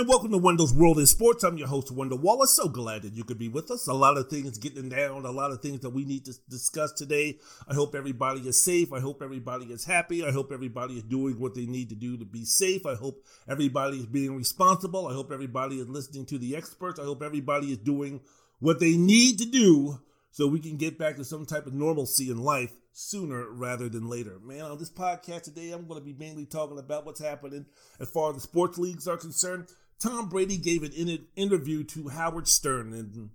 And welcome to Wendell's World in Sports. I'm your host, Wendell Wallace. So glad that you could be with us. A lot of things getting down, a lot of things that we need to discuss today. I hope everybody is safe. I hope everybody is happy. I hope everybody is doing what they need to do to be safe. I hope everybody is being responsible. I hope everybody is listening to the experts. I hope everybody is doing what they need to do so we can get back to some type of normalcy in life sooner rather than later. Man, on this podcast today, I'm going to be mainly talking about what's happening as far as the sports leagues are concerned. Tom Brady gave an interview to Howard Stern, and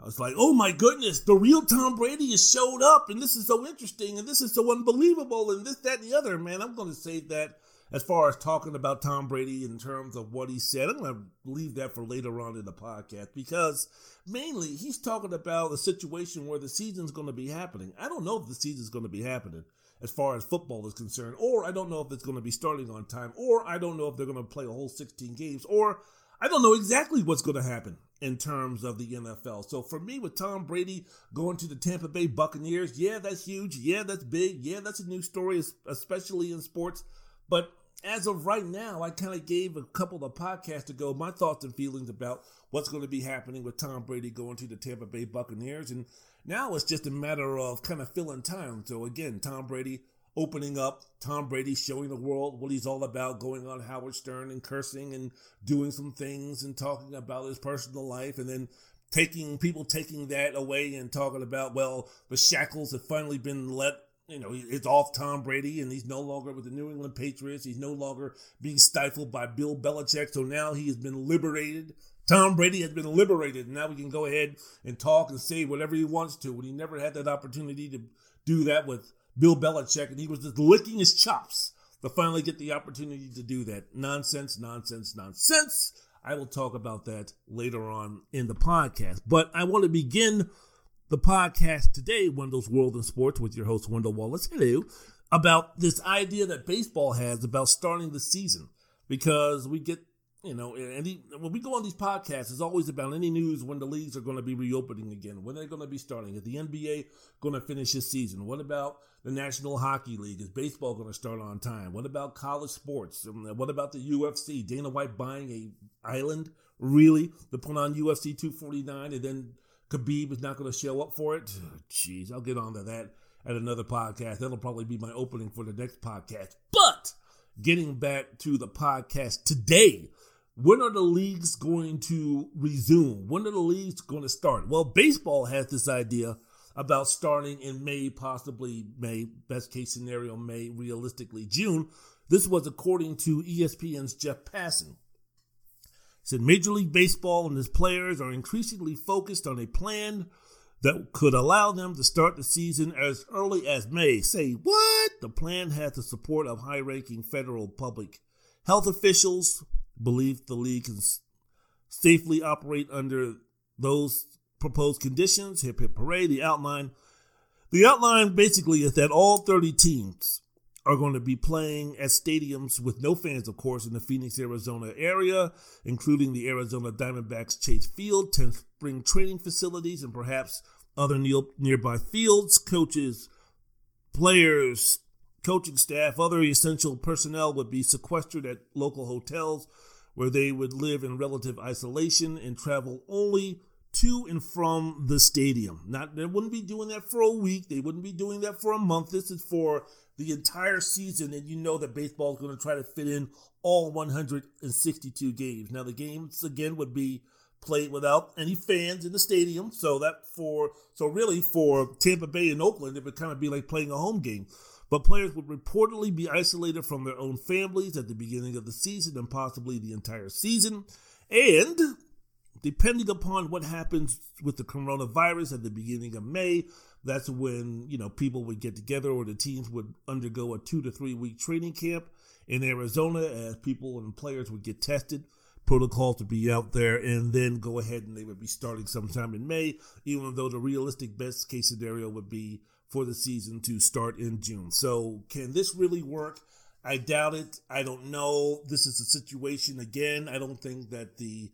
I was like, oh my goodness, the real Tom Brady has showed up, and this is so interesting, and this is so unbelievable, and this, that, and the other. Man, I'm going to save that as far as talking about Tom Brady in terms of what he said. I'm going to leave that for later on in the podcast because mainly he's talking about a situation where the season's going to be happening. I don't know if the season's going to be happening as far as football is concerned, or I don't know if it's going to be starting on time, or I don't know if they're going to play a whole 16 games, or I don't know exactly what's going to happen in terms of the NFL. So for me, with Tom Brady going to the Tampa Bay Buccaneers, yeah, that's huge. Yeah, that's big. Yeah, that's a new story, especially in sports. But as of right now, I kind of gave a couple of podcasts ago my thoughts and feelings about what's going to be happening with Tom Brady going to the Tampa Bay Buccaneers. And now it's just a matter of kind of filling time. So again, Tom Brady opening up, Tom Brady showing the world what he's all about, going on Howard Stern and cursing and doing some things and talking about his personal life. And then taking people taking that away and talking about, well, the shackles have finally been let you know, it's off Tom Brady and he's no longer with the New England Patriots. He's no longer being stifled by Bill Belichick. So now he has been liberated. Tom Brady has been liberated. And now we can go ahead and talk and say whatever he wants to. When he never had that opportunity to do that with Bill Belichick and he was just licking his chops to finally get the opportunity to do that. Nonsense, nonsense, nonsense. I will talk about that later on in the podcast. But I want to begin the podcast today, Wendell's World in Sports, with your host, Wendell Wallace. Hello. About this idea that baseball has about starting the season. Because we get, you know, when we go on these podcasts, it's always about any news when the leagues are going to be reopening again, when they're going to be starting. Is the NBA going to finish its season? What about the National Hockey League? Is baseball going to start on time? What about college sports? Um, what about the UFC? Dana White buying a island, really, to put on UFC 249 and then Khabib is not going to show up for it. Jeez, I'll get on to that at another podcast. That'll probably be my opening for the next podcast. But getting back to the podcast today, when are the leagues going to resume? When are the leagues going to start? Well, baseball has this idea about starting in May, possibly May, best case scenario, May, realistically June. This was according to ESPN's Jeff Passan said Major League Baseball and its players are increasingly focused on a plan that could allow them to start the season as early as May. Say what? The plan has the support of high ranking federal public health officials, believe the league can safely operate under those proposed conditions. Hip hip hooray. The outline. The outline basically is that all 30 teams are going to be playing at stadiums with no fans, of course, in the Phoenix, Arizona area, including the Arizona Diamondbacks Chase Field, 10 spring training facilities, and perhaps other nearby fields. Coaches, players, coaching staff, other essential personnel would be sequestered at local hotels where they would live in relative isolation and travel only to and from the stadium. Not they wouldn't be doing that for a week. They wouldn't be doing that for a month. This is for the entire season, and you know that baseball is going to try to fit in all 162 games. Now, the games again would be played without any fans in the stadium, so that for so really for Tampa Bay and Oakland, it would kind of be like playing a home game. But players would reportedly be isolated from their own families at the beginning of the season and possibly the entire season. And depending upon what happens with the coronavirus at the beginning of May, that's when, you know, people would get together or the teams would undergo a two to three week training camp in Arizona as people and players would get tested. Protocol to be out there and then go ahead and they would be starting sometime in May, even though the realistic best case scenario would be for the season to start in June. So, can this really work? I doubt it. I don't know. This is a situation again. I don't think that the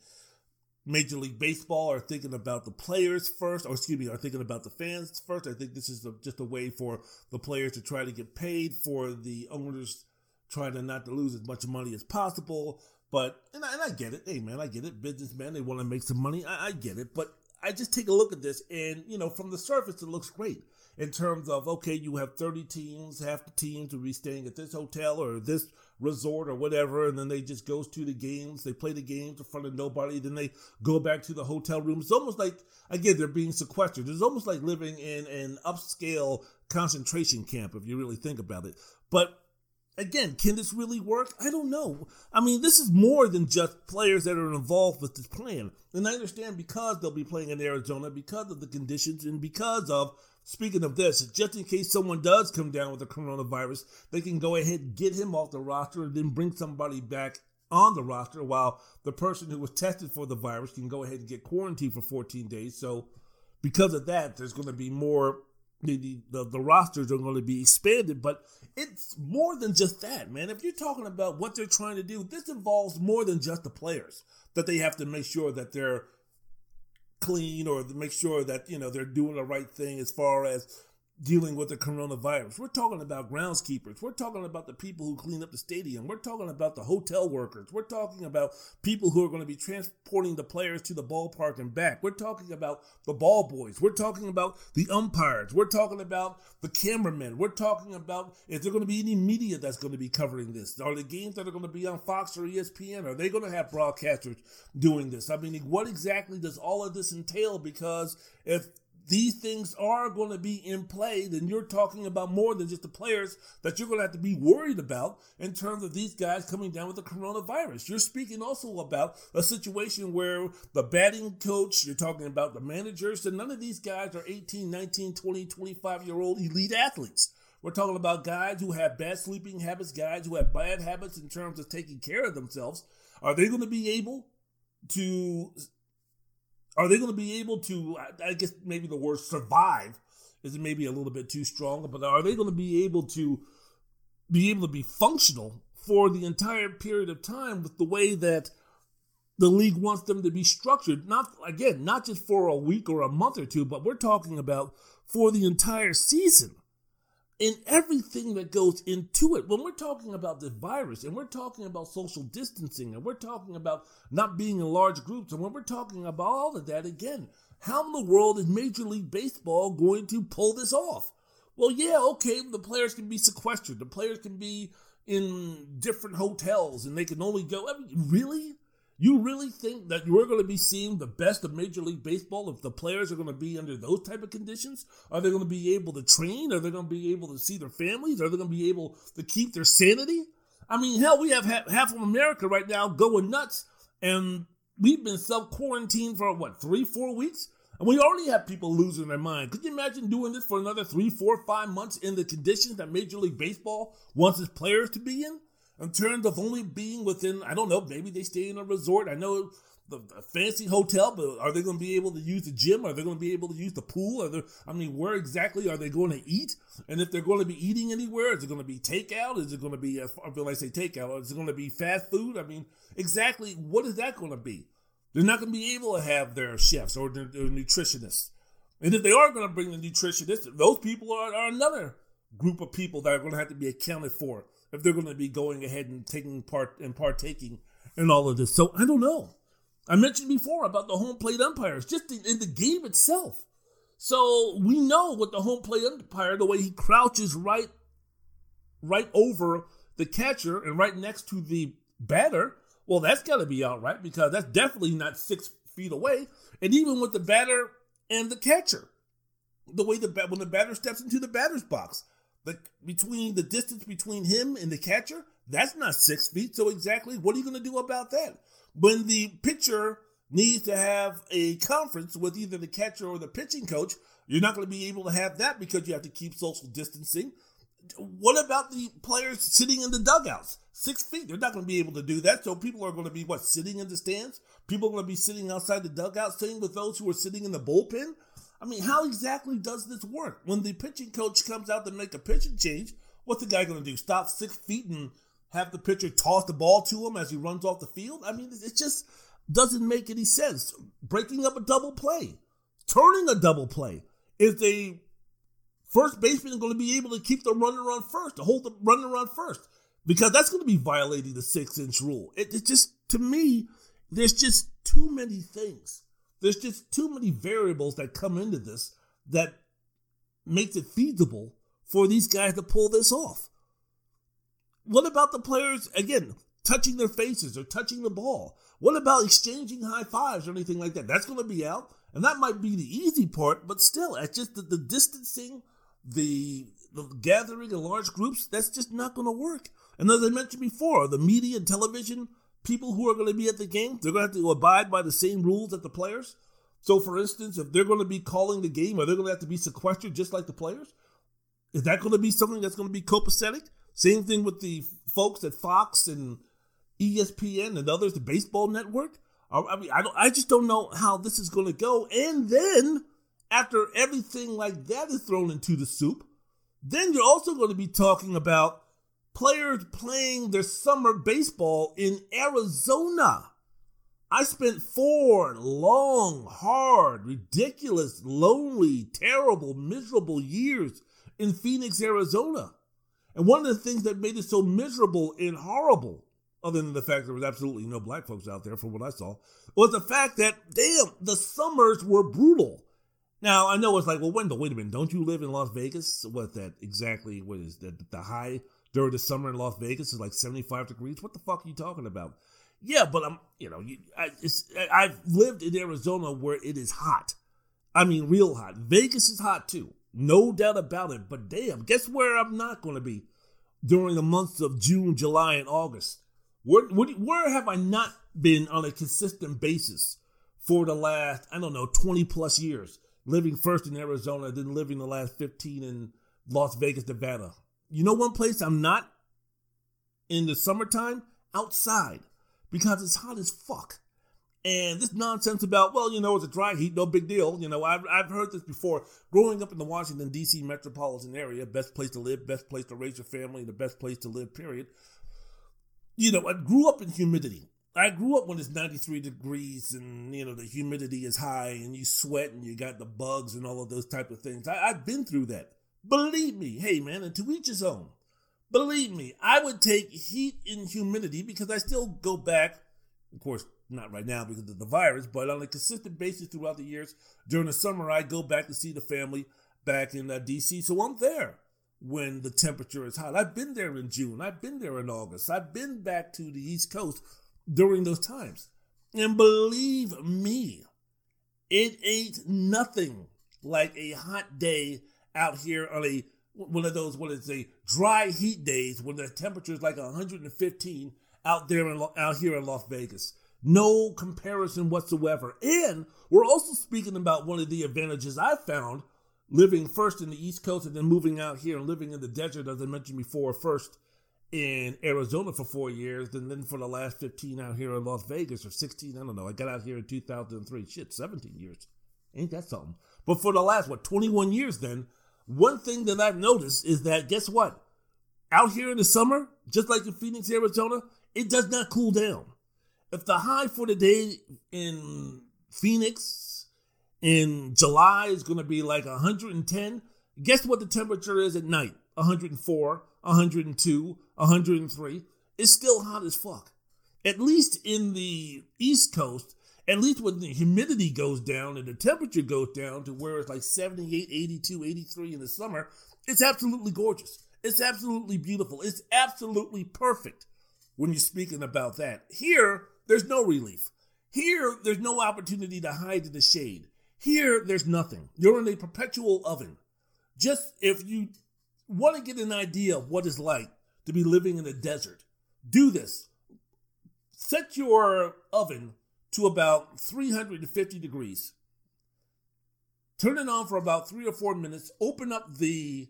Major League Baseball are thinking about the players first, or excuse me, are thinking about the fans first. I think this is a, just a way for the players to try to get paid, for the owners trying to not to lose as much money as possible. But and I, and I get it. Hey man, I get it. Businessmen, they want to make some money. I, I get it. But I just take a look at this, and you know, from the surface, it looks great in terms of okay, you have 30 teams, half the teams will be staying at this hotel or this resort or whatever, and then they just goes to the games, they play the games in front of nobody, then they go back to the hotel room. It's almost like again they're being sequestered. It's almost like living in an upscale concentration camp if you really think about it. But again, can this really work? I don't know. I mean, this is more than just players that are involved with this plan. And I understand because they'll be playing in Arizona, because of the conditions, and because of, speaking of this, just in case someone does come down with the coronavirus, they can go ahead and get him off the roster and then bring somebody back on the roster while the person who was tested for the virus can go ahead and get quarantined for 14 days. So, because of that, there's going to be more the, the, the rosters are going to be expanded, but it's more than just that, man. If you're talking about what they're trying to do, this involves more than just the players that they have to make sure that they're clean or make sure that you know they're doing the right thing as far as dealing with the coronavirus. We're talking about groundskeepers. We're talking about the people who clean up the stadium. We're talking about the hotel workers. We're talking about people who are going to be transporting the players to the ballpark and back. We're talking about the ball boys. We're talking about the umpires. We're talking about the cameramen. We're talking about is there going to be any media that's going to be covering this? Are the games that are going to be on Fox or ESPN? Are they going to have broadcasters doing this? I mean, what exactly does all of this entail? Because if these things are going to be in play, then you're talking about more than just the players that you're going to have to be worried about in terms of these guys coming down with the coronavirus. You're speaking also about a situation where the batting coach, you're talking about the managers, and none of these guys are 18, 19, 20, 25 year old elite athletes. We're talking about guys who have bad sleeping habits, guys who have bad habits in terms of taking care of themselves. Are they going to be able to are they going to be able to? Uh, I guess maybe the word survive is maybe a little bit too strong, but are they going to be able to be able to be functional for the entire period of time with the way that the league wants them to be structured? Not again, not just for a week or a month or two, but we're talking about for the entire season in everything that goes into it. When we're talking about the virus and we're talking about social distancing and we're talking about not being in large groups and when we're talking about all of that, again, how in the world is Major League Baseball going to pull this off? Well, yeah, okay, the players can be sequestered, the players can be in different hotels and they can only go. I mean, really? You really think that we're going to be seeing the best of Major League Baseball if the players are going to be under those type of conditions? Are they going to be able to train? Are they going to be able to see their families? Are they going to be able to keep their sanity? I mean, hell, we have half of America right now going nuts, and we've been self quarantined for what three, four weeks, and we already have people losing their mind. Could you imagine doing this for another three, four, five months in the conditions that Major League Baseball wants its players to be in? In terms of only being within, I don't know, maybe they stay in a resort. I know the, the fancy hotel, but are they going to be able to use the gym? Are they going to be able to use the pool? Are they, I mean, where exactly are they going to eat? And if they're going to be eating anywhere, is it going to be takeout? Is it going to be, uh, when I say takeout, is it going to be fast food? I mean, exactly what is that going to be? They're not going to be able to have their chefs or their, their nutritionists. And if they are going to bring the nutritionists, those people are, are another group of people that are going to have to be accounted for if they're going to be going ahead and taking part and partaking in all of this. So I don't know. I mentioned before about the home plate umpires, just in the game itself. So we know what the home plate umpire, the way he crouches right, right over the catcher and right next to the batter. Well, that's got to be all right because that's definitely not six feet away. And even with the batter and the catcher, the way the bat when the batter steps into the batter's box, the between the distance between him and the catcher, that's not six feet. So exactly what are you going to do about that? When the pitcher needs to have a conference with either the catcher or the pitching coach, you're not going to be able to have that because you have to keep social distancing. What about the players sitting in the dugouts? Six feet. They're not going to be able to do that. So people are going to be what sitting in the stands. People are going to be sitting outside the dugout, sitting with those who are sitting in the bullpen. I mean, how exactly does this work? When the pitching coach comes out to make a pitching change, what's the guy going to do? Stop six feet and have the pitcher toss the ball to him as he runs off the field? I mean, it just doesn't make any sense. Breaking up a double play, turning a double play. Is the first baseman going to be able to keep the runner on first, to hold the runner on first? Because that's going to be violating the six inch rule. It, it just to me, there's just too many things. There's just too many variables that come into this that makes it feasible for these guys to pull this off. What about the players, again, touching their faces or touching the ball? What about exchanging high fives or anything like that? That's going to be out. And that might be the easy part, but still, it's just the, the distancing, the, the gathering in large groups, that's just not going to work. And as I mentioned before, the media and television people who are going to be at the game, they're going to have to abide by the same rules that the players. So, for instance, if they're going to be calling the game, are they going to have to be sequestered just like the players? Is that going to be something that's going to be copacetic? Same thing with the folks at Fox and ESPN and others, the baseball network. I mean, I don't, I just don't know how this is going to go. And then, after everything like that is thrown into the soup, then you're also going to be talking about players playing their summer baseball in Arizona. I spent four long, hard, ridiculous, lonely, terrible, miserable years in Phoenix, Arizona. And one of the things that made it so miserable and horrible, other than the fact there was absolutely no black folks out there from what I saw, was the fact that, damn, the summers were brutal. Now, I know it's like, well, Wendell, wait a minute. Don't you live in Las Vegas? What that exactly, what is that, the high during the summer in Las Vegas is like 75 degrees? What the fuck are you talking about? Yeah, but I'm, you know, I, I've lived in Arizona where it is hot. I mean, real hot. Vegas is hot too. No doubt about it. But damn, guess where I'm not going to be during the months of June, July, and August? Where, where, where have I not been on a consistent basis for the last, I don't know, 20 plus years? Living first in Arizona, then living the last 15 in Las Vegas, Nevada. You know one place I'm not in the summertime? Outside. Because it's hot as fuck. And this nonsense about, well, you know, it's a dry heat, no big deal. You know, I've, I've heard this before. Growing up in the Washington, D.C. metropolitan area, best place to live, best place to raise your family, the best place to live, period. You know, I grew up in humidity. I grew up when it's 93 degrees and, you know, the humidity is high and you sweat and you got the bugs and all of those type of things. I, I've been through that. Believe me, hey man, and to each his own. Believe me, I would take heat and humidity because I still go back, of course, not right now because of the virus, but on a consistent basis throughout the years. During the summer, I go back to see the family back in uh, DC, so I'm there when the temperature is hot. I've been there in June, I've been there in August, I've been back to the East Coast during those times. And believe me, it ain't nothing like a hot day out here on a one of those what is a dry heat days when the temperature is like 115 out there in, out here in Las Vegas. No comparison whatsoever. And we're also speaking about one of the advantages I found living first in the East Coast and then moving out here and living in the desert, as I mentioned before, first in Arizona for four years, and then for the last 15 out here in Las Vegas, or 16, I don't know. I got out here in 2003. Shit, 17 years. Ain't that something? But for the last, what, 21 years then, one thing that I've noticed is that, guess what? Out here in the summer, just like in Phoenix, Arizona, it does not cool down if the high for the day in Phoenix in July is going to be like 110, guess what the temperature is at night? 104, 102, 103. It's still hot as fuck. At least in the East Coast, at least when the humidity goes down and the temperature goes down to where it's like 78, 82, 83 in the summer, it's absolutely gorgeous. It's absolutely beautiful. It's absolutely perfect when you're speaking about that. Here, there's no relief. Here, there's no opportunity to hide in the shade. Here, there's nothing. You're in a perpetual oven. Just if you want to get an idea of what it's like to be living in a desert, do this. Set your oven to about 350 degrees. Turn it on for about three or four minutes. Open up the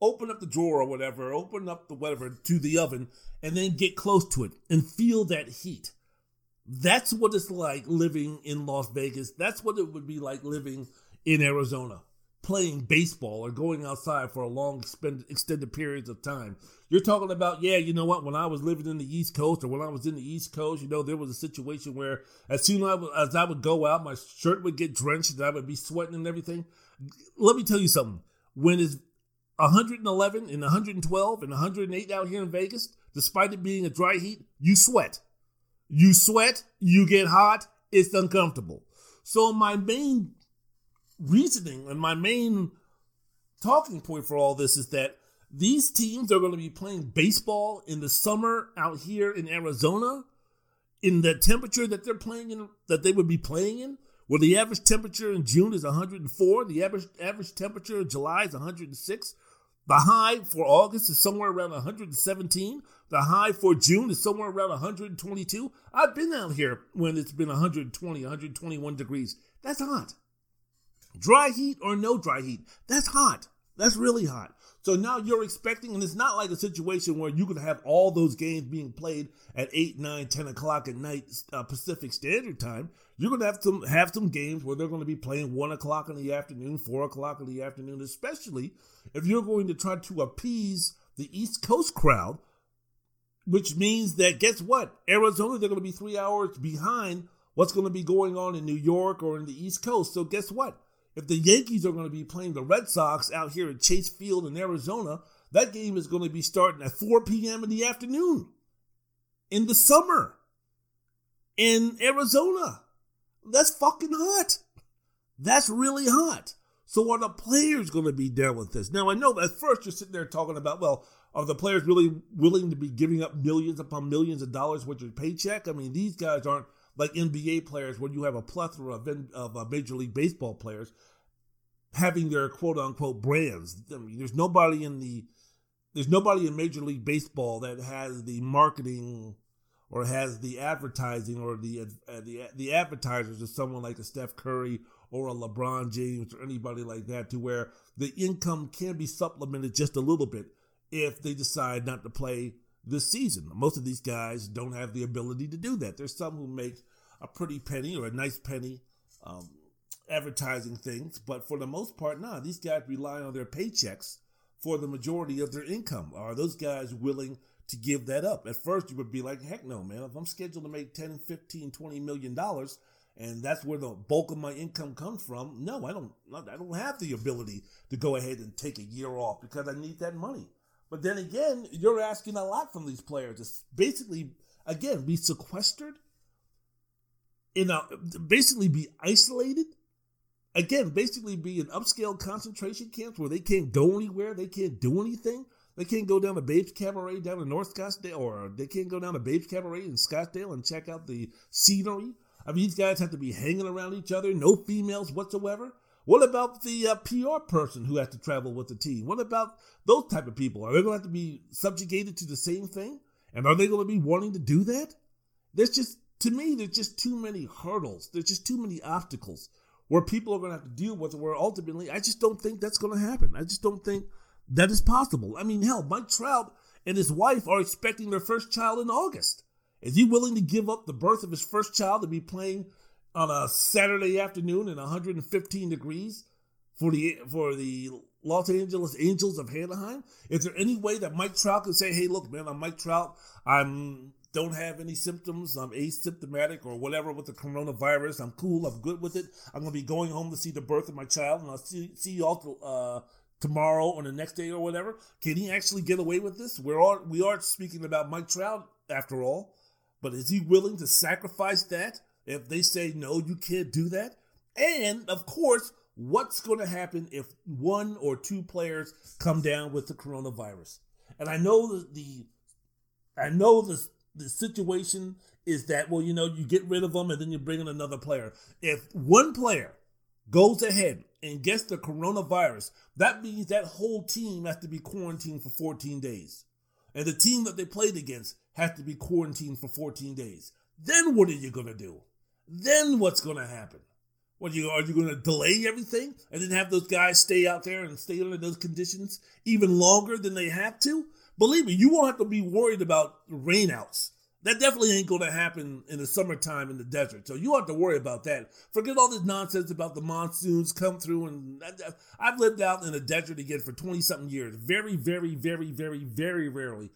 open up the drawer or whatever, open up the whatever to the oven, and then get close to it and feel that heat. That's what it's like living in Las Vegas. That's what it would be like living in Arizona, playing baseball or going outside for a long extended periods of time. You're talking about, yeah, you know what? When I was living in the East Coast or when I was in the East Coast, you know, there was a situation where as soon as I would go out, my shirt would get drenched and I would be sweating and everything. Let me tell you something. When it's 111 and 112 and 108 out here in Vegas, despite it being a dry heat, you sweat You sweat, you get hot, it's uncomfortable. So, my main reasoning and my main talking point for all this is that these teams are going to be playing baseball in the summer out here in Arizona in the temperature that they're playing in that they would be playing in where the average temperature in June is 104, the average average temperature in July is 106, the high for August is somewhere around 117, the high for June is somewhere around 122. I've been out here when it's been 120, 121 degrees. That's hot. Dry heat or no dry heat, that's hot. That's really hot. So now you're expecting, and it's not like a situation where you could have all those games being played at 8, 9, 10 o'clock at night uh, Pacific Standard Time. You're going to have some have some games where they're going to be playing 1 o'clock in the afternoon, 4 o'clock in the afternoon, especially if you're going to try to appease the East Coast crowd, which means that guess what? Arizona, they're going to be three hours behind what's going to be going on in New York or in the East Coast. So guess what? If the Yankees are going to be playing the Red Sox out here at Chase Field in Arizona, that game is going to be starting at 4 p.m. in the afternoon in the summer in Arizona. That's fucking hot. That's really hot. So are the players going to be down with this? Now I know at first you're sitting there talking about, well, are the players really willing to be giving up millions upon millions of dollars with their paycheck? I mean, these guys aren't like NBA players, where you have a plethora of, of uh, Major League Baseball players having their quote unquote brands. I mean, there's nobody in the there's nobody in Major League Baseball that has the marketing or has the advertising or the uh, the the advertisers of someone like a Steph Curry or a LeBron James or anybody like that to where the income can be supplemented just a little bit if they decide not to play this season. Most of these guys don't have the ability to do that. There's some who make a pretty penny or a nice penny um, advertising things, but for the most part, nah, these guys rely on their paychecks for the majority of their income. Are those guys willing to give that up? At first, you would be like, heck no, man. If I'm scheduled to make 10, 15, 20 million dollars, and that's where the bulk of my income comes from, no, I don't, I don't have the ability to go ahead and take a year off because I need that money. But then again, you're asking a lot from these players to basically, again, be sequestered, in a, basically be isolated. Again, basically be in upscale concentration camps where they can't go anywhere, they can't do anything. They can't go down to Babes Cabaret down in North Scottsdale, or they can't go down to Babes Cabaret in Scottsdale and check out the scenery. I mean, these guys have to be hanging around each other, no females whatsoever. What about the uh, PR person who has to travel with the team? What about those type of people? Are they going to have to be subjugated to the same thing? And are they going to be wanting to do that? There's just, to me, there's just too many hurdles. There's just too many obstacles where people are going to have to deal with it. Where ultimately, I just don't think that's going to happen. I just don't think that is possible. I mean, hell, Mike Trout and his wife are expecting their first child in August. Is he willing to give up the birth of his first child to be playing on a Saturday afternoon in 115 degrees for the for the Los Angeles Angels of Anaheim? Is there any way that Mike Trout can say, "Hey, look, man, I'm Mike Trout. I'm don't have any symptoms. I'm asymptomatic or whatever with the coronavirus. I'm cool. I'm good with it. I'm gonna be going home to see the birth of my child, and I'll see see you all uh, tomorrow or the next day or whatever." Can he actually get away with this? We're all we are speaking about Mike Trout after all, but is he willing to sacrifice that? if they say no, you can't do that. And of course, what's going to happen if one or two players come down with the coronavirus? And I know the, I know the the situation is that well, you know, you get rid of them and then you bring in another player. If one player goes ahead and gets the coronavirus, that means that whole team has to be quarantined for 14 days. And the team that they played against has to be quarantined for 14 days. Then what are you going to do? Then what's going to happen? What you are you going to delay everything and then have those guys stay out there and stay under those conditions even longer than they have to? Believe me, you won't have to be worried about rainouts. That definitely ain't going to happen in the summertime in the desert. So you don't have to worry about that. Forget all this nonsense about the monsoons come through. And I've lived out in the desert again for 20 something years. Very, very, very, very, very rarely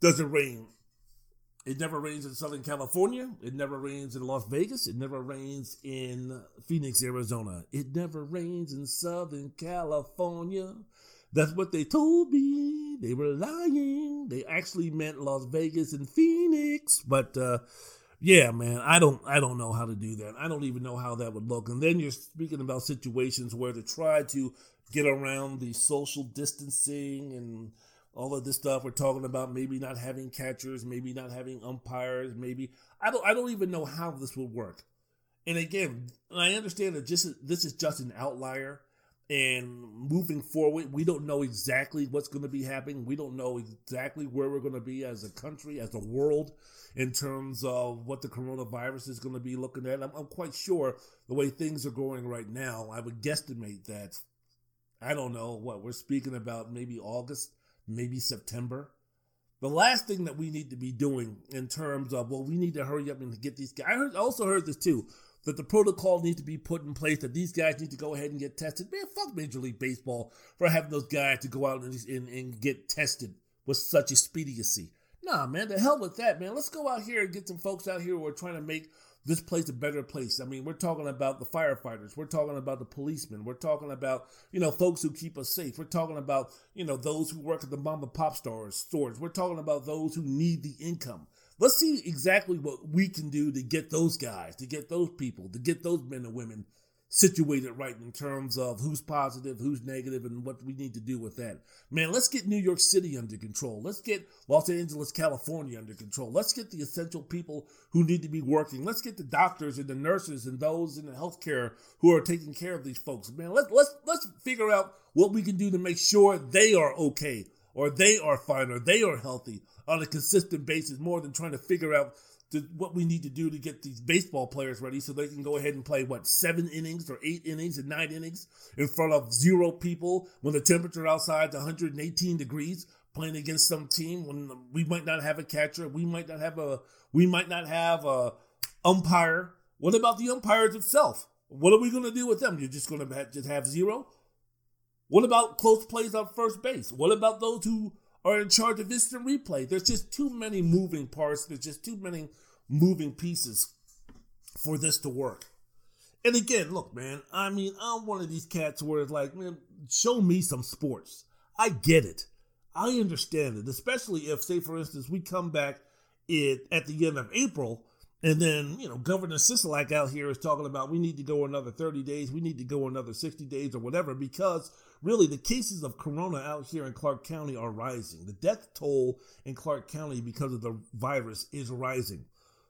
does it rain it never rains in Southern California. It never rains in Las Vegas. It never rains in Phoenix, Arizona. It never rains in Southern California. That's what they told me. They were lying. They actually meant Las Vegas and Phoenix. But uh, yeah, man, I don't I don't know how to do that. I don't even know how that would look. And then you're speaking about situations where to try to get around the social distancing and all of this stuff we're talking about maybe not having catchers, maybe not having umpires, maybe I don't I don't even know how this would work. And again, I understand that just this is just an outlier and moving forward, we don't know exactly what's going to be happening. We don't know exactly where we're going to be as a country, as a world, in terms of what the coronavirus is going to be looking at. I'm, I'm quite sure the way things are going right now, I would guesstimate that, I don't know what, we're speaking about maybe August, maybe September. The last thing that we need to be doing in terms of, well, we need to hurry up and get these guys. I heard, also heard this too that the protocol needs to be put in place, that these guys need to go ahead and get tested. Man, fuck Major League Baseball for having those guys to go out and, and, and get tested with such expediency. Nah, man, the hell with that, man. Let's go out here and get some folks out here who are trying to make this place a better place. I mean, we're talking about the firefighters, we're talking about the policemen, we're talking about, you know, folks who keep us safe. We're talking about, you know, those who work at the mom and pop stores, stores. We're talking about those who need the income. Let's see exactly what we can do to get those guys, to get those people, to get those men and women situated right in terms of who's positive, who's negative, and what we need to do with that. Man, let's get New York City under control. Let's get Los Angeles, California under control. Let's get the essential people who need to be working. Let's get the doctors and the nurses and those in the healthcare who are taking care of these folks. Man, let's let's let's figure out what we can do to make sure they are okay or they are fine or they are healthy on a consistent basis more than trying to figure out what we need to do to get these baseball players ready so they can go ahead and play what seven innings or eight innings and nine innings in front of zero people when the temperature outside is 118 degrees playing against some team when we might not have a catcher we might not have a we might not have a umpire. What about the umpires itself? What are we going to do with them? You're just going to just have zero? What about close plays on first base? What about those who are in charge of instant replay. There's just too many moving parts. There's just too many moving pieces for this to work. And again, look, man, I mean, I'm one of these cats where it's like, man, show me some sports. I get it. I understand it, especially if, say, for instance, we come back it at the end of April and then, you know, Governor Sisolak out here is talking about we need to go another 30 days, we need to go another 60 days or whatever, because really the cases of corona out here in Clark County are rising. The death toll in Clark County because of the virus is rising.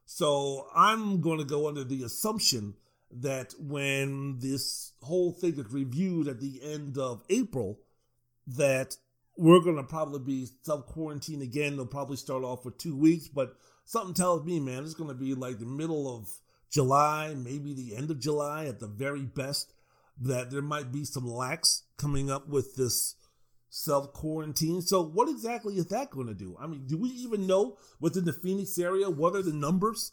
So I'm going to go under the assumption that when this whole thing is reviewed at the end of April, that we're going to probably be self quarantine again. They'll probably start off with two weeks, but something tells me, man, it's going to be like the middle of July, maybe the end of July at the very best, that there might be some lax coming up with this self quarantine. So, what exactly is that going to do? I mean, do we even know within the Phoenix area what are the numbers?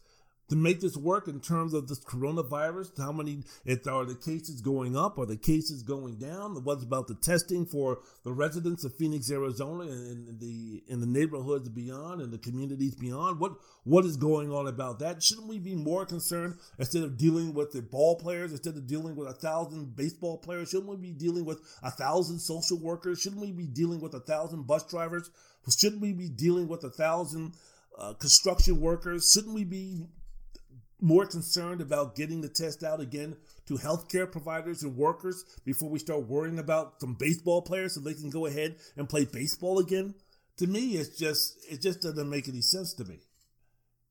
To make this work in terms of this coronavirus? How many are the cases going up? Are the cases going down? What's about the testing for the residents of Phoenix, Arizona, and, and the in the neighborhoods beyond and the communities beyond? What what is going on about that? Shouldn't we be more concerned instead of dealing with the ball players, instead of dealing with a thousand baseball players? Shouldn't we be dealing with a thousand social workers? Shouldn't we be dealing with a thousand bus drivers? Shouldn't we be dealing with a thousand uh, construction workers? Shouldn't we be more concerned about getting the test out again to healthcare providers and workers before we start worrying about some baseball players so they can go ahead and play baseball again. To me, it's just it just doesn't make any sense to me.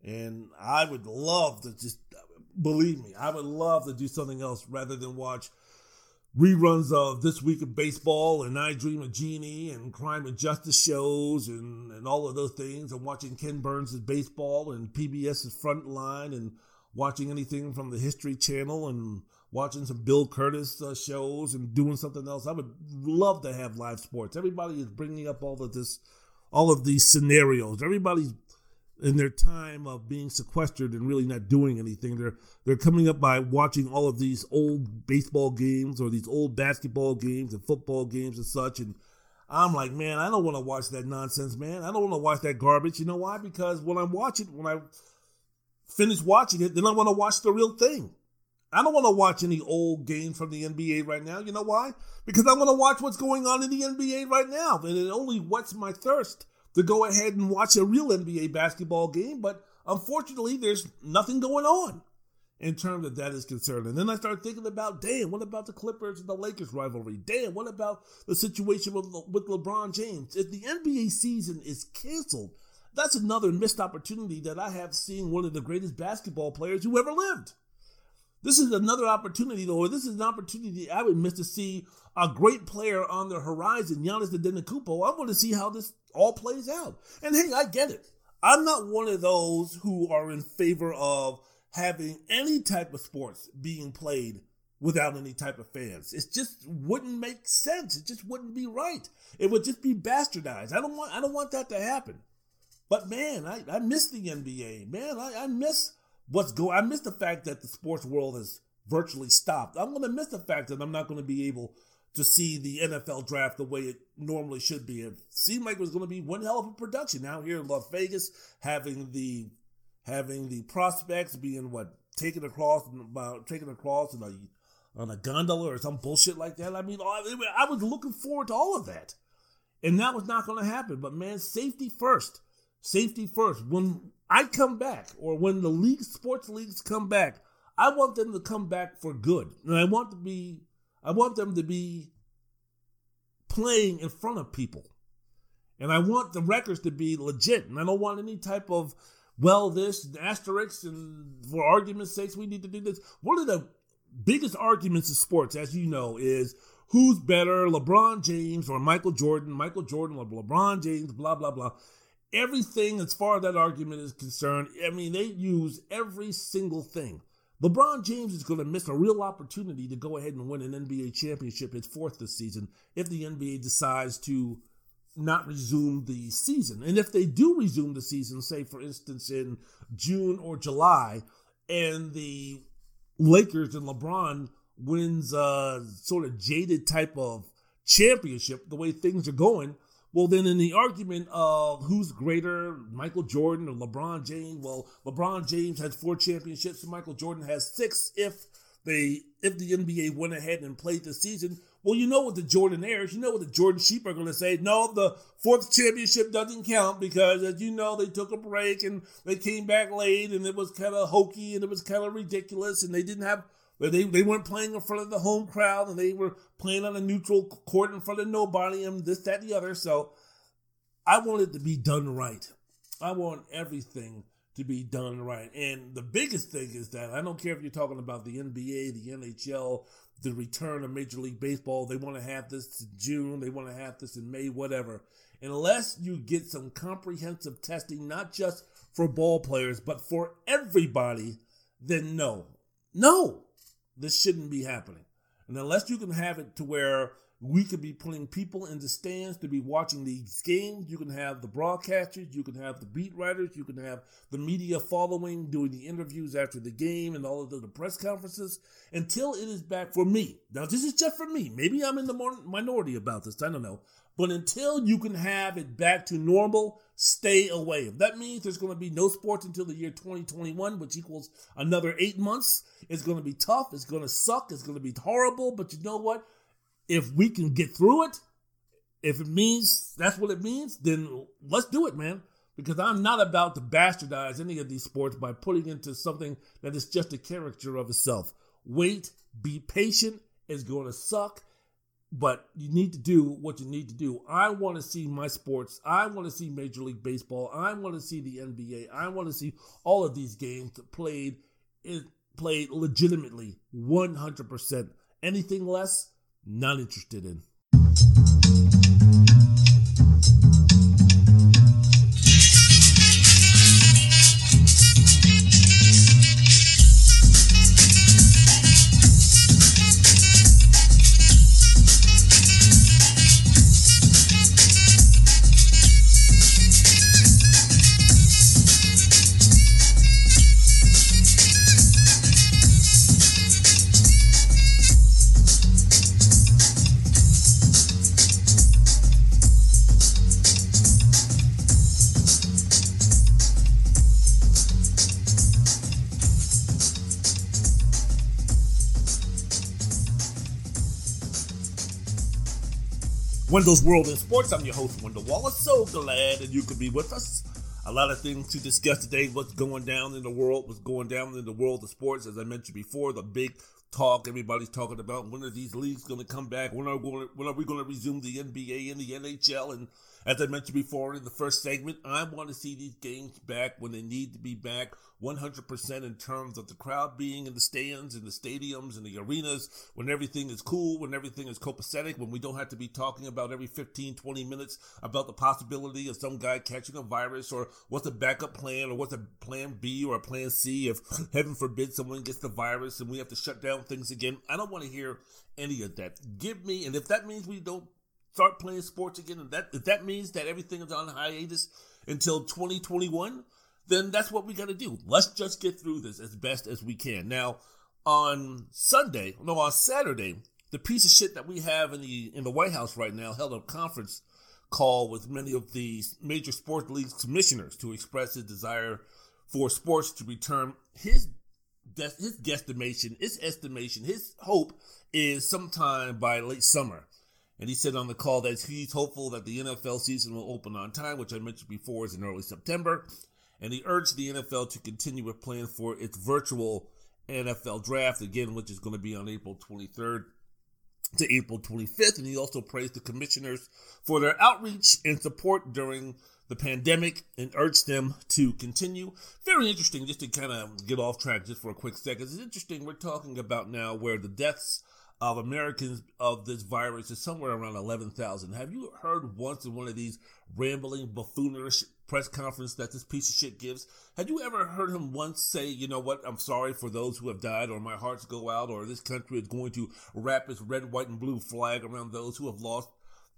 And I would love to just believe me, I would love to do something else rather than watch reruns of This Week of Baseball and I Dream of Jeannie and crime and justice shows and, and all of those things and watching Ken Burns' baseball and PBS's Frontline and watching anything from the History Channel and watching some Bill Kurtis uh, shows and doing something else. I would love to have live sports. Everybody is bringing up all of this, all of these scenarios. Everybody's in their time of being sequestered and really not doing anything. They're they're coming up by watching all of these old baseball games or these old basketball games and football games and such. And I'm like, man, I don't want to watch that nonsense, man. I don't want to watch that garbage. You know why? Because when I'm watching, when I finish watching it, then I want to watch the real thing. I don't want to watch any old games from the NBA right now. You know why? Because I want to watch what's going on in the NBA right now. And it only whets my thirst to go ahead and watch a real NBA basketball game. But unfortunately, there's nothing going on in terms of that is concerned. And then I start thinking about, damn, what about the Clippers and the Lakers rivalry? Damn, what about the situation with, with LeBron James? If the NBA season is canceled, that's another missed opportunity that I have seeing one of the greatest basketball players who ever lived. This is another opportunity, though, or this is an opportunity I would miss to see a great player on the horizon, Giannis Antetokounmpo. I want to see how this all plays out. And hey, I get it. I'm not one of those who are in favor of having any type of sports being played without any type of fans. It just wouldn't make sense. It just wouldn't be right. It would just be bastardized. I don't want I don't want that to happen. But man, I, I miss the NBA. Man, I, I miss what's going I miss the fact that the sports world has virtually stopped. I'm gonna miss the fact that I'm not gonna be able to see the NFL draft the way it normally should be. It seemed like it was going to be one hell of a production out here in Las Vegas, having the having the prospects being what taken across about taken across in a on a gondola or some bullshit like that. I mean, I was looking forward to all of that, and that was not going to happen. But man, safety first, safety first. When I come back, or when the league sports leagues come back, I want them to come back for good, and I want to be, I want them to be playing in front of people. And I want the records to be legit. And I don't want any type of well, this asterisks, and for argument's sakes, we need to do this. One of the biggest arguments in sports, as you know, is who's better, LeBron James or Michael Jordan, Michael Jordan or LeBron James, blah, blah, blah. Everything as far as that argument is concerned, I mean, they use every single thing. LeBron James is going to miss a real opportunity to go ahead and win an NBA championship, his fourth this season, if the NBA decides to not resume the season. And if they do resume the season, say for instance in June or July, and the Lakers and LeBron wins a sort of jaded type of championship, the way things are going, well, then in the argument of who's greater, Michael Jordan or LeBron James, well, LeBron James has four championships and Michael Jordan has six if they if the NBA went ahead and played the season. Well, you know what the Jordanaires, you know what the Jordan sheep are going to say. No, the fourth championship doesn't count because, as you know, they took a break and they came back late and it was kind of hokey and it was kind of ridiculous and they didn't have, they, they weren't playing in front of the home crowd and they were playing on a neutral court in front of nobody and this, that, and the other. So I want it to be done right. I want everything to be done right. And the biggest thing is that I don't care if you're talking about the NBA, the NHL, the return of Major League Baseball. They want to have this in June. They want to have this in May, whatever. Unless you get some comprehensive testing, not just for ball players, but for everybody, then no. No, this shouldn't be happening. And unless you can have it to where we could be putting people in the stands to be watching these games. You can have the broadcasters, you can have the beat writers, you can have the media following, doing the interviews after the game and all of the, the press conferences until it is back for me. Now, this is just for me. Maybe I'm in the minority about this. I don't know. But until you can have it back to normal, stay away. If that means there's going to be no sports until the year 2021, which equals another eight months, it's going to be tough. It's going to suck. It's going to be horrible. But you know what? if we can get through it, if it means that's what it means, then let's do it, man. Because I'm not about to bastardize any of these sports by putting into something that is just a caricature of itself. Wait, be patient. It's going to suck, but you need to do what you need to do. I want to see my sports. I want to see Major League Baseball. I want to see the NBA. I want to see all of these games played played legitimately, 100%. Anything less, not interested in. Wendell's World in Sports. I'm your host, Wendell Wallace. So glad that you could be with us. A lot of things to discuss today. What's going down in the world? What's going down in the world of sports? As I mentioned before, the big talk everybody's talking about. When are these leagues going to come back? When are when are we going to resume the NBA and the NHL? And as I mentioned before in the first segment, I want to see these games back when they need to be back 100% in terms of the crowd being in the stands, in the stadiums, in the arenas, when everything is cool, when everything is copacetic, when we don't have to be talking about every 15, 20 minutes about the possibility of some guy catching a virus or what's a backup plan or what's a plan B or a plan C if heaven forbid someone gets the virus and we have to shut down things again. I don't want to hear any of that. Give me, and if that means we don't start playing sports again, and that if that means that everything is on hiatus until 2021, then that's what we got to do. Let's just get through this as best as we can. Now, on Sunday, no, on Saturday, the piece of shit that we have in the in the White House right now held a conference call with many of the major sports league commissioners to express his desire for sports to return. His his guesstimation, his estimation, his hope is sometime by late summer. And he said on the call that he's hopeful that the NFL season will open on time, which I mentioned before is in early September. And he urged the NFL to continue with plan for its virtual NFL draft, again, which is going to be on April 23rd to April 25th. And he also praised the commissioners for their outreach and support during the pandemic and urged them to continue. Very interesting, just to kind of get off track just for a quick second. It's interesting, we're talking about now where the deaths of Americans of this virus is somewhere around 11,000. Have you heard once in one of these rambling, buffoonish press conference that this piece of shit gives? Had you ever heard him once say, you know what, I'm sorry for those who have died, or my hearts go out, or this country is going to wrap its red, white, and blue flag around those who have lost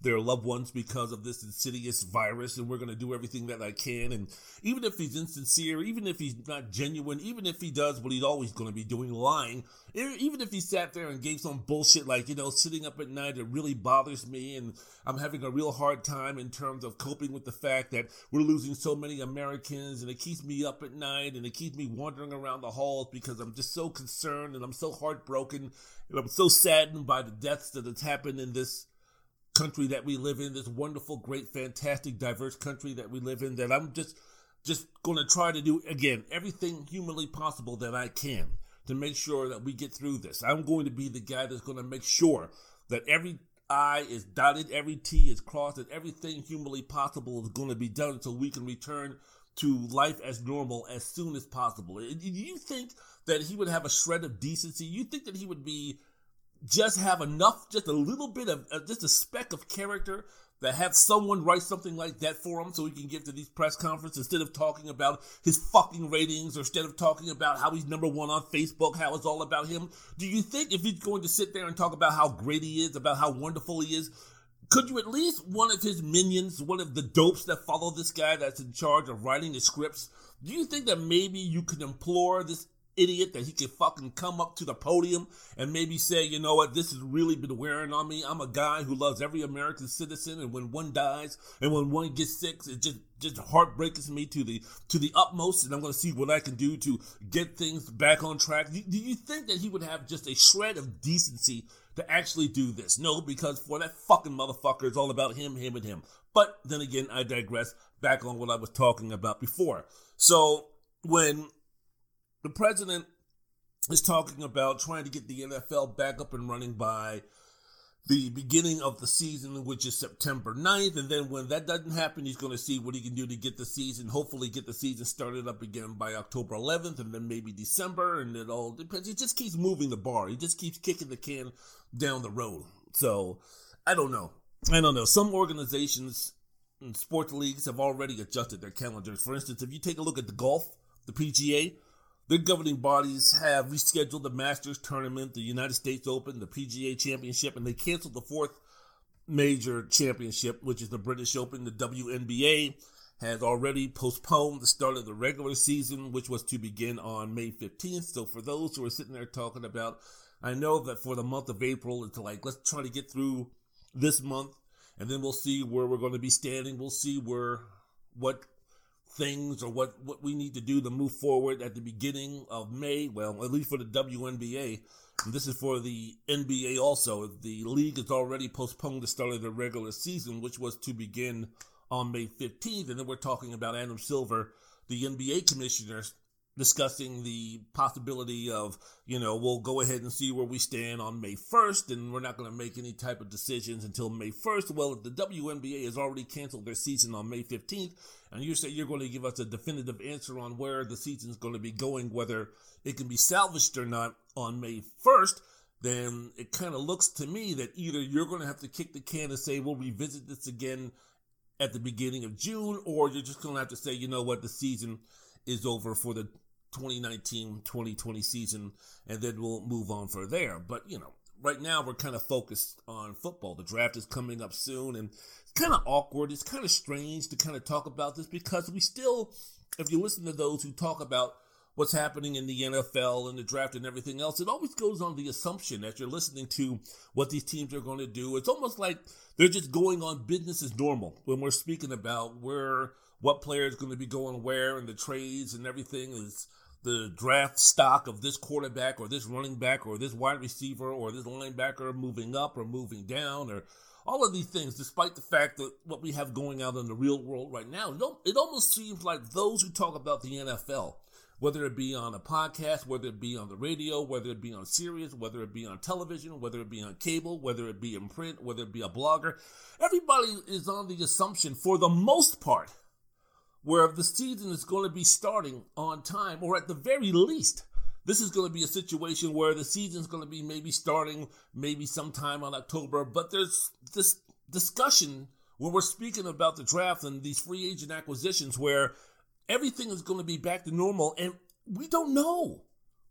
their loved ones because of this insidious virus, and we're going to do everything that I can. And even if he's insincere, even if he's not genuine, even if he does what he's always going to be doing, lying, even if he sat there and gave some bullshit like, you know, sitting up at night, it really bothers me, and I'm having a real hard time in terms of coping with the fact that we're losing so many Americans, and it keeps me up at night, and it keeps me wandering around the halls because I'm just so concerned, and I'm so heartbroken, and I'm so saddened by the deaths that has happened in this country that we live in, this wonderful, great, fantastic, diverse country that we live in, that I'm just just going to try to do again everything humanly possible that I can to make sure that we get through this. I'm going to be the guy that's going to make sure that every I is dotted, every T is crossed, and everything humanly possible is going to be done so we can return to life as normal as soon as possible. Do you think that he would have a shred of decency? You think that he would be just have enough, just a little bit of, uh, just a speck of character that have someone write something like that for him so he can give to these press conferences instead of talking about his fucking ratings or instead of talking about how he's number one on Facebook, how it's all about him. Do you think if he's going to sit there and talk about how great he is, about how wonderful he is, could you at least one of his minions, one of the dopes that follow this guy that's in charge of writing the scripts, do you think that maybe you could implore this idiot that he could fucking come up to the podium and maybe say, you know what, this has really been wearing on me. I'm a guy who loves every American citizen, and when one dies and when one gets sick, it just just heartbreaks me to the to the utmost, and I'm going to see what I can do to get things back on track. Do, do you think that he would have just a shred of decency to actually do this? No, because for that fucking motherfucker, it's all about him, him, and him. But then again, I digress. Back on what I was talking about before. So when the president is talking about trying to get the NFL back up and running by the beginning of the season, which is September 9th. And then when that doesn't happen, he's going to see what he can do to get the season, hopefully get the season started up again by October 11th and then maybe December. And it all depends. He just keeps moving the bar. He just keeps kicking the can down the road. So I don't know. I don't know. Some organizations and sports leagues have already adjusted their calendars. For instance, if you take a look at the golf, the PGA, the governing bodies have rescheduled the Masters tournament, the United States Open, the PGA Championship, and they canceled the fourth major championship, which is the British Open. The WNBA has already postponed the start of the regular season, which was to begin on May 15th. So, for those who are sitting there talking about, I know that for the month of April, it's like, let's try to get through this month, and then we'll see where we're going to be standing. We'll see where what things or what, what we need to do to move forward at the beginning of May. Well, at least for the WNBA. This is for the NBA also. The league has already postponed the start of the regular season, which was to begin on May 15th. And then we're talking about Adam Silver, the NBA commissioner, discussing the possibility of, you know, we'll go ahead and see where we stand on May 1st, and we're not going to make any type of decisions until May 1st. Well, if the WNBA has already canceled their season on May 15th, and you say you're going to give us a definitive answer on where the season is going to be going, whether it can be salvaged or not on May 1st, then it kind of looks to me that either you're going to have to kick the can and say, we'll revisit this again at the beginning of June, or you're just going to have to say, you know what, the season is over for the 2019-2020 season, and then we'll move on from there. But you know, right now we're kind of focused on football. The draft is coming up soon, and it's kind of awkward. It's kind of strange to kind of talk about this because we still, if you listen to those who talk about what's happening in the NFL and the draft and everything else, it always goes on the assumption that you're listening to what these teams are going to do. It's almost like they're just going on business as normal when we're speaking about where what player is going to be going where and the trades and everything is the draft stock of this quarterback or this running back or this wide receiver or this linebacker moving up or moving down or all of these things, despite the fact that what we have going out in the real world right now, it almost seems like those who talk about the NFL, whether it be on a podcast, whether it be on the radio, whether it be on Sirius, whether it be on television, whether it be on cable, whether it be in print, whether it be a blogger, everybody is on the assumption, for the most part, where the season is going to be starting on time, or at the very least, this is going to be a situation where the season is going to be maybe starting maybe sometime on October, but there's this discussion when we're speaking about the draft and these free agent acquisitions where everything is going to be back to normal, and we don't know.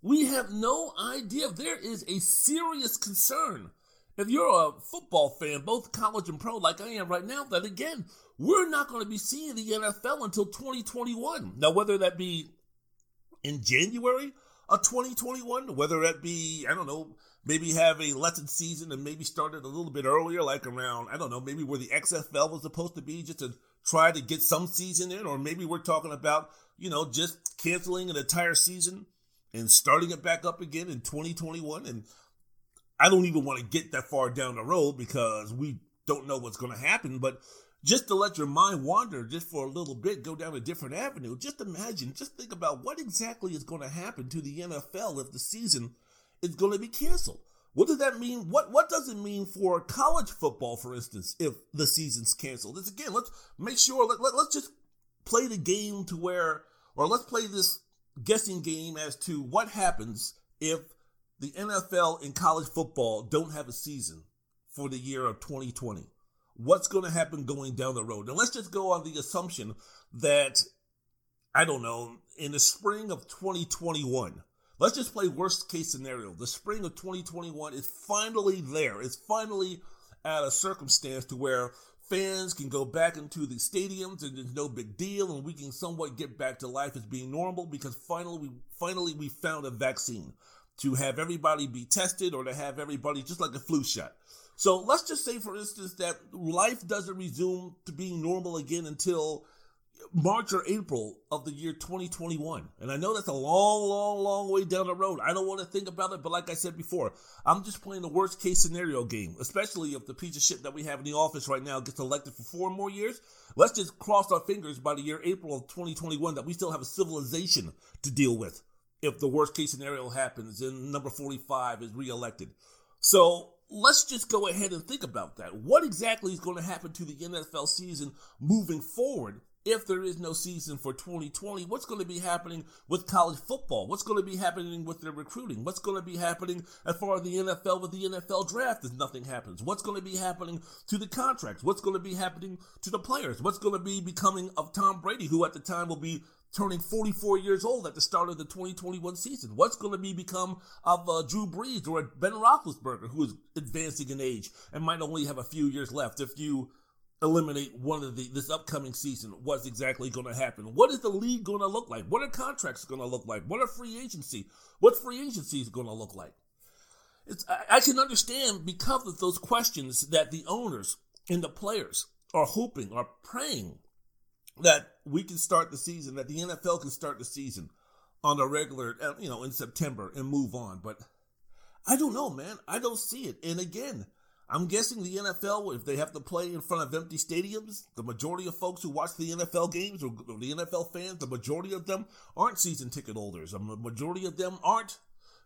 We have no idea. There is a serious concern. If you're a football fan, both college and pro, like I am right now, that again, we're not going to be seeing the NFL until 2021. Now, whether that be in January of 2021, whether that be, I don't know, maybe have a lesson season and maybe start it a little bit earlier, like around, I don't know, maybe where the XFL was supposed to be, just to try to get some season in, or maybe we're talking about, you know, just canceling an entire season and starting it back up again in 2021. And I don't even want to get that far down the road because we don't know what's going to happen. But just to let your mind wander just for a little bit, go down a different avenue. Just imagine, just think about what exactly is going to happen to the NFL if the season is going to be canceled. What does that mean? What what does it mean for college football, for instance, if the season's canceled? It's again, let's make sure let, let, let's just play the game to where or let's play this guessing game as to what happens if the NFL and college football don't have a season for the year of 2020 what's going to happen going down the road. And let's just go on the assumption that, I don't know, in the spring of 2021, let's just play worst case scenario. The spring of 2021 is finally there. It's finally at a circumstance to where fans can go back into the stadiums and there's no big deal and we can somewhat get back to life as being normal because finally we finally we found a vaccine to have everybody be tested or to have everybody just like a flu shot so let's just say, for instance, that life doesn't resume to being normal again until March or April of the year 2021. And I know that's a long, long, long way down the road. I don't want to think about it, but like I said before, I'm just playing the worst case scenario game, especially if the piece of shit that we have in the office right now gets elected for four more years. Let's just cross our fingers by the year April of 2021 that we still have a civilization to deal with if the worst case scenario happens and number 45 is reelected. So let's just go ahead and think about that. What exactly is going to happen to the NFL season moving forward if there is no season for 2020? What's going to be happening with college football? What's going to be happening with their recruiting? What's going to be happening as far as the NFL with the NFL draft if nothing happens? What's going to be happening to the contracts? What's going to be happening to the players? What's going to be becoming of Tom Brady, who at the time will be turning 44 years old at the start of the 2021 season? What's going to be become of uh, Drew Brees or Ben Roethlisberger, who is advancing in age and might only have a few years left? If you eliminate one of the this upcoming season, what's exactly going to happen? What is the league going to look like? What are contracts going to look like? What are free agency? What free agency is going to look like? It's, I, I can understand because of those questions that the owners and the players are hoping, are praying that we can start the season, that the NFL can start the season on a regular, uh, you know, in September and move on. But I don't know, man. I don't see it. And again, I'm guessing the NFL, if they have to play in front of empty stadiums, the majority of folks who watch the NFL games or the NFL fans, the majority of them aren't season ticket holders. A majority of them aren't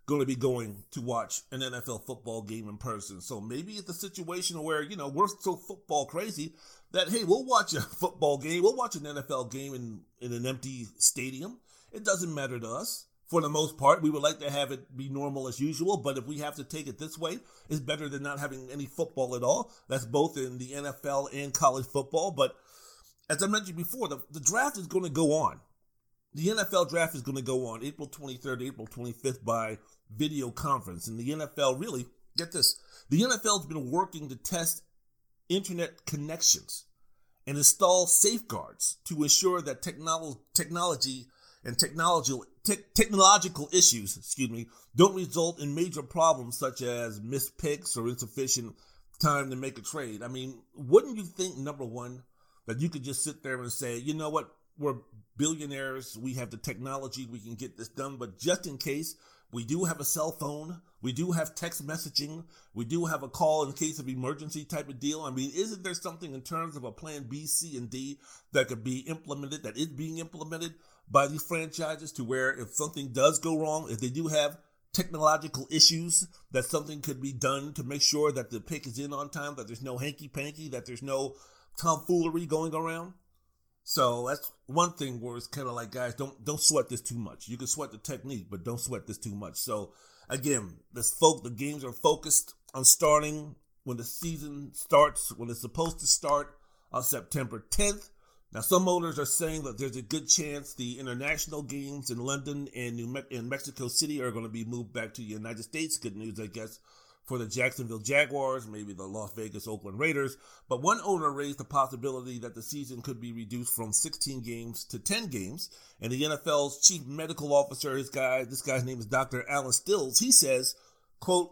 going to be going to watch an NFL football game in person. So maybe it's a situation where, you know, we're so football crazy that, hey, we'll watch a football game, we'll watch an NFL game in, in an empty stadium. It doesn't matter to us for the most part. We would like to have it be normal as usual, but if we have to take it this way, it's better than not having any football at all. That's both in the NFL and college football. But as I mentioned before, the, the draft is going to go on. The NFL draft is going to go on April 23rd, April 25th by video conference. And the NFL really, get this, the NFL has been working to test internet connections and install safeguards to ensure that technolo- technology and technological te- technological issues, excuse me, don't result in major problems such as missed picks or insufficient time to make a trade. I mean, wouldn't you think number one that you could just sit there and say, you know what, we're billionaires, we have the technology, we can get this done, but just in case. We do have a cell phone. We do have text messaging. We do have a call in case of emergency type of deal. I mean, isn't there something in terms of a plan B, C, and D that could be implemented, that is being implemented by these franchises to where if something does go wrong, if they do have technological issues, that something could be done to make sure that the pick is in on time, that there's no hanky panky, that there's no tomfoolery going around. So that's one thing where it's kind of like, guys, don't don't sweat this too much. You can sweat the technique, but don't sweat this too much. So again, this folk the games are focused on starting when the season starts, when it's supposed to start on September 10th. Now, some owners are saying that there's a good chance the international games in London and New Me- in Mexico City are going to be moved back to the United States. Good news, I guess, for the Jacksonville Jaguars, maybe the Las Vegas Oakland Raiders. But one owner raised the possibility that the season could be reduced from 16 games to 10 games. And the NFL's chief medical officer, his guy, this guy's name is Dr. Allen Stills, he says, quote,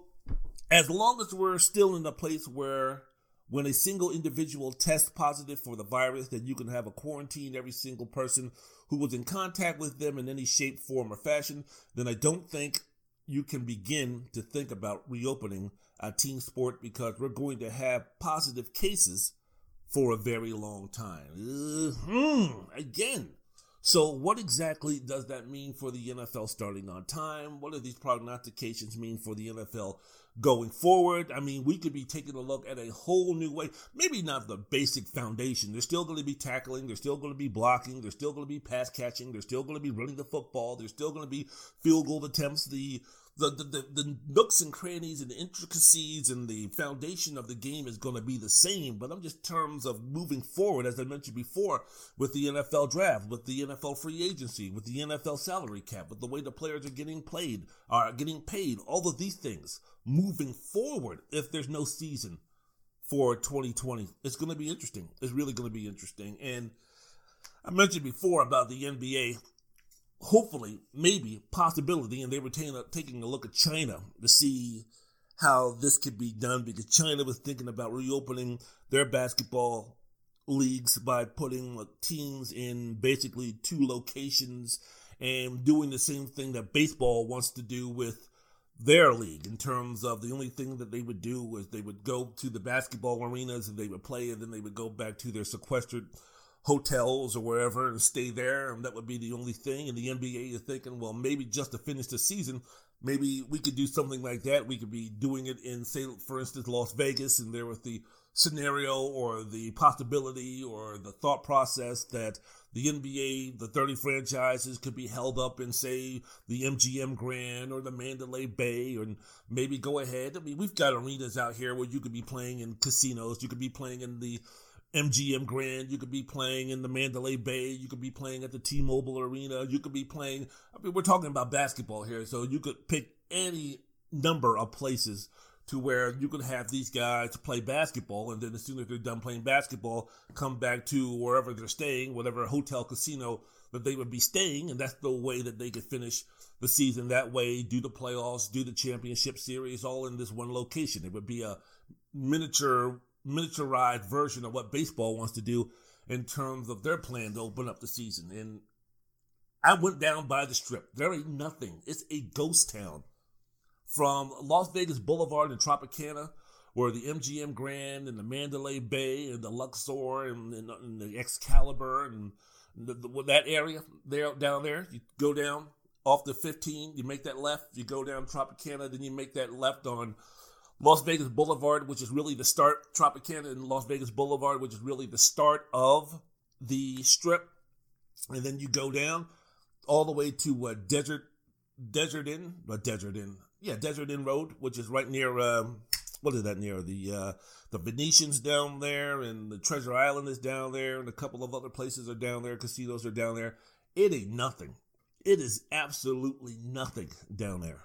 as long as we're still in a place where when a single individual tests positive for the virus, then you can have a quarantine every single person who was in contact with them in any shape, form, or fashion. Then I don't think you can begin to think about reopening a team sport because we're going to have positive cases for a very long time. Mm-hmm. Again. So, what exactly does that mean for the NFL starting on time? What do these prognostications mean for the NFL going forward. I mean, we could be taking a look at a whole new way. Maybe not the basic foundation. They're still going to be tackling. They're still going to be blocking. They're still going to be pass catching. They're still going to be running the football. They're still going to be field goal attempts. The the, the, the, the, nooks and crannies and the intricacies and the foundation of the game is going to be the same, but I'm just terms of moving forward, as I mentioned before, with the NFL draft, with the NFL free agency, with the NFL salary cap, with the way the players are getting played, are getting paid, all of these things moving forward if there's no season for 2020. It's going to be interesting. It's really going to be interesting. And I mentioned before about the NBA. Hopefully, maybe possibility, and they were taking a, taking a look at China to see how this could be done because China was thinking about reopening their basketball leagues by putting uh, teams in basically two locations and doing the same thing that baseball wants to do with their league in terms of the only thing that they would do was they would go to the basketball arenas and they would play and then they would go back to their sequestered hotels or wherever and stay there and that would be the only thing. And the NBA is thinking well maybe just to finish the season maybe we could do something like that. We could be doing it in say for instance Las Vegas and there was the scenario or the possibility or the thought process that the NBA, the 30 franchises could be held up in, say, the MGM Grand or the Mandalay Bay, or maybe go ahead. I mean, we've got arenas out here where you could be playing in casinos, you could be playing in the MGM Grand, you could be playing in the Mandalay Bay, you could be playing at the T Mobile Arena, you could be playing. I mean, we're talking about basketball here, so you could pick any number of places to where you could have these guys play basketball, and then as soon as they're done playing basketball, come back to wherever they're staying, whatever hotel casino that they would be staying, and that's the way that they could finish the season that way, do the playoffs, do the championship series, all in this one location. It would be a miniature, miniaturized version of what baseball wants to do in terms of their plan to open up the season. And I went down by the strip. There ain't nothing. It's a ghost town from Las Vegas Boulevard in Tropicana where the MGM Grand and the Mandalay Bay and the Luxor and, and, and the Excalibur and the, the, that area there down there. You go down off the 15, you make that left, you go down Tropicana, then you make that left on Las Vegas Boulevard, which is really the start, Tropicana and Las Vegas Boulevard, which is really the start of the strip. And then you go down all the way to uh, Desert Desert Inn, uh, Desert Inn, yeah, Desert Inn Road, which is right near um, what is that near the uh, the Venetians down there, and the Treasure Island is down there, and a couple of other places are down there. Casinos are down there. It ain't nothing. It is absolutely nothing down there.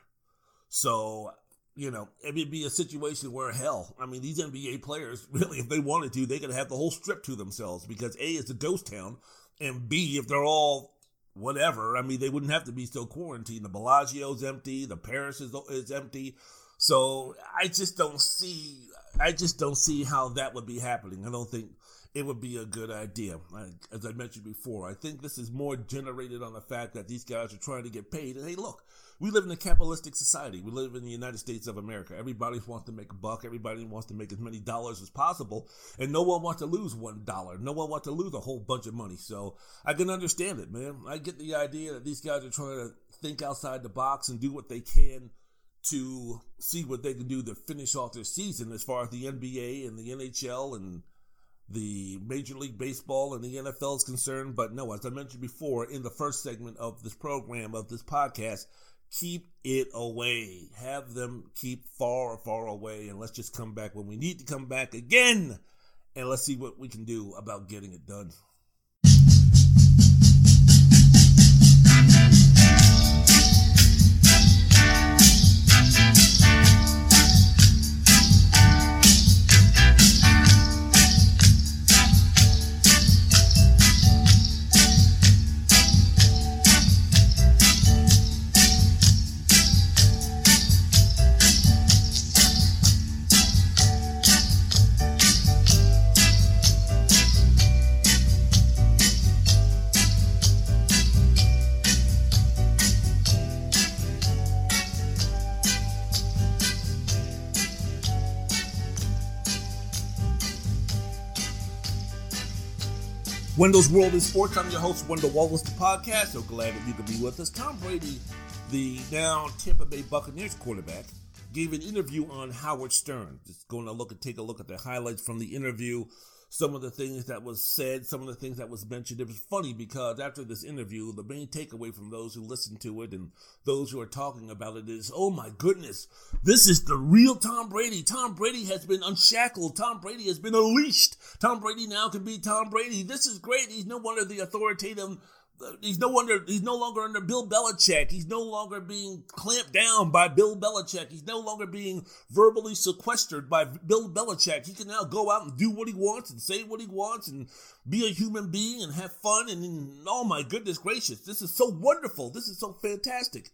So you know, it would be a situation where hell, I mean, these NBA players really, if they wanted to, they could have the whole strip to themselves because a it's a ghost town, and b if they're all whatever, I mean, they wouldn't have to be so quarantined. The Bellagio's empty, the Paris is is empty. So I just don't see I just don't see how that would be happening. I don't think it would be a good idea. As I mentioned before, I think this is more generated on the fact that these guys are trying to get paid. And hey, look, we live in a capitalistic society. We live in the United States of America. Everybody wants to make a buck. Everybody wants to make as many dollars as possible. And no one wants to lose one dollar. No one wants to lose a whole bunch of money. So I can understand it, man. I get the idea that these guys are trying to think outside the box and do what they can to see what they can do to finish off their season as far as the NBA and the NHL and the Major League Baseball and the NFL is concerned. But no, as I mentioned before in the first segment of this program, of this podcast, keep it away. Have them keep far, far away, and let's just come back when we need to come back again. And let's see what we can do about getting it done. Wendell's World in Sports. I'm your host, Wendell Wallace, the podcast. So glad that you could be with us. Tom Brady, the now Tampa Bay Buccaneers quarterback, gave an interview on Howard Stern. Just going to look and take a look at the highlights from the interview some of the things that was said, some of the things that was mentioned. It was funny because after this interview, the main takeaway from those who listened to it and those who are talking about it is, oh my goodness, this is the real Tom Brady. Tom Brady has been unshackled. Tom Brady has been unleashed. Tom Brady now can be Tom Brady. This is great. He's no wonder the authoritative he's no wonder he's no longer under Bill Belichick. He's no longer being clamped down by Bill Belichick. He's no longer being verbally sequestered by Bill Belichick. He can now go out and do what he wants and say what he wants and be a human being and have fun. And, and oh my goodness gracious, this is so wonderful. This is so fantastic.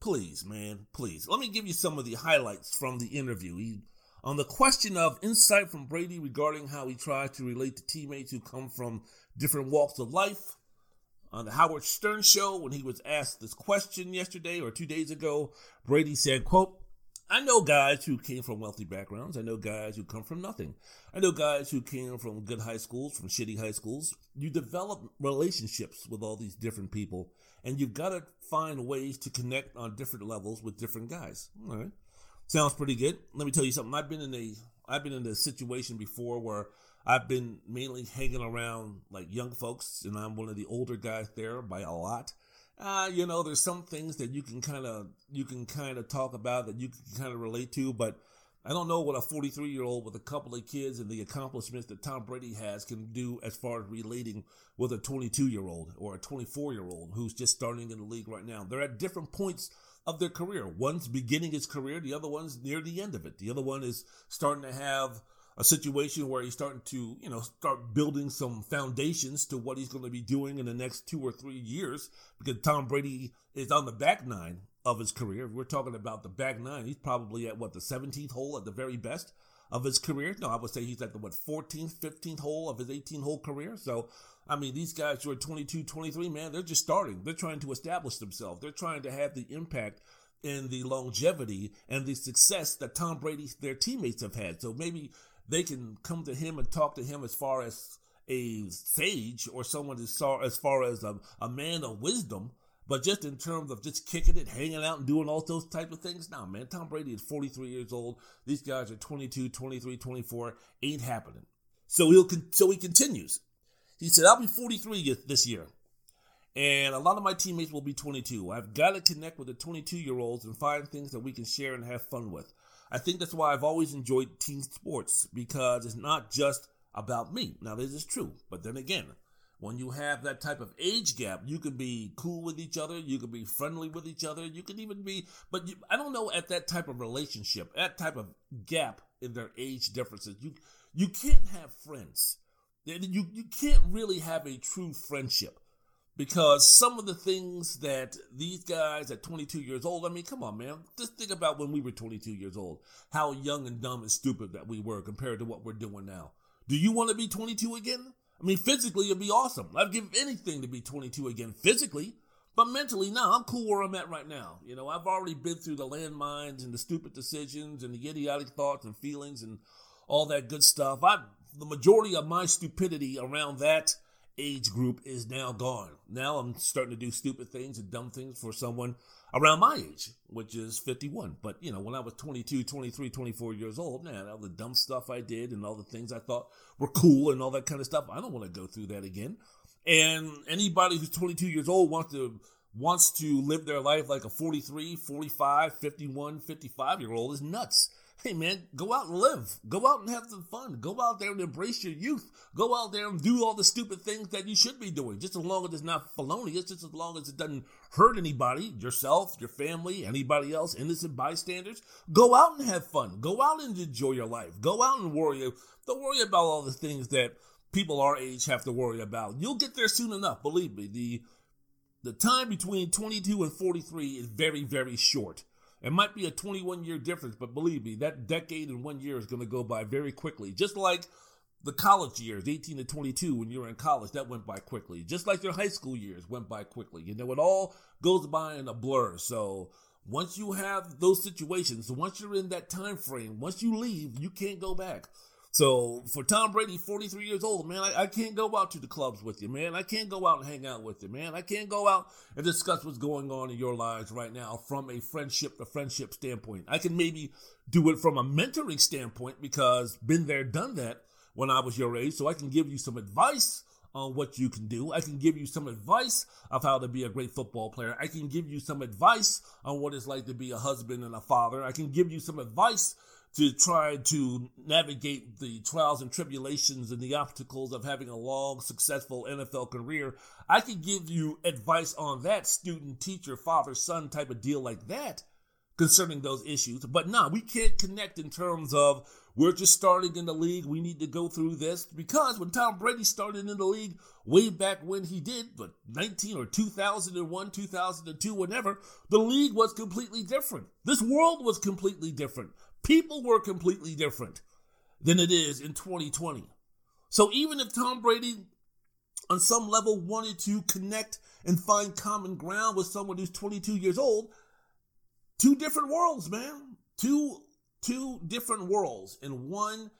Please, man, please. Let me give you some of the highlights from the interview. He, on the question of insight from Brady regarding how he tries to relate to teammates who come from different walks of life on the Howard Stern show when he was asked this question yesterday or two days ago, Brady said, quote, I know guys who came from wealthy backgrounds. I know guys who come from nothing. I know guys who came from good high schools, from shitty high schools. You develop relationships with all these different people, and you've got to find ways to connect on different levels with different guys. All right. Sounds pretty good. Let me tell you something. I've been in a I've been in a situation before where I've been mainly hanging around like young folks, and I'm one of the older guys there by a lot. Uh, you know, there's some things that you can kind of you can kind of talk about that you can kind of relate to, but I don't know what a 43 year old with a couple of kids and the accomplishments that Tom Brady has can do as far as relating with a 22 year old or a 24 year old who's just starting in the league right now. They're at different points of their career. One's beginning his career, the other one's near the end of it. The other one is starting to have a situation where he's starting to, you know, start building some foundations to what he's going to be doing in the next two or three years because Tom Brady is on the back nine of his career. we're talking about the back nine. He's probably at what, the 17th hole at the very best of his career. No, I would say he's at the, what, 14th, 15th hole of his 18 hole career. So, I mean, these guys who are 22, 23, man, they're just starting. They're trying to establish themselves. They're trying to have the impact and the longevity and the success that Tom Brady, their teammates have had. So maybe they can come to him and talk to him as far as a sage or someone as far as, far as a, a man of wisdom. But just in terms of just kicking it, hanging out, and doing all those type of things, nah, man. Tom Brady is 43 years old. These guys are 22, 23, 24. Ain't happening. So he'll so he continues. He said, "I'll be 43 this year, and a lot of my teammates will be 22. I've got to connect with the 22 year olds and find things that we can share and have fun with. I think that's why I've always enjoyed team sports because it's not just about me. Now, this is true, but then again." When you have that type of age gap, you can be cool with each other, you can be friendly with each other, you can even be, but you, I don't know at that type of relationship, that type of gap in their age differences, you you can't have friends. You you can't really have a true friendship because some of the things that these guys at 22 years old, I mean, come on, man, just think about when we were 22 years old, how young and dumb and stupid that we were compared to what we're doing now. Do you want to be 22 again? I mean, physically, it'd be awesome. I'd give anything to be 22 again physically. But mentally, no, I'm cool where I'm at right now. You know, I've already been through the landmines and the stupid decisions and the idiotic thoughts and feelings and all that good stuff. I the majority of my stupidity around that age group is now gone. Now I'm starting to do stupid things and dumb things for someone around my age, which is 51. But, you know, when I was 22, 23, 24 years old, man, all the dumb stuff I did and all the things I thought were cool and all that kind of stuff, I don't want to go through that again. And anybody who's 22 years old wants to wants to live their life like a 43, 45, 51, 55 year old is nuts. Hey man, go out and live. Go out and have some fun. Go out there and embrace your youth. Go out there and do all the stupid things that you should be doing. Just as long as it's not felonious, just as long as it doesn't hurt anybody, yourself, your family, anybody else, innocent bystanders. Go out and have fun. Go out and enjoy your life. Go out and worry. Don't worry about all the things that people our age have to worry about. You'll get there soon enough. Believe me. The the time between 22 and 43 is very, very short. It might be a 21 year difference, but believe me, that decade and one year is going to go by very quickly. Just like the college years, 18 to 22, when you're in college, that went by quickly. Just like your high school years went by quickly. You know, it all goes by in a blur. So once you have those situations, once you're in that time frame, once you leave, you can't go back. So for Tom Brady, 43 years old, man, I, I, can't go out to the clubs with you, man. I can't go out and hang out with you, man. I can't go out and discuss what's going on in your lives right now from a friendship to friendship standpoint. I can maybe do it from a mentoring standpoint because been there, done that when I was your age. So I can give you some advice on what you can do. I can give you some advice of how to be a great football player. I can give you some advice on what it's like to be a husband and a father. I can give you some advice to try to navigate the trials and tribulations and the obstacles of having a long, successful NFL career. I could give you advice on that student, teacher, father, son type of deal like that concerning those issues. But no, nah, we can't connect in terms of we're just starting in the league. We need to go through this because when Tom Brady started in the league way back when he did, but 19 or 2001, 2002, whenever, the league was completely different. This world was completely different people were completely different than it is in 2020. So even if Tom Brady, on some level, wanted to connect and find common ground with someone who's 22 years old, two different worlds, man. Two two different worlds, and one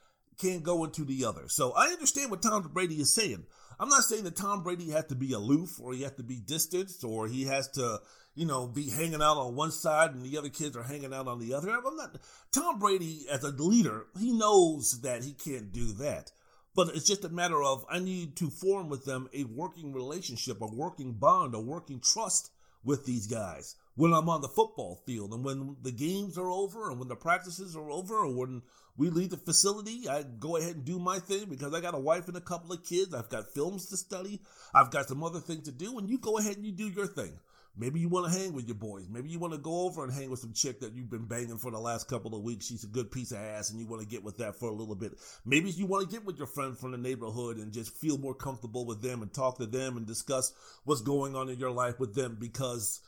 can't go into the other. So I understand what Tom Brady is saying. I'm not saying that Tom Brady has to be aloof or he has to be distant or he has to you know, be hanging out on one side and the other kids are hanging out on the other. I'm not Tom Brady as a leader, he knows that he can't do that. But it's just a matter of I need to form with them a working relationship, a working bond, a working trust with these guys when I'm on the football field and when the games are over and when the practices are over or when we leave the facility, I go ahead and do my thing because I got a wife and a couple of kids. I've got films to study. I've got some other things to do and you go ahead and you do your thing. Maybe you want to hang with your boys. Maybe you want to go over and hang with some chick that you've been banging for the last couple of weeks. She's a good piece of ass and you want to get with that for a little bit. Maybe you want to get with your friend from the neighborhood and just feel more comfortable with them and talk to them and discuss what's going on in your life with them because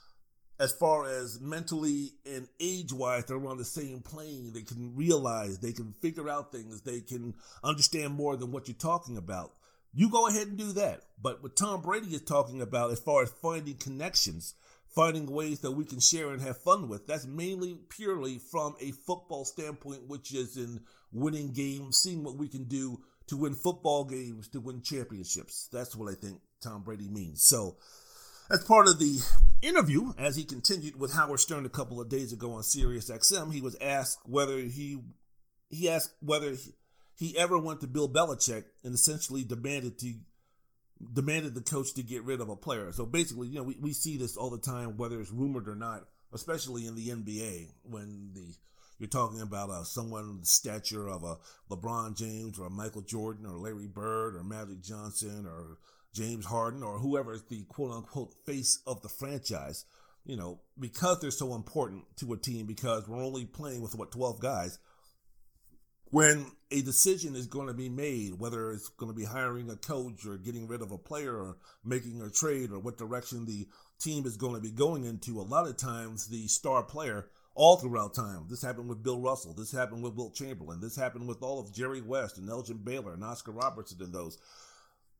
as far as mentally and age wise, they're on the same plane. They can realize, they can figure out things, they can understand more than what you're talking about. You go ahead and do that. But what Tom Brady is talking about, as far as finding connections, finding ways that we can share and have fun with. That's mainly purely from a football standpoint, which is in winning games, seeing what we can do to win football games, to win championships. That's what I think Tom Brady means. So, as part of the interview, as he continued with Howard Stern a couple of days ago on Sirius XM, he was asked whether he he asked whether he, he ever went to Bill Belichick and essentially demanded to demanded the coach to get rid of a player. So basically, you know, we, we see this all the time, whether it's rumored or not, especially in the NBA when the you're talking about uh, someone the stature of a LeBron James or a Michael Jordan or Larry Bird or Magic Johnson or James Harden or whoever is the quote unquote face of the franchise. You know, because they're so important to a team, because we're only playing with what 12 guys when a decision is going to be made, whether it's going to be hiring a coach or getting rid of a player or making a trade or what direction the team is going to be going into, a lot of times the star player all throughout time. This happened with Bill Russell. This happened with Wilt Chamberlain. This happened with all of Jerry West and Elgin Baylor and Oscar Robertson and those.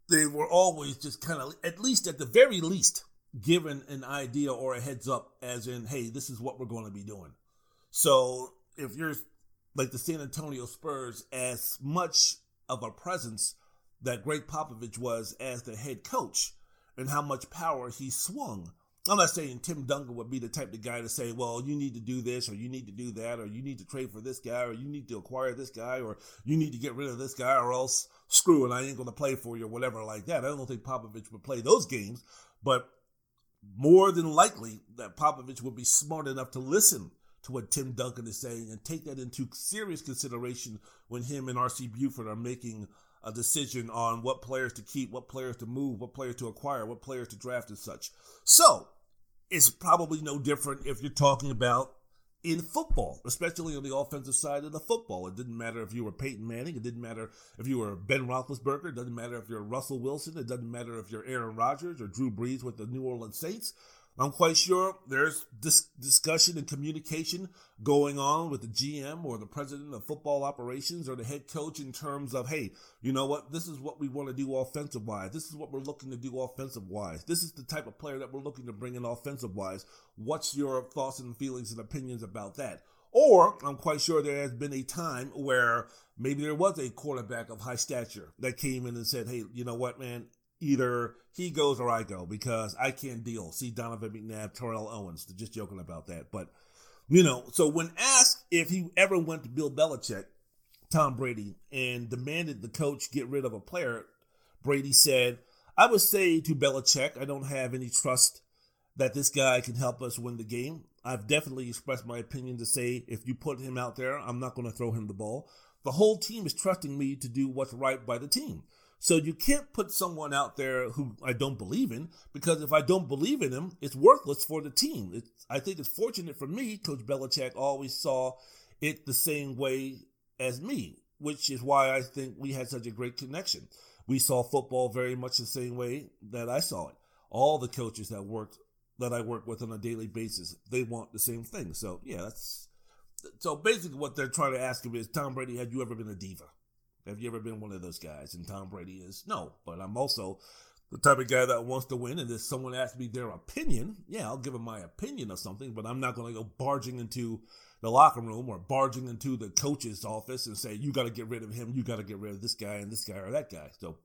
They were always just kind of, at least at the very least, given an idea or a heads up, as in, hey, this is what we're going to be doing. So if you're like the San Antonio Spurs as much of a presence that Gregg Popovich was as the head coach and how much power he swung. I'm not saying Tim Duncan would be the type of guy to say, well, you need to do this or you need to do that or you need to trade for this guy or you need to acquire this guy or you need to get rid of this guy or else screw it, I ain't going to play for you or whatever like that. I don't think Popovich would play those games, but more than likely that Popovich would be smart enough to listen to what Tim Duncan is saying and take that into serious consideration when him and RC Buford are making a decision on what players to keep, what players to move, what players to acquire, what players to draft and such. So it's probably no different if you're talking about in football, especially on the offensive side of the football. It didn't matter if you were Peyton Manning. It didn't matter if you were Ben Roethlisberger. It doesn't matter if you're Russell Wilson. It doesn't matter if you're Aaron Rodgers or Drew Brees with the New Orleans Saints. I'm quite sure there's this discussion and communication going on with the GM or the president of football operations or the head coach in terms of, hey, you know what? This is what we want to do offensive wise. This is what we're looking to do offensive wise. This is the type of player that we're looking to bring in offensive wise. What's your thoughts and feelings and opinions about that? Or I'm quite sure there has been a time where maybe there was a quarterback of high stature that came in and said, hey, you know what, man? Either he goes or I go because I can't deal. See Donovan McNabb, Terrell Owens. Just joking about that. But, you know, so when asked if he ever went to Bill Belichick, Tom Brady, and demanded the coach get rid of a player, Brady said, I would say to Belichick, I don't have any trust that this guy can help us win the game. I've definitely expressed my opinion to say if you put him out there, I'm not going to throw him the ball. The whole team is trusting me to do what's right by the team. So you can't put someone out there who I don't believe in because if I don't believe in him, it's worthless for the team. It's, I think it's fortunate for me, Coach Belichick always saw it the same way as me, which is why I think we had such a great connection. We saw football very much the same way that I saw it. All the coaches that worked that I work with on a daily basis, they want the same thing. So yeah, that's so basically what they're trying to ask him is Tom Brady, had you ever been a diva? Have you ever been one of those guys? And Tom Brady is no, but I'm also the type of guy that wants to win. And if someone asks me their opinion, yeah, I'll give them my opinion of something, but I'm not going to go barging into the locker room or barging into the coach's office and say, you got to get rid of him, you got to get rid of this guy and this guy or that guy. So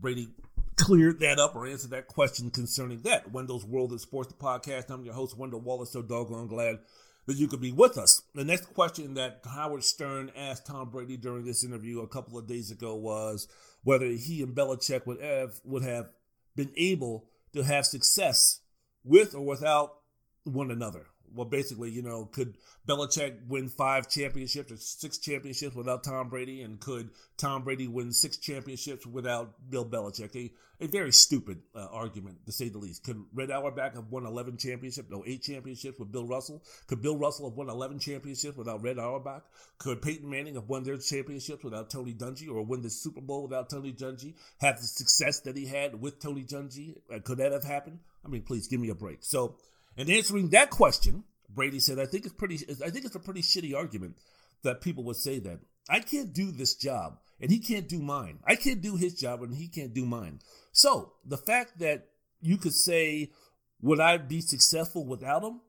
Brady cleared that up or answered that question concerning that. Wendell's World of Sports, the podcast. I'm your host, Wendell Wallace. So doggone glad that you could be with us. The next question that Howard Stern asked Tom Brady during this interview a couple of days ago was whether he and Belichick would have would have been able to have success with or without one another well, basically, you know, could Belichick win five championships or six championships without Tom Brady? And could Tom Brady win six championships without Bill Belichick? A, a very stupid uh, argument, to say the least. Could Red Auerbach have won 11 championships, no, eight championships with Bill Russell? Could Bill Russell have won 11 championships without Red Auerbach? Could Peyton Manning have won their championships without Tony Dungy or win the Super Bowl without Tony Dungy? Have the success that he had with Tony Dungy? Uh, could that have happened? I mean, please give me a break. So, and answering that question, Brady said, "I think it's pretty. I think it's a pretty shitty argument that people would say that I can't do this job and he can't do mine. I can't do his job and he can't do mine. So the fact that you could say Would I be successful without him?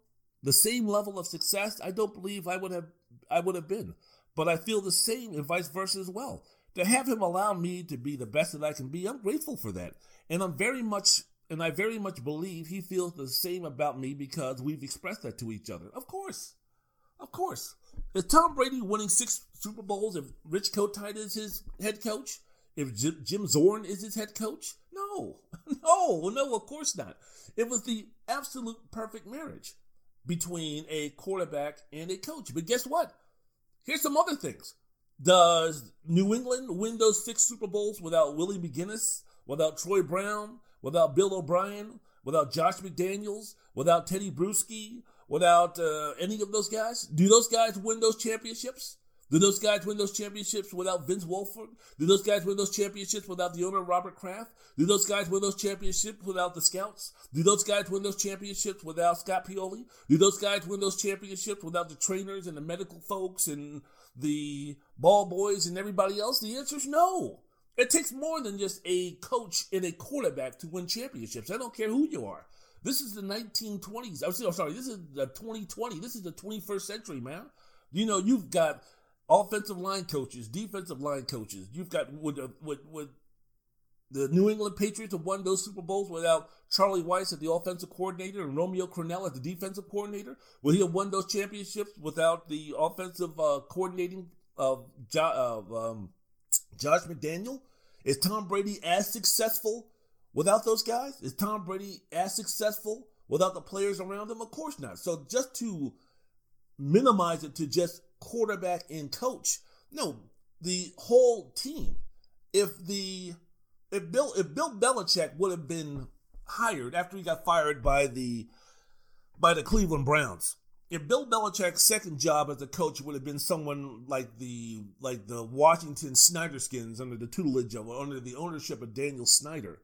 The same level of success, I don't believe I would have I would have been. But I feel the same and vice versa as well. To have him allow me to be the best that I can be, I'm grateful for that. And I'm very much and I very much believe he feels the same about me because we've expressed that to each other. Of course. Of course. Is Tom Brady winning six Super Bowls if Rich Kotite is his head coach? If Jim Zorn is his head coach? No. No, no, of course not. It was the absolute perfect marriage between a quarterback and a coach. But guess what? Here's some other things. Does New England win those six Super Bowls without Willie McGinest, without Troy Brown, without Bill O'Brien, without Josh McDaniels, without Teddy Bruschi, without uh, any of those guys? Do those guys win those championships? Do those guys win those championships without Vince Wilfork? Do those guys win those championships without the owner Robert Kraft? Do those guys win those championships without the scouts? Do those guys win those championships without Scott Pioli? Do those guys win those championships without the trainers and the medical folks and the ball boys and everybody else? The answer is no. It takes more than just a coach and a quarterback to win championships. I don't care who you are. This is the 1920s. I'm sorry, this is the 2020. This is the 21st century, man. You know, you've got offensive line coaches, defensive line coaches. You've got with with, with the New England Patriots have won those Super Bowls without Charlie Weis as the offensive coordinator and Romeo Crennel as the defensive coordinator. Will he have won those championships without the offensive uh, coordinating of, of um, Josh McDaniel? Is Tom Brady as successful without those guys? Is Tom Brady as successful without the players around him? Of course not. So just to minimize it to just quarterback and coach, no, the whole team. If the if Bill if Bill Belichick would have been hired after he got fired by the by the Cleveland Browns, if Bill Belichick's second job as a coach would have been someone like the like the Washington Snyderskins under the tutelage of under the ownership of Daniel Snyder,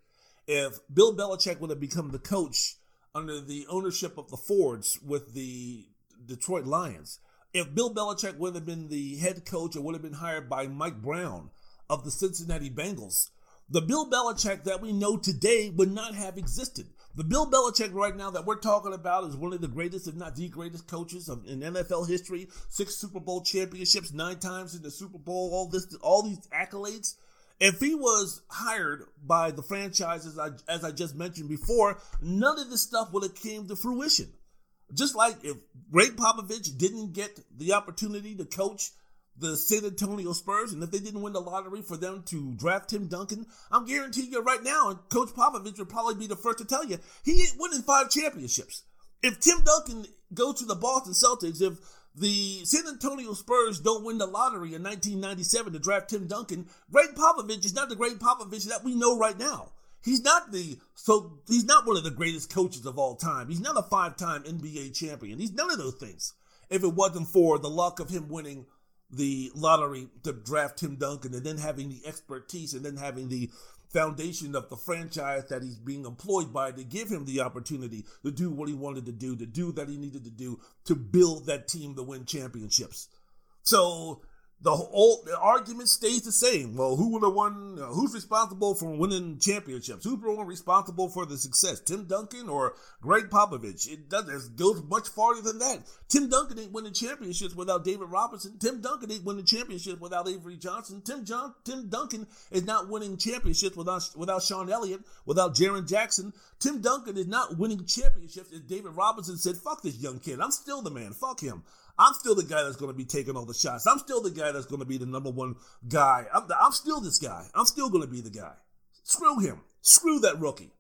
if Bill Belichick would have become the coach under the ownership of the Fords with the Detroit Lions, if Bill Belichick would have been the head coach or would have been hired by Mike Brown of the Cincinnati Bengals, the Bill Belichick that we know today would not have existed. The Bill Belichick right now that we're talking about is one of the greatest, if not the greatest, coaches in NFL history. Six Super Bowl championships, nine times in the Super Bowl, all this, all these accolades. If he was hired by the franchises, as I just mentioned before, none of this stuff would have came to fruition. Just like if Gregg Popovich didn't get the opportunity to coach the San Antonio Spurs, and if they didn't win the lottery for them to draft Tim Duncan, I'm guaranteeing you right now, and Coach Popovich would probably be the first to tell you, he ain't winning five championships. If Tim Duncan goes to the Boston Celtics, if the San Antonio Spurs don't win the lottery in 1997 to draft Tim Duncan, Gregg Popovich is not the Gregg Popovich that we know right now. He's not the so he's not one of the greatest coaches of all time. He's not a five-time NBA champion. He's none of those things. If it wasn't for the luck of him winning the lottery to draft Tim Duncan and then having the expertise and then having the foundation of the franchise that he's being employed by to give him the opportunity to do what he wanted to do, to do that he needed to do to build that team to win championships. So the whole the argument stays the same. Well, who would have won? Uh, who's responsible for winning championships? Who's responsible for the success? Tim Duncan or Gregg Popovich? It does goes much farther than that. Tim Duncan ain't winning championships without David Robinson. Tim Duncan ain't winning championships without Avery Johnson. Tim John Tim Duncan is not winning championships without without Sean Elliott, without Jaren Jackson. Tim Duncan is not winning championships if David Robinson said, "Fuck this young kid. I'm still the man. Fuck him." I'm still the guy that's going to be taking all the shots. I'm still the guy that's going to be the number one guy. I'm, the, I'm still this guy. I'm still going to be the guy. Screw him. Screw that rookie.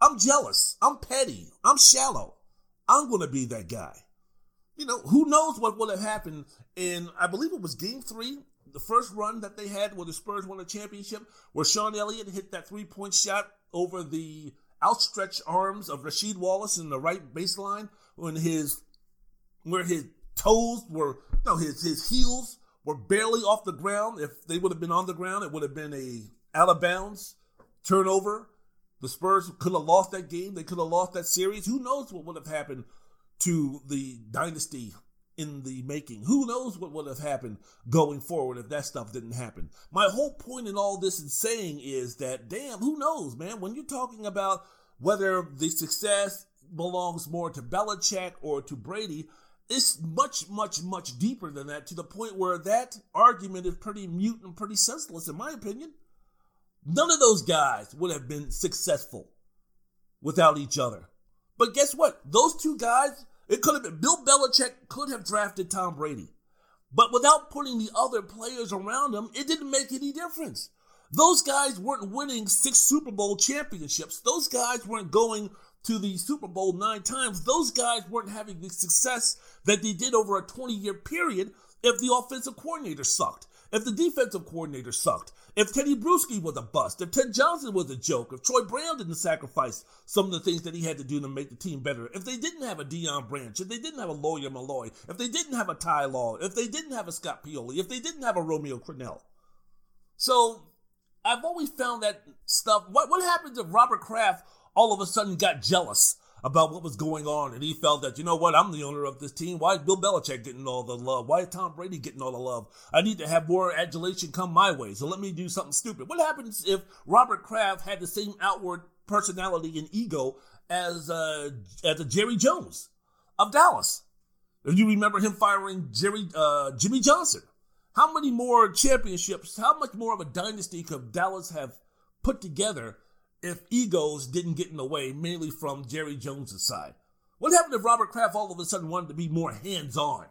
I'm jealous. I'm petty. I'm shallow. I'm going to be that guy. You know, who knows what would have happened in, I believe it was game three, the first run that they had where the Spurs won the championship, where Sean Elliott hit that three point shot over the outstretched arms of Rasheed Wallace in the right baseline when his where his toes were no his his heels were barely off the ground. If they would have been on the ground, it would have been a out of bounds turnover. The Spurs could have lost that game. They could have lost that series. Who knows what would have happened to the dynasty in the making? Who knows what would have happened going forward if that stuff didn't happen? My whole point in all this is saying is that, damn, who knows, man? When you're talking about whether the success belongs more to Belichick or to Brady. It's much, much, much deeper than that to the point where that argument is pretty mute and pretty senseless, in my opinion. None of those guys would have been successful without each other. But guess what? Those two guys, it could have been Bill Belichick could have drafted Tom Brady. But without putting the other players around him, it didn't make any difference. Those guys weren't winning six Super Bowl championships. Those guys weren't going to the Super Bowl nine times. Those guys weren't having the success that they did over a 20 year period if the offensive coordinator sucked, if the defensive coordinator sucked, if Teddy Bruschi was a bust, if Ted Johnson was a joke, if Troy Brown didn't sacrifice some of the things that he had to do to make the team better, if they didn't have a Deion Branch, if they didn't have a Lawyer Milloy, if they didn't have a Ty Law, if they didn't have a Scott Pioli, if they didn't have a Romeo Crennel. So I've always found that stuff. What what happens if Robert Kraft all of a sudden got jealous about what was going on and he felt that you know what I'm the owner of this team. Why is Bill Belichick getting all the love? Why is Tom Brady getting all the love? I need to have more adulation come my way. So let me do something stupid. What happens if Robert Kraft had the same outward personality and ego as uh, as a Jerry Jones of Dallas? If you remember him firing Jerry uh, Jimmy Johnson how many more championships, how much more of a dynasty could Dallas have put together if egos didn't get in the way, mainly from Jerry Jones' side? What happened if Robert Kraft all of a sudden wanted to be more hands on?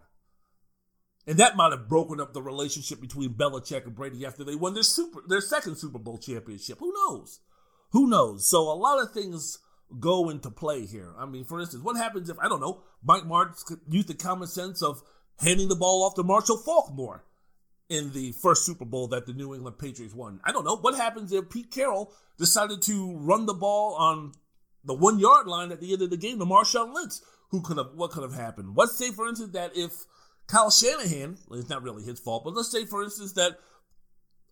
And that might have broken up the relationship between Belichick and Brady after they won their super their second Super Bowl championship. Who knows? Who knows? So a lot of things go into play here. I mean, for instance, what happens if I don't know Mike Martz used the common sense of handing the ball off to Marshall Faulk more? In the first Super Bowl that the New England Patriots won. I don't know what happens if Pete Carroll decided to run the ball on the one yard line at the end of the game to Marshawn Lynch. Who could have? What could have happened? Let's say, for instance, that if Kyle Shanahan, it's not really his fault, but let's say, for instance, that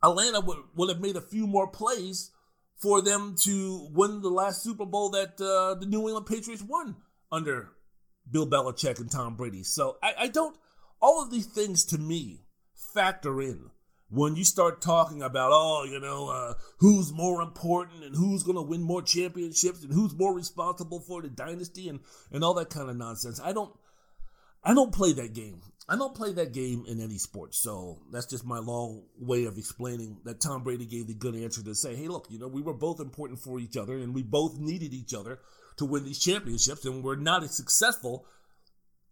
Atlanta would, would have made a few more plays for them to win the last Super Bowl that uh, the New England Patriots won under Bill Belichick and Tom Brady. So I, I don't. All of these things to me factor in when you start talking about, oh, you know, uh, who's more important and who's going to win more championships and who's more responsible for the dynasty and, and all that kind of nonsense. I don't, I don't play that game. I don't play that game in any sport. So that's just my long way of explaining that Tom Brady gave the good answer to say, hey, look, you know, we were both important for each other and we both needed each other to win these championships and we're not as successful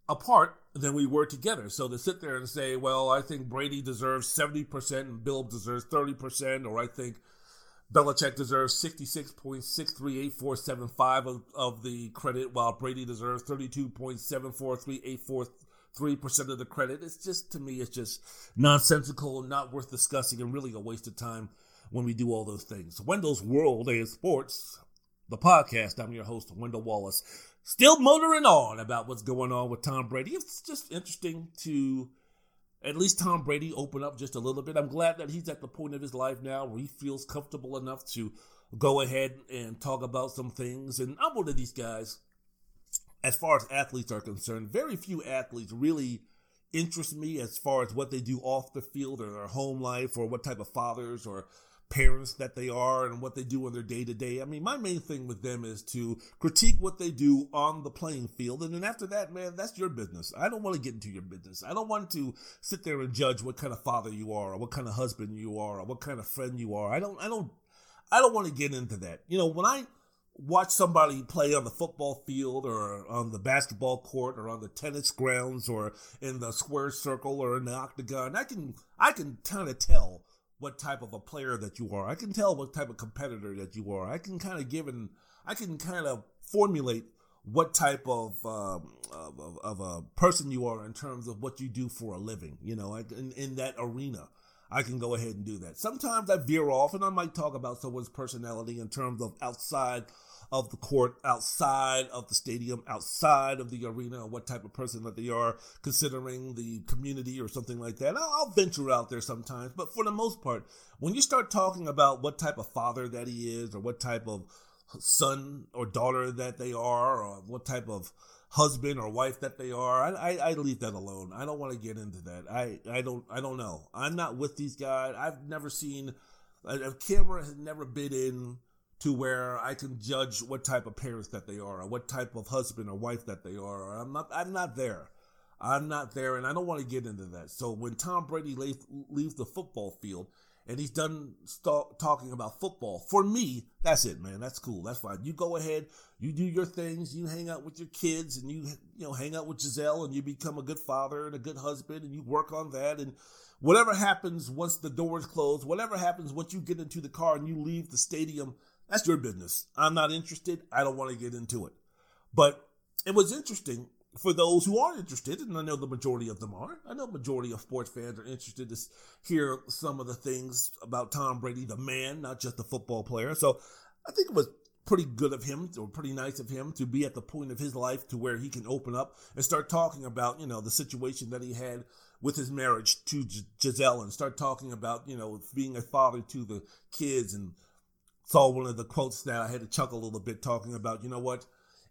apart than we were together. So to sit there and say, well, I think Brady deserves 70% and Bill deserves 30%, or I think Belichick deserves 66.638475 of, of the credit, while Brady deserves 32.743843% of the credit. It's just, to me, it's just nonsensical not worth discussing and really a waste of time when we do all those things. Wendell's World of Sports, the podcast. I'm your host, Wendell Wallace still motoring on about what's going on with Tom Brady. It's just interesting to at least Tom Brady open up just a little bit. I'm glad that he's at the point of his life now where he feels comfortable enough to go ahead and talk about some things. And I'm one of these guys, as far as athletes are concerned, very few athletes really interest me as far as what they do off the field or their home life or what type of fathers or parents that they are and what they do in their day to day. I mean, my main thing with them is to critique what they do on the playing field. And then after that, man, that's your business. I don't want to get into your business. I don't want to sit there and judge what kind of father you are or what kind of husband you are or what kind of friend you are. I don't, I don't, I don't want to get into that. You know, when I watch somebody play on the football field or on the basketball court or on the tennis grounds or in the square circle or in the octagon, I can, I can kind of tell what type of a player that you are. I can tell what type of competitor that you are. I can kind of give and I can kind of formulate what type of, um, of, of a person you are in terms of what you do for a living. You know, in, in that arena, I can go ahead and do that. Sometimes I veer off, and I might talk about someone's personality in terms of outside of the court, outside of the stadium, outside of the arena, what type of person that they are, considering the community or something like that. I'll, I'll venture out there sometimes, but for the most part, when you start talking about what type of father that he is, or what type of son or daughter that they are, or what type of husband or wife that they are. I, I, I, leave that alone. I don't want to get into that. I, I don't I don't know. I'm not with these guys. I've never seen a camera has never been in to where I can judge what type of parents that they are, or what type of husband or wife that they are. I'm not. I'm not there. I'm not there, and I don't want to get into that. So when Tom Brady leaves, leaves the football field and he's done st- talking about football, for me, that's it, man. That's cool. That's fine. You go ahead, you do your things, you hang out with your kids, and you you know hang out with Gisele, and you become a good father and a good husband, and you work on that, and whatever happens once the doors close, whatever happens once you get into the car and you leave the stadium, that's your business. I'm not interested. I don't want to get into it. But it was interesting for those who are interested, and I know the majority of them are, I know majority of sports fans are interested to hear some of the things about Tom Brady, the man, not just the football player. So I think it was pretty good of him, or pretty nice of him, to be at the point of his life to where he can open up and start talking about, you know, the situation that he had with his marriage to Gisele, and start talking about, you know, being a father to the kids, and saw one of the quotes that I had to chuckle a little bit, talking about, you know what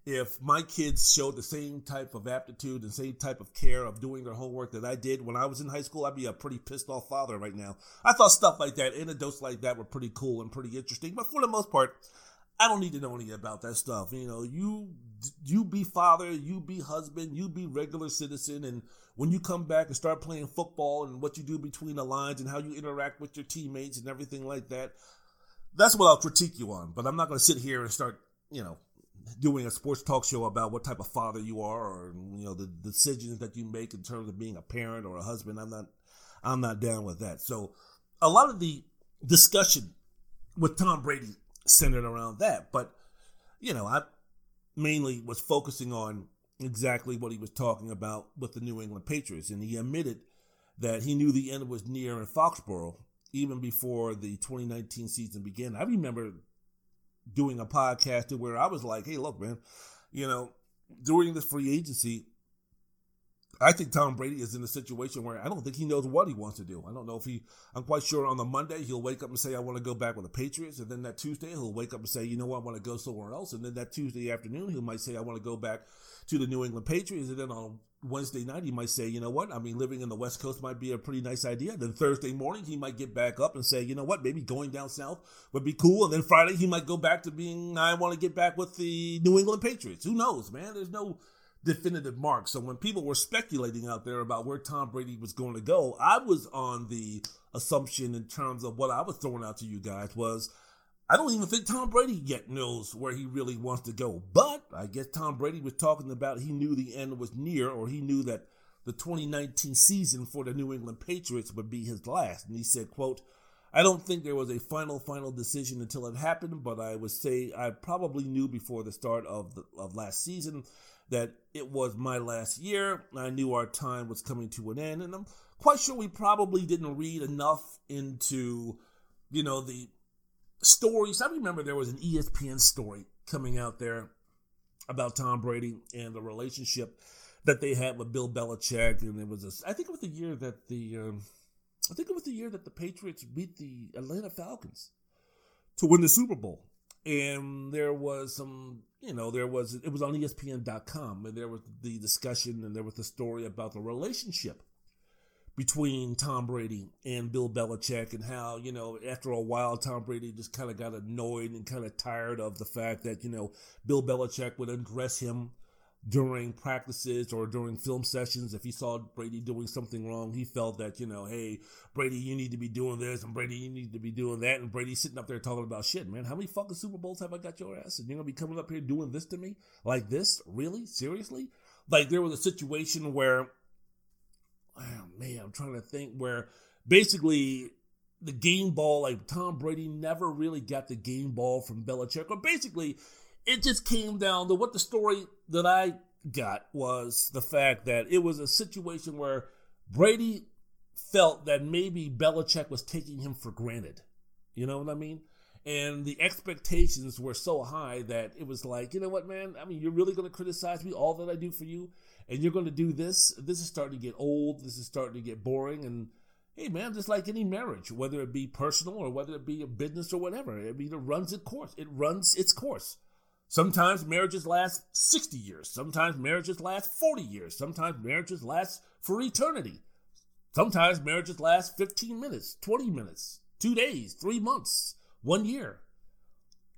if my kids showed the same type of aptitude and same type of care of doing their homework that I did when I was in high school, I'd be a pretty pissed off father right now. I thought stuff like that, anecdotes like that were pretty cool and pretty interesting, but for the most part, I don't need to know any about that stuff. You know, you you be father, you be husband, you be regular citizen, and when you come back and start playing football and what you do between the lines and how you interact with your teammates and everything like that, that's what I'll critique you on. But I'm not going to sit here and start, you know, doing a sports talk show about what type of father you are or you know the decisions that you make in terms of being a parent or a husband i'm not i'm not down with that so a lot of the discussion with tom brady centered around that but you know i mainly was focusing on exactly what he was talking about with the new england patriots and he admitted that he knew the end was near in foxborough even before the 2019 season began i remember doing a podcast where I was like, hey, look, man, you know, during this free agency, I think Tom Brady is in a situation where I don't think he knows what he wants to do. I don't know if he, I'm quite sure on the Monday he'll wake up and say, I want to go back with the Patriots. And then that Tuesday he'll wake up and say, you know what, I want to go somewhere else. And then that Tuesday afternoon he might say, I want to go back to the New England Patriots. And then on Wednesday night, he might say, you know what? I mean, living in the West Coast might be a pretty nice idea. Then Thursday morning, he might get back up and say, you know what? Maybe going down south would be cool. And then Friday, he might go back to being, I want to get back with the New England Patriots. Who knows, man? There's no definitive mark. So when people were speculating out there about where Tom Brady was going to go, I was on the assumption in terms of what I was throwing out to you guys was I don't even think Tom Brady yet knows where he really wants to go. But I guess Tom Brady was talking about he knew the end was near, or he knew that the 2019 season for the New England Patriots would be his last. And he said, quote, I don't think there was a final, final decision until it happened, but I would say I probably knew before the start of the of last season that it was my last year. I knew our time was coming to an end, and I'm quite sure we probably didn't read enough into, you know, the stories. I remember there was an ESPN story coming out there about Tom Brady and the relationship that they had with Bill Belichick, and it was a, I think it was the year that the um, I think it was the year that the Patriots beat the Atlanta Falcons to win the Super Bowl. And there was some, you know, there was it was on ESPN.com, and there was the discussion, and there was the story about the relationship between Tom Brady and Bill Belichick and how, you know, after a while, Tom Brady just kind of got annoyed and kind of tired of the fact that, you know, Bill Belichick would undress him during practices or during film sessions. If he saw Brady doing something wrong, he felt that, you know, hey, Brady, you need to be doing this, and Brady, you need to be doing that. And Brady sitting up there talking about shit, man. How many fucking Super Bowls have I got your ass? And you're to be coming up here doing this to me? Like this? Really? Seriously? Like there was a situation where oh man, I'm trying to think where basically the game ball, like Tom Brady never really got the game ball from Belichick, or basically it just came down to what the story that I got was the fact that it was a situation where Brady felt that maybe Belichick was taking him for granted. You know what I mean? And the expectations were so high that it was like, you know what, man? I mean, you're really going to criticize me, all that I do for you? and you're going to do this, this is starting to get old. This is starting to get boring. And hey, man, just like any marriage, whether it be personal or whether it be a business or whatever, I mean, it runs its course. It runs its course. Sometimes marriages last 60 years. Sometimes marriages last 40 years. Sometimes marriages last for eternity. Sometimes marriages last 15 minutes, 20 minutes, two days, three months, one year.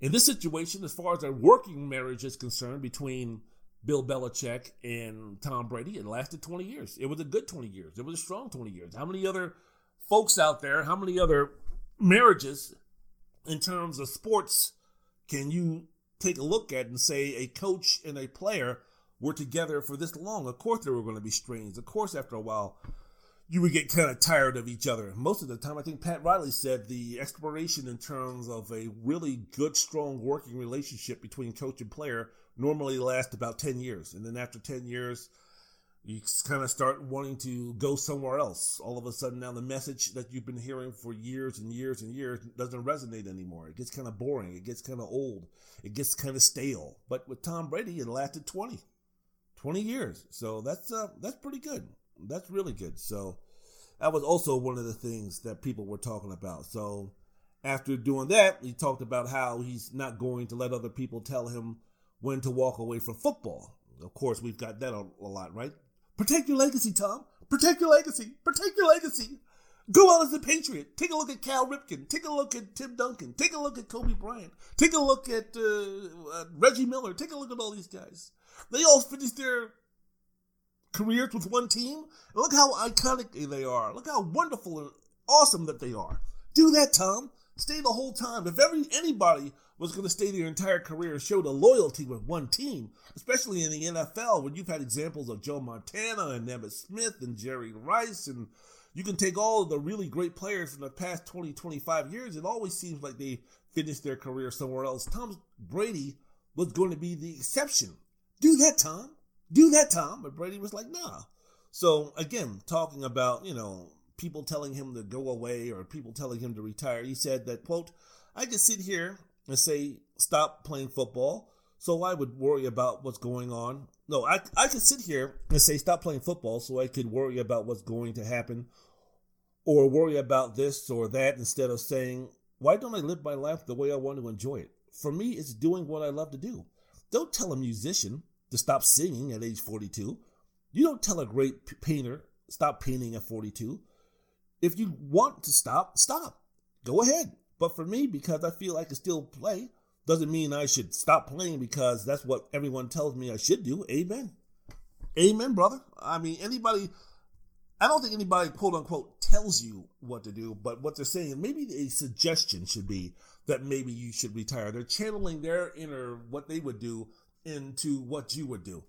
In this situation, as far as a working marriage is concerned between Bill Belichick and Tom Brady, it lasted 20 years. It was a good 20 years. It was a strong 20 years. How many other folks out there, how many other marriages in terms of sports can you take a look at and say a coach and a player were together for this long? Of course, there were going to be strains. Of course, after a while, you would get kind of tired of each other. Most of the time, I think Pat Riley said the exploration in terms of a really good, strong working relationship between coach and player normally lasts about 10 years. And then after 10 years, you kind of start wanting to go somewhere else. All of a sudden, now the message that you've been hearing for years and years and years doesn't resonate anymore. It gets kind of boring. It gets kind of old. It gets kind of stale. But with Tom Brady, it lasted 20, 20 years. So that's uh, that's pretty good. That's really good. So that was also one of the things that people were talking about. So after doing that, he talked about how he's not going to let other people tell him when to walk away from football. Of course, we've got that a, a lot, right? Protect your legacy, Tom. Protect your legacy. Protect your legacy. Go out as a Patriot. Take a look at Cal Ripken. Take a look at Tim Duncan. Take a look at Kobe Bryant. Take a look at uh, uh, Reggie Miller. Take a look at all these guys. They all finished their careers with one team. And look how iconic they are. Look how wonderful and awesome that they are. Do that, Tom. Stay the whole time. If every anybody was going to stay their entire career and show the loyalty with one team, especially in the NFL, when you've had examples of Joe Montana and Emmitt Smith and Jerry Rice, and you can take all of the really great players from the past 20, 25 years, it always seems like they finished their career somewhere else. Tom Brady was going to be the exception. Do that, Tom. Do that, Tom. But Brady was like, nah. So again, talking about, you know, people telling him to go away or people telling him to retire, he said that, quote, I could sit here and say, stop playing football. So I would worry about what's going on. No, I, I could sit here and say, stop playing football so I could worry about what's going to happen or worry about this or that instead of saying, why don't I live my life the way I want to enjoy it? For me, it's doing what I love to do. Don't tell a musician to stop singing at age 42. You don't tell a great painter, stop painting at 42. If you want to stop, stop. Go ahead. But for me, because I feel I can still play, doesn't mean I should stop playing because that's what everyone tells me I should do. Amen. Amen, brother. I mean, anybody, I don't think anybody, quote unquote, tells you what to do, but what they're saying, maybe a suggestion should be that maybe you should retire. They're channeling their inner, what they would do, into what you would do.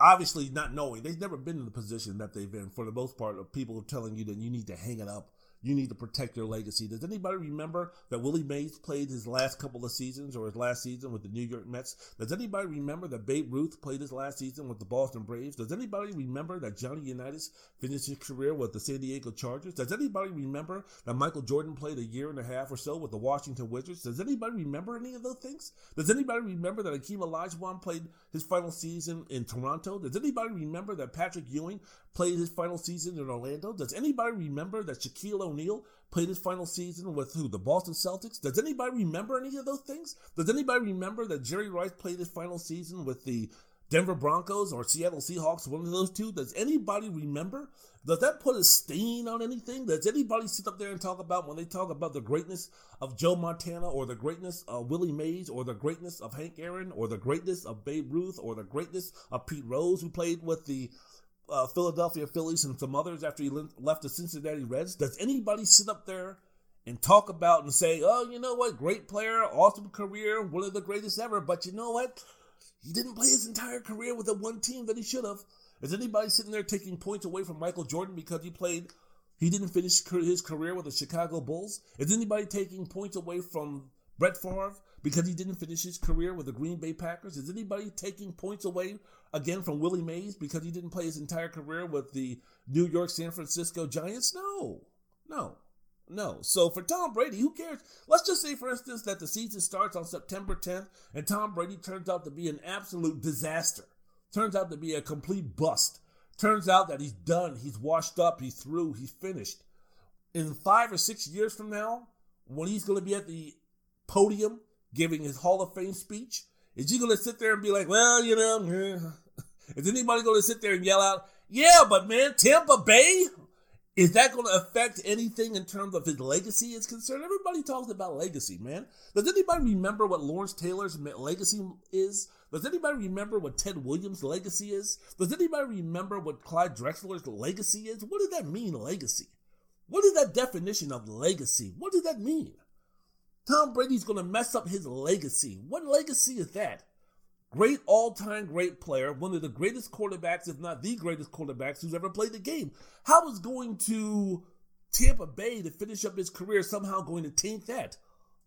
Obviously, not knowing. They've never been in the position that they've been, for the most part, of people telling you that you need to hang it up you need to protect your legacy. Does anybody remember that Willie Mays played his last couple of seasons or his last season with the New York Mets? Does anybody remember that Babe Ruth played his last season with the Boston Braves? Does anybody remember that Johnny Unitas finished his career with the San Diego Chargers? Does anybody remember that Michael Jordan played a year and a half or so with the Washington Wizards? Does anybody remember any of those things? Does anybody remember that Akeem Olajuwon played his final season in Toronto? Does anybody remember that Patrick Ewing played his final season in Orlando? Does anybody remember that Shaquille O'Neal played his final season with who? The Boston Celtics? Does anybody remember any of those things? Does anybody remember that Jerry Rice played his final season with the Denver Broncos or Seattle Seahawks, one of those two? Does anybody remember? Does that put a stain on anything? Does anybody sit up there and talk about when they talk about the greatness of Joe Montana or the greatness of Willie Mays or the greatness of Hank Aaron or the greatness of Babe Ruth or the greatness of Pete Rose who played with the uh, Philadelphia Phillies and some others after he left the Cincinnati Reds? Does anybody sit up there and talk about and say, oh, you know what, great player, awesome career, one of the greatest ever, but you know what? He didn't play his entire career with the one team that he should have. Is anybody sitting there taking points away from Michael Jordan because he played, he didn't finish his career with the Chicago Bulls? Is anybody taking points away from Brett Favre because he didn't finish his career with the Green Bay Packers? Is anybody taking points away again from Willie Mays because he didn't play his entire career with the New York San Francisco Giants? No, no, no. So for Tom Brady, who cares? Let's just say, for instance, that the season starts on September 10th and Tom Brady turns out to be an absolute disaster, turns out to be a complete bust, turns out that he's done, he's washed up, he's through, he's finished. In five or six years from now, when he's going to be at the podium giving his Hall of Fame speech, is he going to sit there and be like, well, you know, is anybody going to sit there and yell out, yeah, but man, Tampa Bay Is that going to affect anything in terms of his legacy is concerned? Everybody talks about legacy, man. Does anybody remember what Lawrence Taylor's legacy is? Does anybody remember what Ted Williams' legacy is? Does anybody remember what Clyde Drexler's legacy is? What does that mean, legacy? What is that definition of legacy? What does that mean? Tom Brady's going to mess up his legacy. What legacy is that? Great all time great player, one of the greatest quarterbacks, if not the greatest quarterbacks who's ever played the game. How is going to Tampa Bay to finish up his career somehow going to taint that?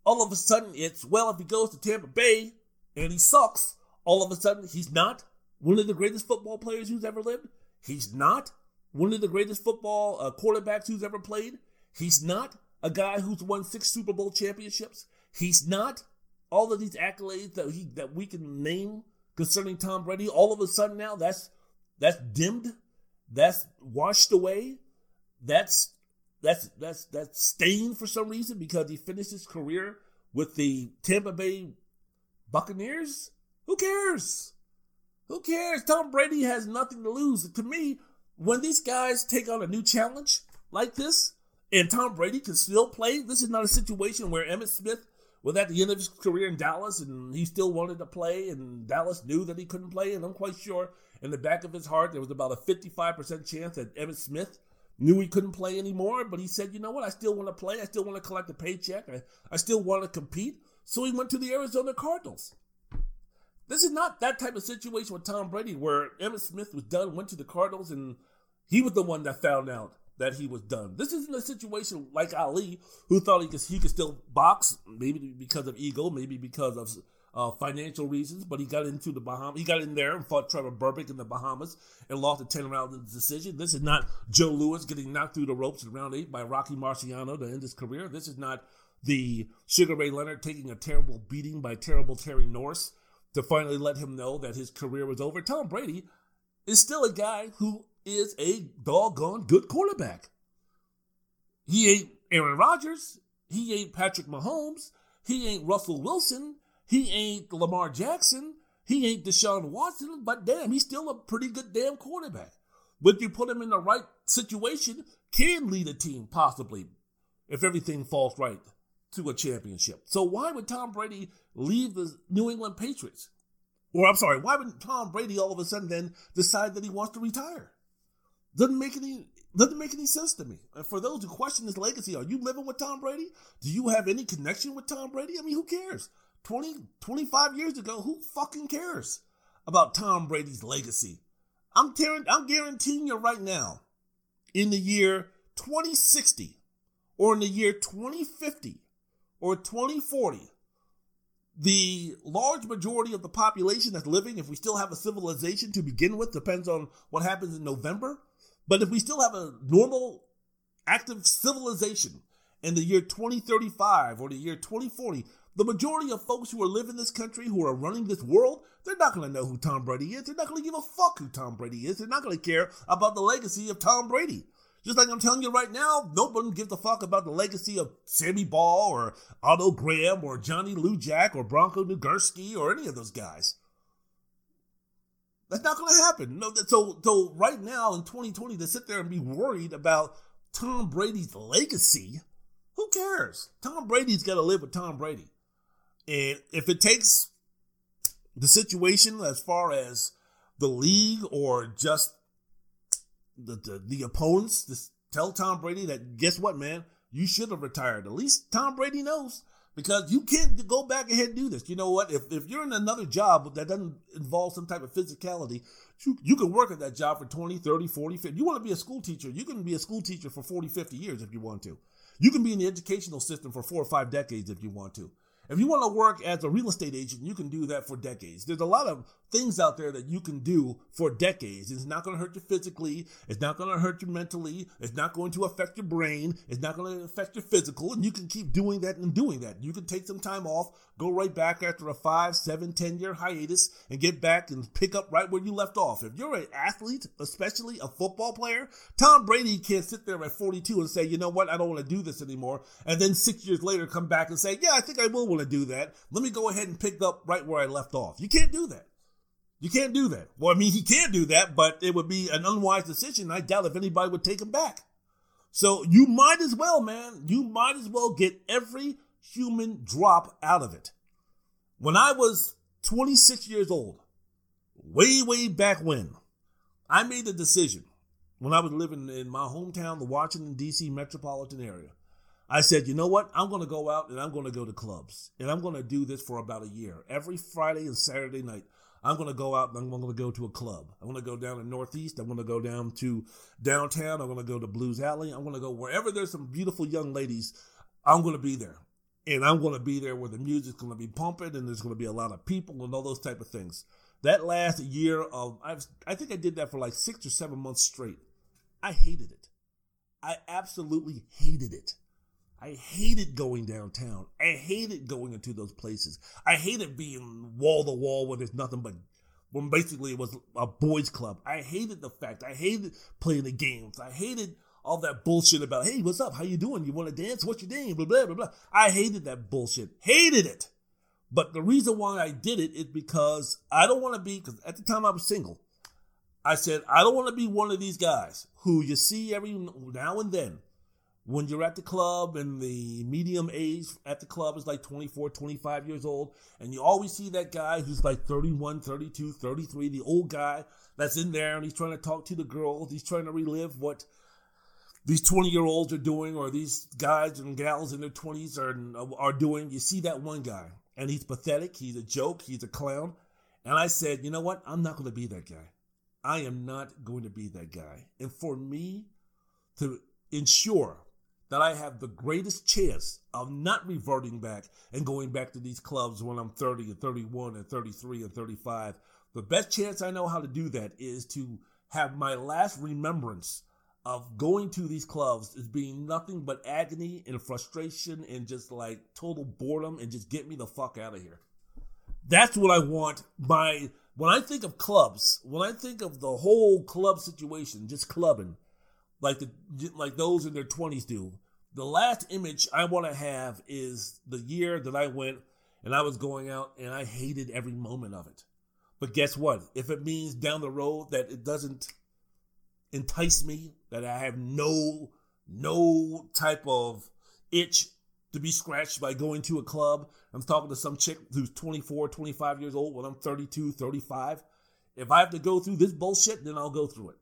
All of a sudden, it's, well, if he goes to Tampa Bay and he sucks, all of a sudden he's not one of the greatest football players who's ever lived. He's not one of the greatest football uh, quarterbacks who's ever played. He's not a guy who's won six Super Bowl championships. He's not all of these accolades that he that we can name concerning Tom Brady, all of a sudden now that's that's dimmed, that's washed away, that's that's that's that's stained for some reason because he finished his career with the Tampa Bay Buccaneers. Who cares? Who cares? Tom Brady has nothing to lose. To me, when these guys take on a new challenge like this, and Tom Brady can still play, this is not a situation where Emmitt Smith was at the end of his career in Dallas and he still wanted to play, and Dallas knew that he couldn't play. And I'm quite sure in the back of his heart there was about a 55% chance that Emmitt Smith knew he couldn't play anymore. But he said, you know what? I still want to play. I still want to collect a paycheck. I, I still want to compete. So he went to the Arizona Cardinals. This is not that type of situation with Tom Brady where Emmitt Smith was done, went to the Cardinals, and he was the one that found out that he was done. This isn't a situation like Ali, who thought he could he could still box, maybe because of ego, maybe because of uh, financial reasons, but he got into the Bahamas. He got in there and fought Trevor Berbick in the Bahamas and lost a 10 round decision. This is not Joe Louis getting knocked through the ropes in round eight by Rocky Marciano to end his career. This is not the Sugar Ray Leonard taking a terrible beating by terrible Terry Norris to finally let him know that his career was over. Tom Brady is still a guy who is a doggone good quarterback. He ain't Aaron Rodgers. He ain't Patrick Mahomes. He ain't Russell Wilson. He ain't Lamar Jackson. He ain't Deshaun Watson. But damn, he's still a pretty good damn quarterback. But you put him in the right situation, can lead a team possibly if everything falls right to a championship. So why would Tom Brady leave the New England Patriots? Or I'm sorry, why would Tom Brady all of a sudden then decide that he wants to retire? Doesn't make any doesn't make any sense to me. And for those who question his legacy, are you living with Tom Brady? Do you have any connection with Tom Brady? I mean, who cares? 20, 25 years ago, who fucking cares about Tom Brady's legacy? I'm, tearing, I'm guaranteeing you right now, in the year 2060, or in the year 2050, or 2040, the large majority of the population that's living, if we still have a civilization to begin with, depends on what happens in November but if we still have a normal, active civilization in the year 2035 or the year 2040, the majority of folks who are living in this country, who are running this world, they're not going to know who Tom Brady is. They're not going to give a fuck who Tom Brady is. They're not going to care about the legacy of Tom Brady. Just like I'm telling you right now, nobody gives a fuck about the legacy of Sammy Baugh or Otto Graham or Johnny Lujack or Bronco Nagurski or any of those guys. That's not going to happen. No, so so right now in 2020 to sit there and be worried about Tom Brady's legacy, who cares? Tom Brady's got to live with Tom Brady, and if it takes the situation as far as the league or just the the, the opponents to tell Tom Brady that guess what, man, you should have retired. At least Tom Brady knows because you can't go back ahead and do this. You know what? If, if you're in another job that doesn't involve some type of physicality, you, you can work at that job for 20, 30, 40, 50. You want to be a school teacher, you can be a school teacher for 40, 50 years if you want to. You can be in the educational system for four or five decades if you want to. If you want to work as a real estate agent, you can do that for decades. There's a lot of things out there that you can do for decades. It's not going to hurt you physically. It's not going to hurt you mentally. It's not going to affect your brain. It's not going to affect your physical. And you can keep doing that and doing that. You can take some time off, go right back after a five, seven, ten year hiatus and get back and pick up right where you left off. If you're an athlete, especially a football player, Tom Brady can't sit there at 42 and say, you know what, I don't want to do this anymore. And then six years later come back and say, yeah, I think I will want to do that. Let me go ahead and pick up right where I left off. You can't do that. You can't do that. Well, I mean, he can do that, but it would be an unwise decision. I doubt if anybody would take him back. So you might as well, man, you might as well get every human drop out of it. When I was 26 years old, way, way back when, I made a decision when I was living in my hometown, the Washington, D.C. metropolitan area. I said, you know what? I'm going to go out and I'm going to go to clubs. And I'm going to do this for about a year. Every Friday and Saturday night, I'm going to go out and I'm going to go to a club. I'm going to go down in Northeast. I'm going to go down to downtown. I'm going to go to Blues Alley. I'm going to go wherever there's some beautiful young ladies. I'm going to be there. And I'm going to be there where the music's going to be pumping and there's going to be a lot of people and all those type of things. That last year of, I've, I think I did that for like six or seven months straight. I hated it. I absolutely hated it. I hated going downtown. I hated going into those places. I hated being wall to wall when there's nothing but when basically it was a boys club. I hated the fact. I hated playing the games. I hated all that bullshit about, hey, what's up? How you doing? You want to dance? What's your name? Blah, blah, blah, blah. I hated that bullshit. Hated it. But the reason why I did it is because I don't want to be, because at the time I was single. I said, I don't want to be one of these guys who you see every now and then when you're at the club and the medium age at the club is like 24, 25 years old, and you always see that guy who's like 31, 32, 33, the old guy that's in there and he's trying to talk to the girls, he's trying to relive what these 20 year olds are doing or these guys and gals in their 20s are, are doing. You see that one guy and he's pathetic, he's a joke, he's a clown. And I said, you know what? I'm not going to be that guy. I am not going to be that guy. And for me to ensure that I have the greatest chance of not reverting back and going back to these clubs when I'm 30 and 31 and 33 and 35. The best chance I know how to do that is to have my last remembrance of going to these clubs is being nothing but agony and frustration and just like total boredom and just get me the fuck out of here. That's what I want my when I think of clubs, when I think of the whole club situation, just clubbing, like the like those in their 20s do. The last image I want to have is the year that I went and I was going out and I hated every moment of it. But guess what? If it means down the road that it doesn't entice me, that I have no no type of itch to be scratched by going to a club. I'm talking to some chick who's 24, 25 years old when I'm 32, 35. If I have to go through this bullshit, then I'll go through it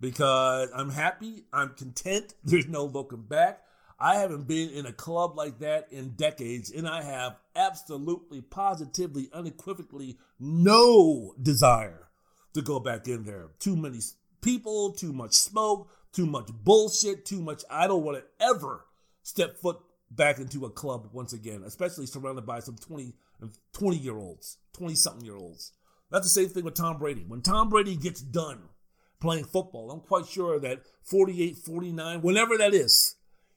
because I'm happy, I'm content, there's no looking back. I haven't been in a club like that in decades, and I have absolutely, positively, unequivocally no desire to go back in there. Too many people, too much smoke, too much bullshit, too much. I don't want to ever step foot back into a club once again, especially surrounded by some 20, 20 year olds, 20 something year olds. That's the same thing with Tom Brady. When Tom Brady gets done, playing football. I'm quite sure that 48, 49, whenever that is,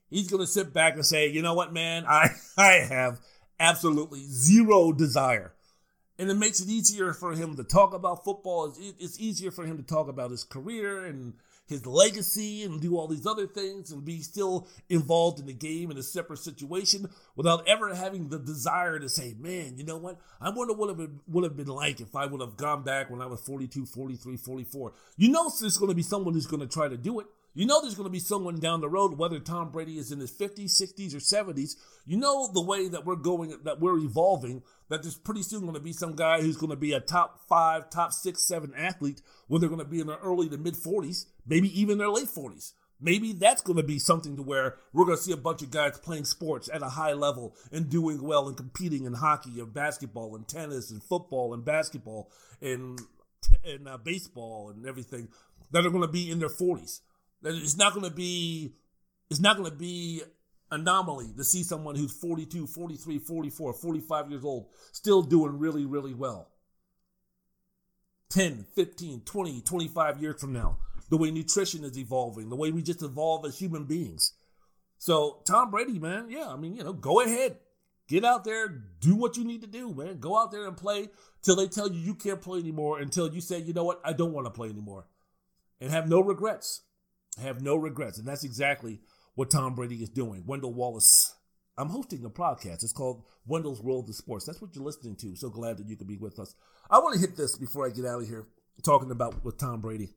he's going to sit back and say, you know what, man, I, I have absolutely zero desire. And it makes it easier for him to talk about football. It's, easier for him to talk about his career and his legacy and do all these other things and be still involved in the game in a separate situation without ever having the desire to say, man, you know what? I wonder what it would have been like if I would have gone back when I was 42, 43, 44. You know, there's going to be someone who's going to try to do it. You know there's going to be someone down the road, whether Tom Brady is in his 50s, 60s, or 70s. You know the way that we're going, that we're evolving, that there's pretty soon going to be some guy who's going to be a top five, top six, seven athlete when they're going to be in their early to mid 40s, maybe even their late 40s. Maybe that's going to be something to where we're going to see a bunch of guys playing sports at a high level and doing well and competing in hockey and basketball and tennis and football and basketball and, and uh, baseball and everything that are going to be in their 40s that it's not going to be it's not going to be anomaly to see someone who's 42, 43, 44, 45 years old still doing really, really well. 10, 15, 20, 25 years from now, the way nutrition is evolving, the way we just evolve as human beings. So, Tom Brady, man, yeah, I mean, you know, go ahead. Get out there, do what you need to do, man. Go out there and play till they tell you you can't play anymore, until you say, you know what, I don't want to play anymore. And have no regrets. Have no regrets. And that's exactly what Tom Brady is doing. Wendell Wallace. I'm hosting a podcast. It's called Wendell's World of Sports. That's what you're listening to. So glad that you could be with us. I want to hit this before I get out of here talking about with Tom Brady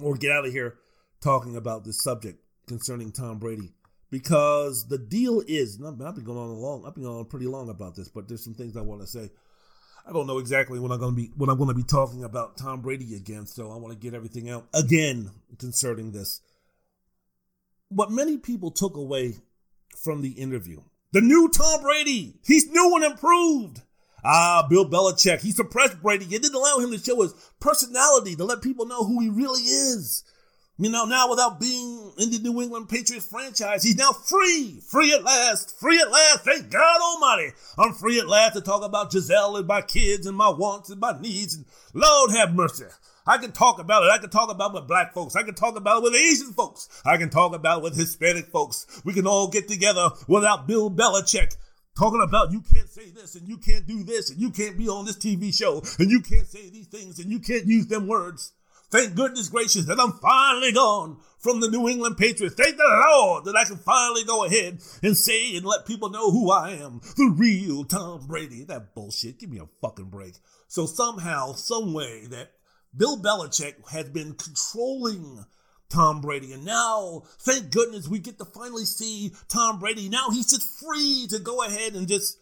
or get out of here talking about this subject. concerning Tom Brady because the deal is, I've been going on long, I've been going on pretty long about this, but there's some things I want to say. I don't know exactly when I'm going to be when I'm going to be talking about Tom Brady again, so I want to get everything out again concerning this. What many people took away from the interview, the new Tom Brady, he's new and improved. Ah, Bill Belichick, he suppressed Brady. He didn't allow him to show his personality to let people know who he really is. You know, now without being in the New England Patriots franchise, he's now free, free at last, free at last. Thank God Almighty. I'm free at last to talk about Gisele and my kids and my wants and my needs. And Lord have mercy. I can talk about it. I can talk about it with black folks. I can talk about it with Asian folks. I can talk about it with Hispanic folks. We can all get together without Bill Belichick talking about you can't say this and you can't do this and you can't be on this TV show and you can't say these things and you can't use them words. Thank goodness gracious that I'm finally gone from the New England Patriots. Thank the Lord that I can finally go ahead and say and let people know who I am. The real Tom Brady. That bullshit. Give me a fucking break. So somehow, some way that Bill Belichick has been controlling Tom Brady. And now, thank goodness, we get to finally see Tom Brady. Now he's just free to go ahead and just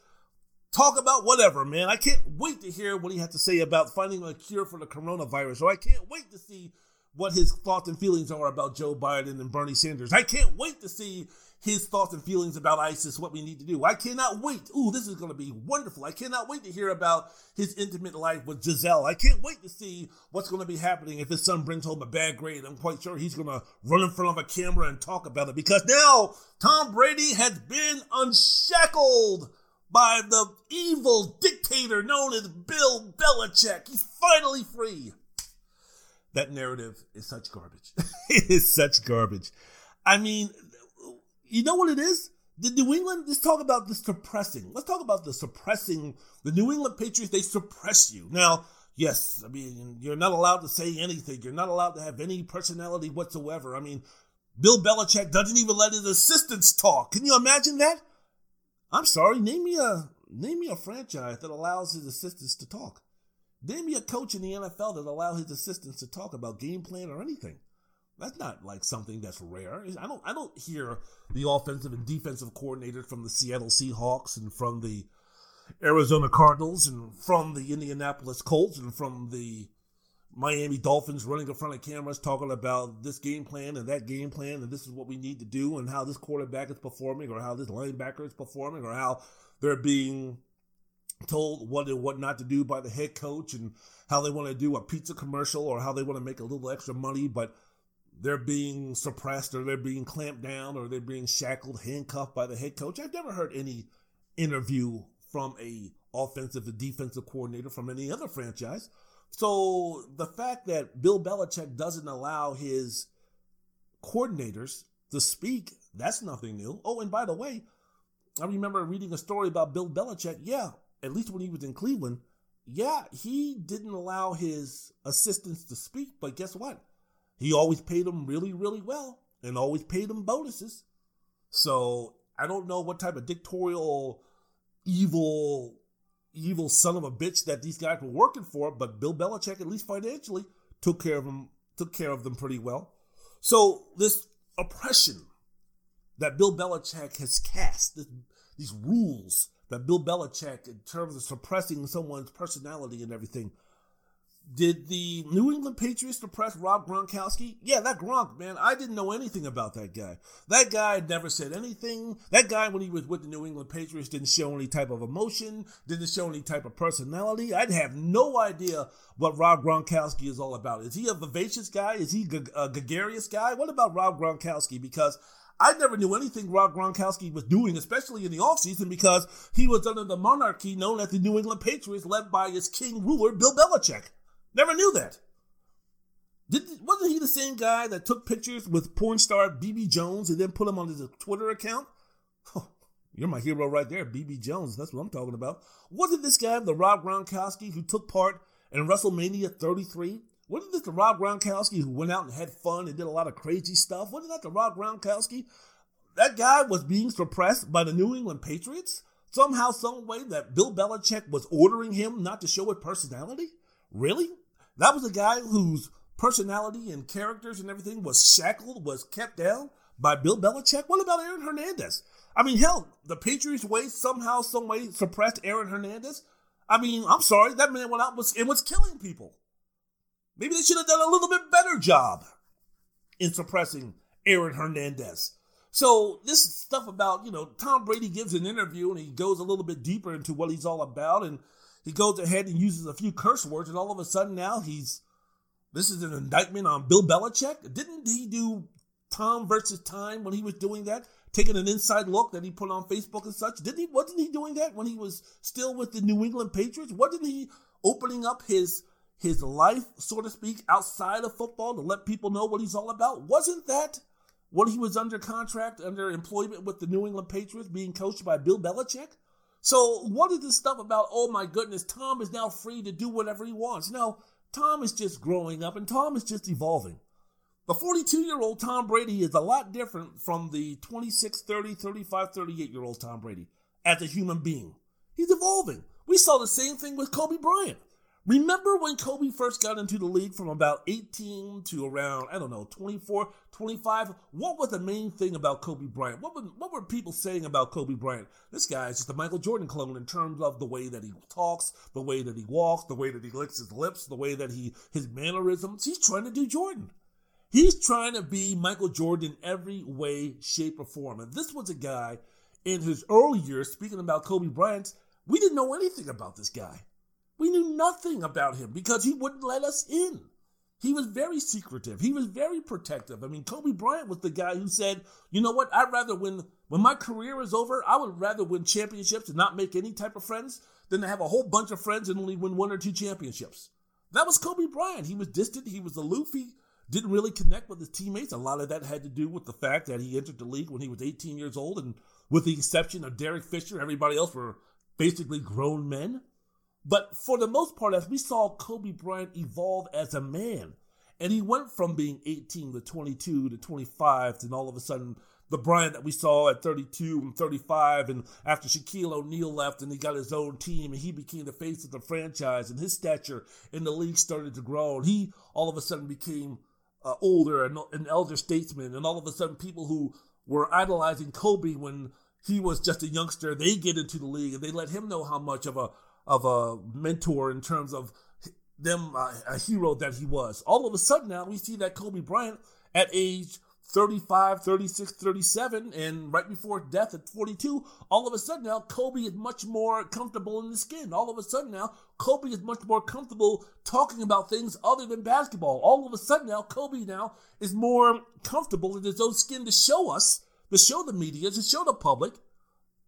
talk about whatever, man. I can't wait to hear what he has to say about finding a cure for the coronavirus, or I can't wait to see what his thoughts and feelings are about Joe Biden and Bernie Sanders. I can't wait to see his thoughts and feelings about ISIS, what we need to do. I cannot wait. Ooh, this is going to be wonderful. I cannot wait to hear about his intimate life with Gisele. I can't wait to see what's going to be happening if his son brings home a bad grade. I'm quite sure he's going to run in front of a camera and talk about it because now Tom Brady has been unshackled by the evil dictator known as Bill Belichick. He's finally free. That narrative is such garbage. it is such garbage. I mean, you know what it is? The New England, let's talk about the suppressing. Let's talk about the suppressing. The New England Patriots, they suppress you. Now, yes, I mean, you're not allowed to say anything. You're not allowed to have any personality whatsoever. I mean, Bill Belichick doesn't even let his assistants talk. Can you imagine that? I'm sorry, name me a name me a franchise that allows his assistants to talk. Name me a coach in the NFL that allows his assistants to talk about game plan or anything. That's not like something that's rare. I don't I don't hear the offensive and defensive coordinators from the Seattle Seahawks and from the Arizona Cardinals and from the Indianapolis Colts and from the Miami Dolphins running in front of cameras talking about this game plan and that game plan and this is what we need to do and how this quarterback is performing or how this linebacker is performing or how they're being told what and what not to do by the head coach and how they want to do a pizza commercial or how they want to make a little extra money but they're being suppressed or they're being clamped down or they're being shackled handcuffed by the head coach. I've never heard any interview from a offensive or defensive coordinator from any other franchise so the fact that Bill Belichick doesn't allow his coordinators to speak, that's nothing new. Oh, and by the way, I remember reading a story about Bill Belichick. Yeah, at least when he was in Cleveland, yeah, he didn't allow his assistants to speak, but guess what? He always paid them really, really well and always paid them bonuses. So I don't know what type of dictatorial, evil evil son of a bitch that these guys were working for, but Bill Belichick, at least financially, took care of them, took care of them pretty well. So this oppression that Bill Belichick has cast, this, these rules that Bill Belichick, in terms of suppressing someone's personality and everything, did the New England Patriots depress Rob Gronkowski? Yeah, that Gronk, man, I didn't know anything about that guy. That guy never said anything. That guy, when he was with the New England Patriots, didn't show any type of emotion, didn't show any type of personality. I'd have no idea what Rob Gronkowski is all about. Is he a vivacious guy? Is he a gregarious guy? What about Rob Gronkowski? Because I never knew anything Rob Gronkowski was doing, especially in the offseason, because he was under the monarchy known as the New England Patriots, led by his king ruler, Bill Belichick. Never knew that. Did, wasn't he the same guy that took pictures with porn star Bibi Jones and then put him on his Twitter account? Oh, you're my hero right there, Bibi Jones. That's what I'm talking about. Wasn't this guy the Rob Gronkowski who took part in WrestleMania 33? Wasn't this the Rob Gronkowski who went out and had fun and did a lot of crazy stuff? Wasn't that the Rob Gronkowski? That guy was being suppressed by the New England Patriots? Somehow, some way that Bill Belichick was ordering him not to show his personality? Really? That was a guy whose personality and characters and everything was shackled, was kept down by Bill Belichick? What about Aaron Hernandez? I mean, hell, the Patriots way somehow, some way suppressed Aaron Hernandez. I mean, I'm sorry, that man went out and was killing people. Maybe they should have done a little bit better job in suppressing Aaron Hernandez. So this stuff about, you know, Tom Brady gives an interview and he goes a little bit deeper into what he's all about and he goes ahead and uses a few curse words and all of a sudden now he's this is an indictment on Bill Belichick. Didn't he do Tom versus Time when he was doing that? Taking an inside look that he put on Facebook and such. Didn't he wasn't he doing that when he was still with the New England Patriots? Wasn't he opening up his his life, so to speak, outside of football to let people know what he's all about? Wasn't that when he was under contract, under employment with the New England Patriots, being coached by Bill Belichick? So, what is this stuff about, oh my goodness, Tom is now free to do whatever he wants? No, Tom is just growing up and Tom is just evolving. The 42 year old Tom Brady is a lot different from the 26, 30, 35, 38 year old Tom Brady as a human being. He's evolving. We saw the same thing with Kobe Bryant. Remember when Kobe first got into the league from about 18 to around, I don't know, 24, 25? What was the main thing about Kobe Bryant? What, were, what were people saying about Kobe Bryant? This guy is just a Michael Jordan clone in terms of the way that he talks, the way that he walks, the way that he licks his lips, the way that he, his mannerisms. He's trying to do Jordan. He's trying to be Michael Jordan in every way, shape, or form. And this was a guy in his early years, speaking about Kobe Bryant, we didn't know anything about this guy. We knew nothing about him because he wouldn't let us in. He was very secretive. He was very protective. I mean, Kobe Bryant was the guy who said, "You know what? I'd rather win when my career is over. I would rather win championships and not make any type of friends than to have a whole bunch of friends and only win one or two championships." That was Kobe Bryant. He was distant. He was aloof. He didn't really connect with his teammates. A lot of that had to do with the fact that he entered the league when he was 18 years old, and with the exception of Derek Fisher, everybody else were basically grown men. But for the most part, as we saw Kobe Bryant evolve as a man, and he went from being 18 to 22 to 25, and all of a sudden, the Bryant that we saw at 32 and 35, and after Shaquille O'Neal left and he got his own team, and he became the face of the franchise, and his stature in the league started to grow, and he all of a sudden became uh, older and an elder statesman, and all of a sudden, people who were idolizing Kobe when he was just a youngster, they get into the league and they let him know how much of a of a mentor in terms of them uh, a hero that he was. All of a sudden now we see that Kobe Bryant at age 35, 36, 37, and right before death at 42, all of a sudden now Kobe is much more comfortable in the skin. All of a sudden now Kobe is much more comfortable talking about things other than basketball. All of a sudden now Kobe now is more comfortable in his own skin to show us, to show the media, to show the public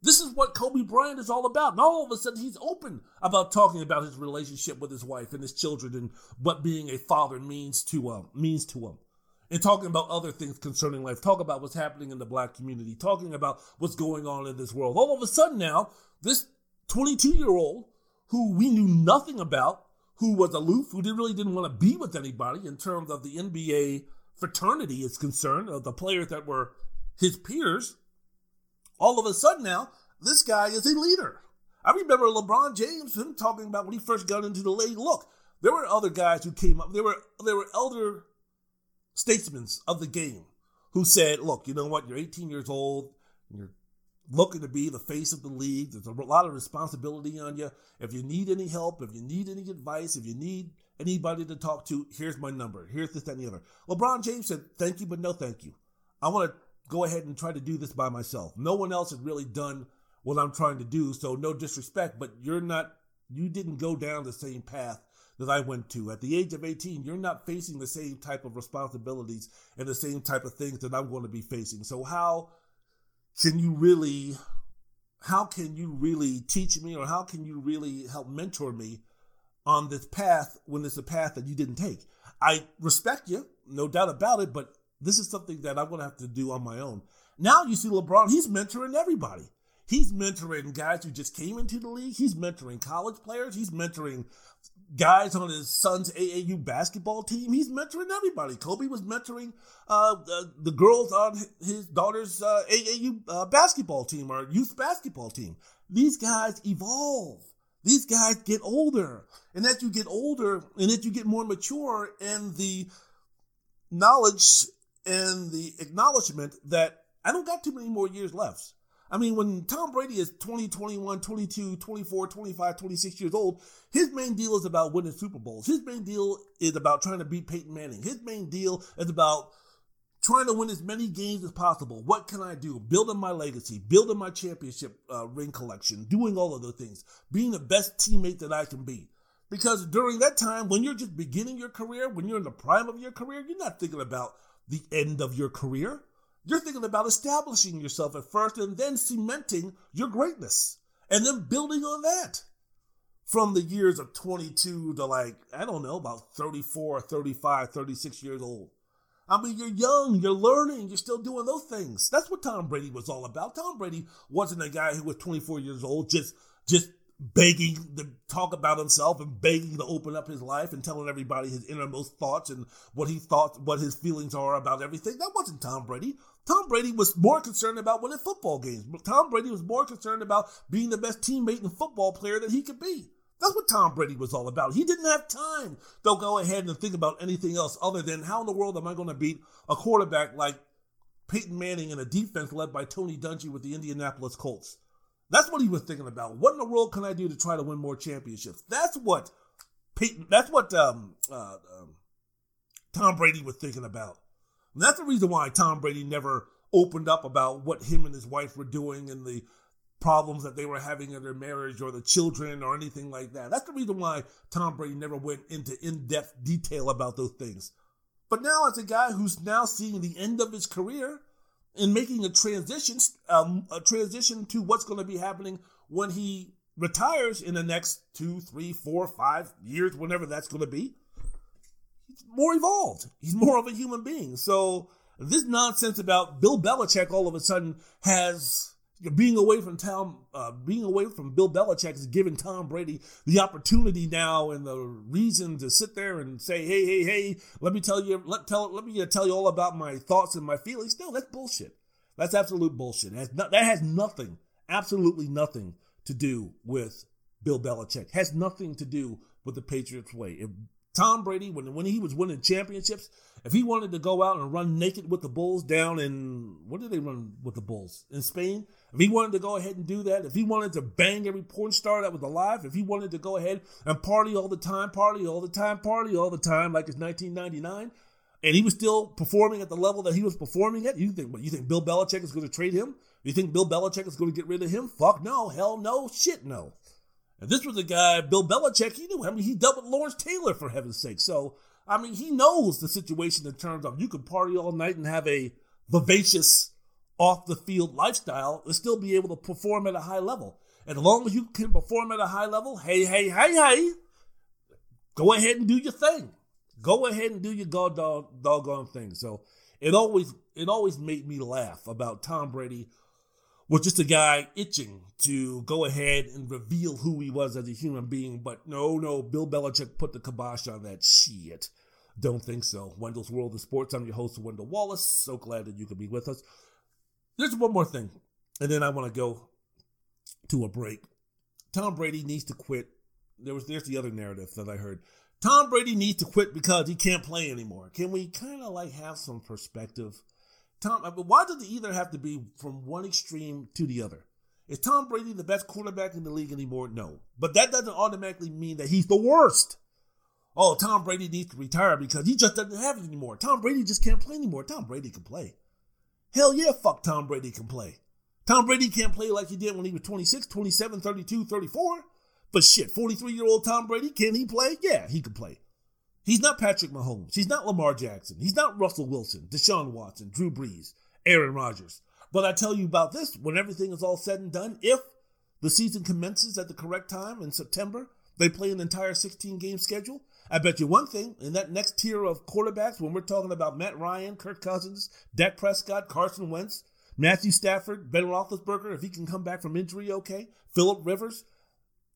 this is what Kobe Bryant is all about. And all of a sudden, he's open about talking about his relationship with his wife and his children and what being a father means to um, means to him. And talking about other things concerning life, talk about what's happening in the black community, talking about what's going on in this world. All of a sudden now, this 22 year old who we knew nothing about, who was aloof, who didn't really didn't want to be with anybody in terms of the NBA fraternity is concerned, of the players that were his peers, all of a sudden now, this guy is a leader. I remember LeBron James, him talking about when he first got into the league. Look, there were other guys who came up. There were there were elder statesmen of the game who said, "Look, you know what? You're 18 years old. You're looking to be the face of the league. There's a lot of responsibility on you. If you need any help, if you need any advice, if you need anybody to talk to, here's my number. Here's this, that, and the other." LeBron James said, "Thank you, but no, thank you. I want to go ahead and try to do this by myself. No one else has really done what I'm trying to do, so no disrespect, but you're not, you didn't go down the same path that I went to. At the age of 18, you're not facing the same type of responsibilities and the same type of things that I'm going to be facing. So, how can you really, how can you really teach me or how can you really help mentor me on this path when it's a path that you didn't take? I respect you, no doubt about it, but this is something that I'm going to have to do on my own. Now you see LeBron, he's mentoring everybody. He's mentoring guys who just came into the league. He's mentoring college players. He's mentoring guys on his son's AAU basketball team. He's mentoring everybody. Kobe was mentoring uh, the, the, girls on his daughter's uh, AAU uh, basketball team or youth basketball team. These guys evolve. These guys get older. And as you get older and as you get more mature and the knowledge and the acknowledgement that I don't got too many more years left. I mean, when Tom Brady is 20, 21, 22, 24, 25, 26 years old, his main deal is about winning Super Bowls. His main deal is about trying to beat Peyton Manning. His main deal is about trying to win as many games as possible. What can I do? Building my legacy, building my championship uh, ring collection, doing all of those things, being the best teammate that I can be. Because during that time, when you're just beginning your career, when you're in the prime of your career, you're not thinking about the end of your career. You're thinking about establishing yourself at first and then cementing your greatness and then building on that. From the years of 22 to like, I don't know, about 34, 35, 36 years old. I mean, you're young, you're learning, you're still doing those things. That's what Tom Brady was all about. Tom Brady wasn't a guy who was 24 years old, just, just begging to talk about himself and begging to open up his life and telling everybody his innermost thoughts and what he thought, what his feelings are about everything. That wasn't Tom Brady. Tom Brady was more concerned about winning football games. Tom Brady was more concerned about being the best teammate and football player that he could be. That's what Tom Brady was all about. He didn't have time to go ahead and think about anything else other than how in the world am I going to beat a quarterback like Peyton Manning and a defense led by Tony Dungy with the Indianapolis Colts. That's what he was thinking about. What in the world can I do to try to win more championships? That's what Peyton. That's what um, uh, um, Tom Brady was thinking about. And that's the reason why Tom Brady never opened up about what him and his wife were doing and the problems that they were having in their marriage or the children or anything like that. That's the reason why Tom Brady never went into in depth detail about those things. But now, as a guy who's now seeing the end of his career and making a transition, um, a transition to what's going to be happening when he retires in the next two, three, four, five years, whenever that's going to be, He's more evolved. He's more of a human being. So this nonsense about Bill Belichick all of a sudden has being away from town, uh, being away from Bill Belichick is giving Tom Brady the opportunity now and the reason to sit there and say, "Hey, hey, hey, let me tell you, let tell, let me tell you all about my thoughts and my feelings." No, that's bullshit. That's absolute bullshit. Has that has nothing, absolutely nothing to do with Bill Belichick. Has nothing to do with the Patriots way. Tom Brady, when when he was winning championships, if he wanted to go out and run naked with the Bulls down in what did they run with the Bulls in Spain? If he wanted to go ahead and do that, if he wanted to bang every porn star that was alive, if he wanted to go ahead and party all the time, party all the time, party all the time, like it's 1999, and he was still performing at the level that he was performing at, you think what? You think Bill Belichick is going to trade him? You think Bill Belichick is going to get rid of him? Fuck no, hell no, shit no. And this was a guy, Bill Belichick, he knew. I mean, he dealt with Lawrence Taylor for heaven's sake. So, I mean, he knows the situation in terms of you can party all night and have a vivacious off the field lifestyle and still be able to perform at a high level. And as long as you can perform at a high level, hey, hey, hey, hey, go ahead and do your thing. Go ahead and do your god dog, doggone thing. So it always it always made me laugh about Tom Brady was just a guy itching to go ahead and reveal who he was as a human being. But no, no, Bill Belichick put the kibosh on that shit. Don't think so. Wendell's World of Sports. I'm your host, Wendell Wallace. So glad that you could be with us. There's one more thing, and then I want to go to a break. Tom Brady needs to quit. There was there's the other narrative that I heard. Tom Brady needs to quit because he can't play anymore. Can we kind of like have some perspective? Tom, uh, why does it either have to be from one extreme to the other? Is Tom Brady the best quarterback in the league anymore? No. But that doesn't automatically mean that he's the worst. Oh, Tom Brady needs to retire because he just doesn't have it anymore. Tom Brady just can't play anymore. Tom Brady can play. Hell yeah, fuck Tom Brady can play. Tom Brady can't play like he did when he was 26, 27, 32, 34. But shit, 43 year old Tom Brady, can he play? Yeah, he can play. He's not Patrick Mahomes. He's not Lamar Jackson. He's not Russell Wilson, Deshaun Watson, Drew Brees, Aaron Rodgers. But I tell you about this when everything is all said and done, if the season commences at the correct time in September, they play an entire 16 game schedule. I bet you one thing in that next tier of quarterbacks, when we're talking about Matt Ryan, Kirk Cousins, Dak Prescott, Carson Wentz, Matthew Stafford, Ben Roethlisberger, if he can come back from injury, okay, Philip Rivers,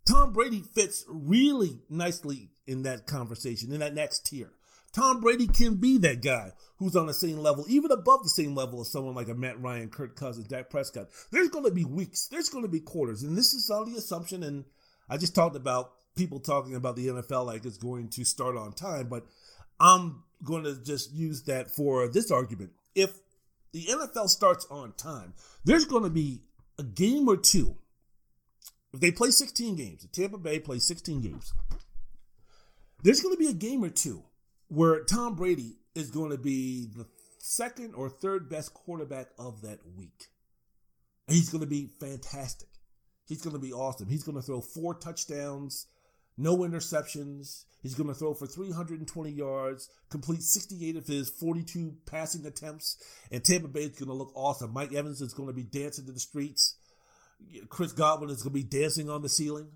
Tom Brady fits really nicely in that conversation, in that next tier. Tom Brady can be that guy who's on the same level, even above the same level as someone like a Matt Ryan, Kirk Cousins, Dak Prescott. There's going to be weeks, there's going to be quarters, and this is all the assumption. And I just talked about people talking about the NFL like it's going to start on time, but I'm going to just use that for this argument. if the NFL starts on time, there's going to be a game or two. If they play 16 games, Tampa Bay plays 16 games, there's going to be a game or two where Tom Brady is going to be the second or third best quarterback of that week. He's going to be fantastic. He's going to be awesome. He's going to throw four touchdowns, no interceptions. He's going to throw for 320 yards, complete 68 of his 42 passing attempts, and Tampa Bay is going to look awesome. Mike Evans is going to be dancing in the streets. Chris Godwin is going to be dancing on the ceiling.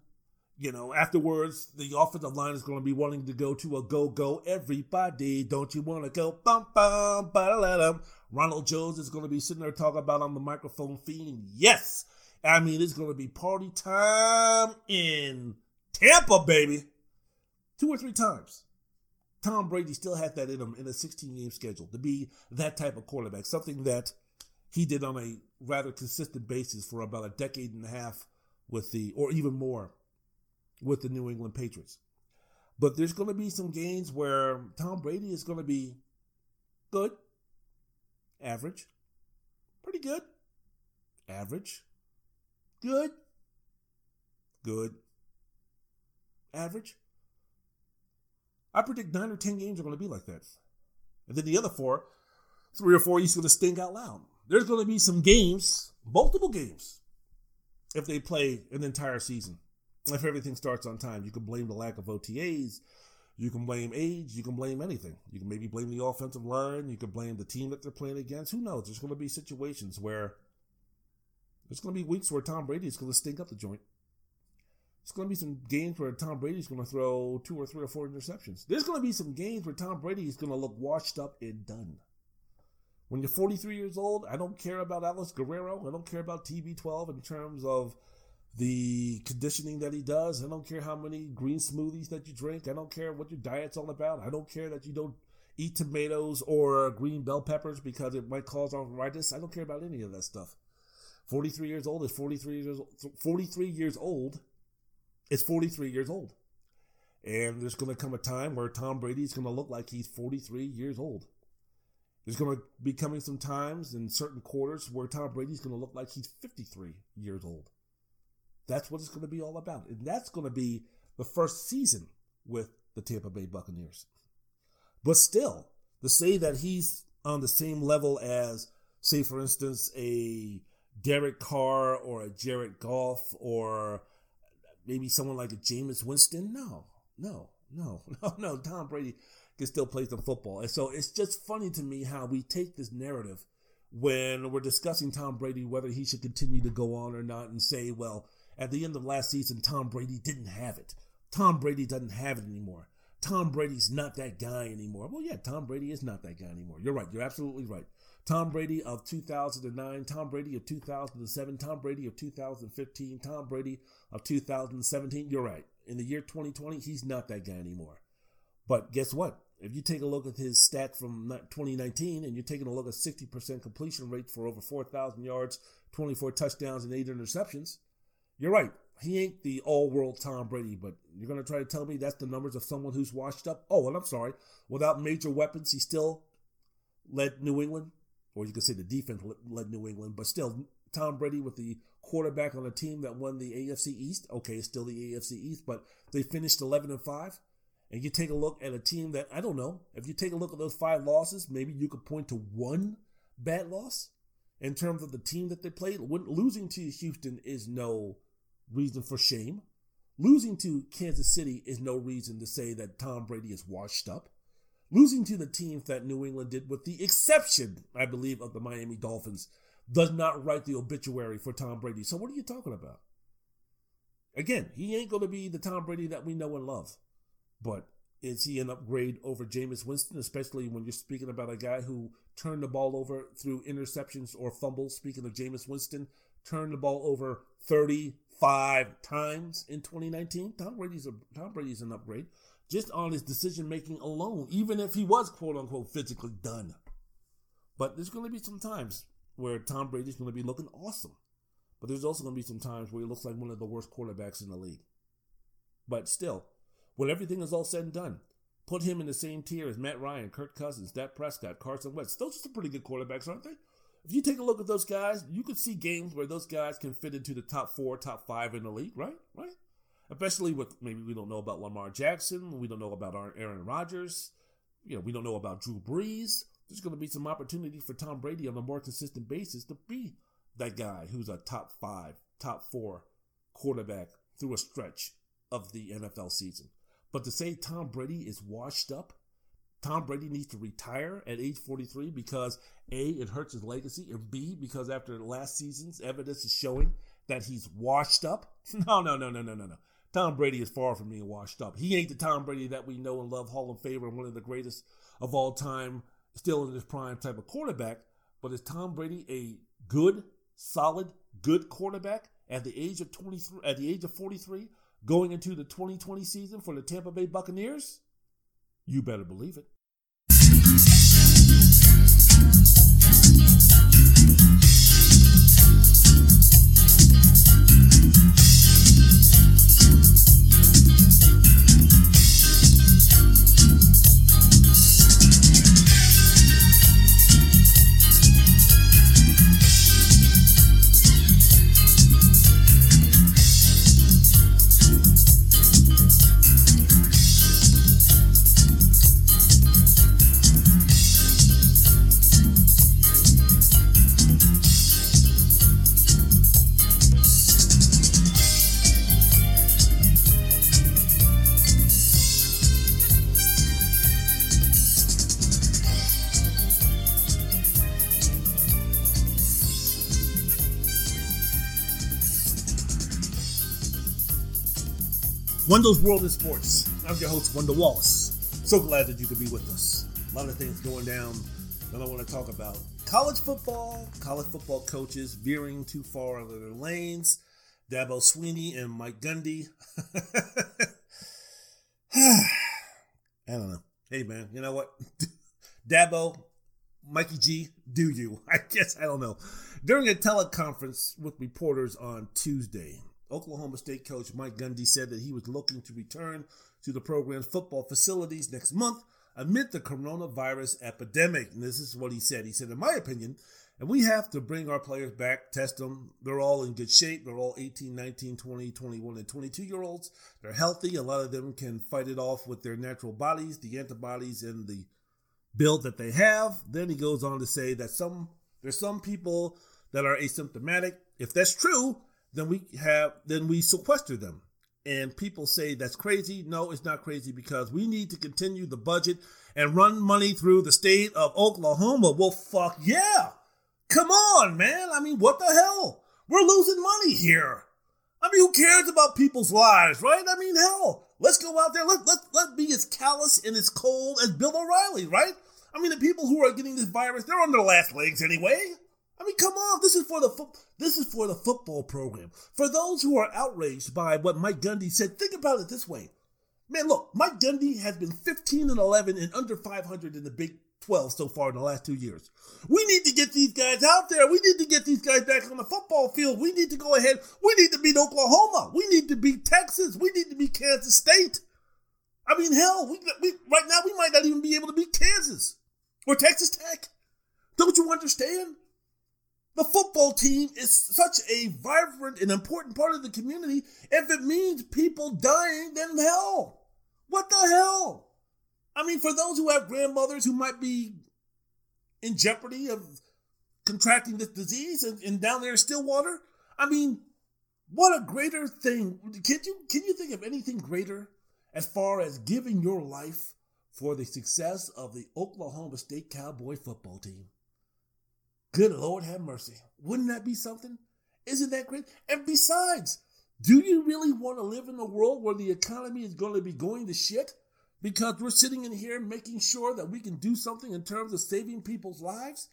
You know, afterwards, the offensive line is going to be wanting to go to a go go. Everybody, don't you want to go? Bum bum ba Ronald Jones is going to be sitting there talking about on the microphone, feeding. Yes, I mean it's going to be party time in Tampa, baby. Two or three times. Tom Brady still had that in him in a 16 game schedule to be that type of quarterback, something that he did on a rather consistent basis for about a decade and a half with the, or even more, with the New England Patriots. But there's going to be some games where Tom Brady is going to be good, average, pretty good, average, good, good, average. I predict nine or ten games are going to be like that. And then the other four, three or four, he's going to stink out loud. There's going to be some games, multiple games, if they play an entire season. If everything starts on time, you can blame the lack of OTAs. You can blame age. You can blame anything. You can maybe blame the offensive line. You can blame the team that they're playing against. Who knows? There's going to be situations where there's going to be weeks where Tom Brady is going to stink up the joint. There's going to be some games where Tom Brady's going to throw two or three or four interceptions. There's going to be some games where Tom Brady is going to look washed up and done. When you're 43 years old, I don't care about Alex Guerrero. I don't care about TB12 in terms of the conditioning that he does. I don't care how many green smoothies that you drink. I don't care what your diet's all about. I don't care that you don't eat tomatoes or green bell peppers because it might cause arthritis. I don't care about any of that stuff. 43 years old is 43 years old. 43 years old is 43 years old. And there's going to come a time where Tom Brady is going to look like he's 43 years old. There's going to be coming some times in certain quarters where Tom Brady's going to look like he's 53 years old. That's what it's going to be all about. And that's going to be the first season with the Tampa Bay Buccaneers. But still, to say that he's on the same level as, say, for instance, a Derek Carr or a Jared Goff or maybe someone like a Jameis Winston, no, no, no, no, no. Tom Brady can still play some football. And so it's just funny to me how we take this narrative when we're discussing Tom Brady, whether he should continue to go on or not, and say, well, at the end of last season, Tom Brady didn't have it. Tom Brady doesn't have it anymore. Tom Brady's not that guy anymore. Well, yeah, Tom Brady is not that guy anymore. You're right. You're absolutely right. Tom Brady of 2009, Tom Brady of 2007, Tom Brady of 2015, Tom Brady of 2017. You're right. In the year 2020, he's not that guy anymore. But guess what? If you take a look at his stat from 2019 and you're taking a look at 60% completion rate for over 4,000 yards, 24 touchdowns, and 8 interceptions, you're right. He ain't the all world Tom Brady, but you're going to try to tell me that's the numbers of someone who's washed up? Oh, and I'm sorry. Without major weapons, he still led New England, or you could say the defense led New England, but still, Tom Brady with the quarterback on a team that won the AFC East. Okay, it's still the AFC East, but they finished 11 and 5. And you take a look at a team that, I don't know, if you take a look at those five losses, maybe you could point to one bad loss in terms of the team that they played. When, losing to Houston is no reason for shame. Losing to Kansas City is no reason to say that Tom Brady is washed up. Losing to the teams that New England did, with the exception, I believe, of the Miami Dolphins, does not write the obituary for Tom Brady. So what are you talking about? Again, he ain't going to be the Tom Brady that we know and love. But is he an upgrade over Jameis Winston, especially when you're speaking about a guy who turned the ball over through interceptions or fumbles? Speaking of Jameis Winston, turned the ball over 35 times in 2019. Tom Brady's a Tom Brady's an upgrade just on his decision making alone, even if he was quote unquote physically done. But there's going to be some times where Tom Brady's going to be looking awesome. But there's also going to be some times where he looks like one of the worst quarterbacks in the league. But still, when everything is all said and done, put him in the same tier as Matt Ryan, Kirk Cousins, Dak Prescott, Carson Wentz. Those are some pretty good quarterbacks, aren't they? If you take a look at those guys, you could see games where those guys can fit into the top four, top five in the league, right? Right? Especially with maybe we don't know about Lamar Jackson, we don't know about Aaron Rodgers, you know, we don't know about Drew Brees. There's going to be some opportunity for Tom Brady on a more consistent basis to be that guy who's a top five, top four quarterback through a stretch of the NFL season. But to say Tom Brady is washed up, Tom Brady needs to retire at age 43 because A, it hurts his legacy, and B, because after last season's evidence is showing that he's washed up. No, no, no, no, no, no, no. Tom Brady is far from being washed up. He ain't the Tom Brady that we know and love, Hall of Famer, and one of the greatest of all time, still in his prime type of quarterback. But is Tom Brady a good, solid, good quarterback at the age of 23, at the age of 43, going into the 2020 season for the Tampa Bay Buccaneers? You better believe it. Wendell's World in Sports. I'm your host, Wendell Wallace. So glad that you could be with us. A lot of things going down that I want to talk about. College football, college football coaches veering too far out of their lanes. Dabo Swinney and Mike Gundy. I don't know. Hey, man, you know what? Dabo, Mikey G, do you? I guess, I don't know. During a teleconference with reporters on Tuesday, Oklahoma State coach Mike Gundy said that he was looking to return to the program's football facilities next month amid the coronavirus epidemic. And this is what he said. He said, In my opinion, and we have to bring our players back, test them. They're all in good shape. They're all 18, 19, 20, 21, and 22 year olds. They're healthy. A lot of them can fight it off with their natural bodies, the antibodies, and the build that they have. Then he goes on to say that some there's some people that are asymptomatic. If that's true, then we have then we sequester them. And people say that's crazy. No, it's not crazy because we need to continue the budget and run money through the state of Oklahoma. Well, fuck yeah. Come on, man. I mean, what the hell? We're losing money here. I mean, who cares about people's lives, right? I mean, hell, let's go out there. Let, let, let be as callous and as cold as Bill O'Reilly, right? I mean, the people who are getting this virus, they're on their last legs anyway. I mean, come on. This is for the fo- this is for the football program. For those who are outraged by what Mike Gundy said, think about it this way. Man, look, Mike Gundy has been 15 and 11 and under 500 in the Big 12 so far in the last two years. We need to get these guys out there. We need to get these guys back on the football field. We need to go ahead. We need to beat Oklahoma. We need to beat Texas. We need to beat Kansas State. I mean, hell, we, we right now we might not even be able to beat Kansas or Texas Tech. Don't you understand? The football team is such a vibrant and important part of the community. If it means people dying, then hell. What the hell? I mean, for those who have grandmothers who might be in jeopardy of contracting this disease and, and down there in Stillwater, I mean, what a greater thing. Can you can you think of anything greater as far as giving your life for the success of the Oklahoma State Cowboy football team? Good Lord have mercy. Wouldn't that be something? Isn't that great? And besides, do you really want to live in a world where the economy is going to be going to shit? Because we're sitting in here making sure that we can do something in terms of saving people's lives?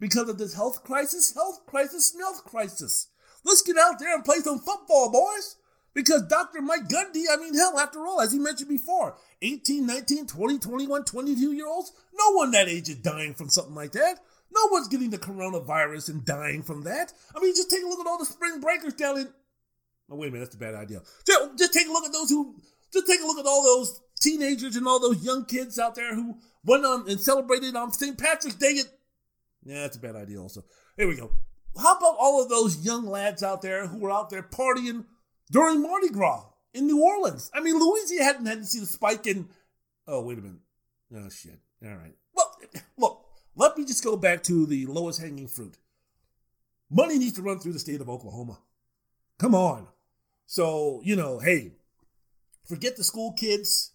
Because of this health crisis? Health crisis, health crisis. Let's get out there and play some football, boys. Because Dr. Mike Gundy, I mean, hell, after all, as he mentioned before, 18, 19, 20, 21, 22 year olds, no one that age is dying from something like that. No one's getting the coronavirus and dying from that. I mean, just take a look at all the spring breakers down in. Oh, wait a minute, that's a bad idea. Just, just take a look at those who. Just take a look at all those teenagers and all those young kids out there who went on and celebrated on St. Patrick's Day. At, yeah, that's a bad idea. Also, here we go. How about all of those young lads out there who were out there partying during Mardi Gras in New Orleans? I mean, Louisiana hadn't had to see the spike in. Oh, wait a minute. Oh shit. All right. Well, look. Let me just go back to the lowest hanging fruit. Money needs to run through the state of Oklahoma. Come on. So, you know, hey, forget the school kids,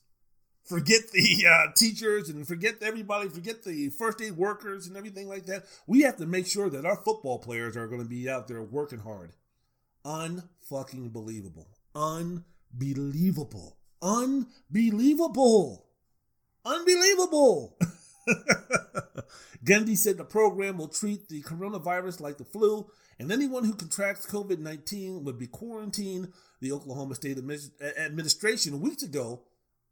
forget the uh, teachers, and forget everybody, forget the first aid workers and everything like that. We have to make sure that our football players are going to be out there working hard. Unfucking believable. Unbelievable. Unbelievable. Unbelievable. Gundy said the program will treat the coronavirus like the flu, and anyone who contracts COVID 19 would be quarantined. The Oklahoma State Administration weeks ago,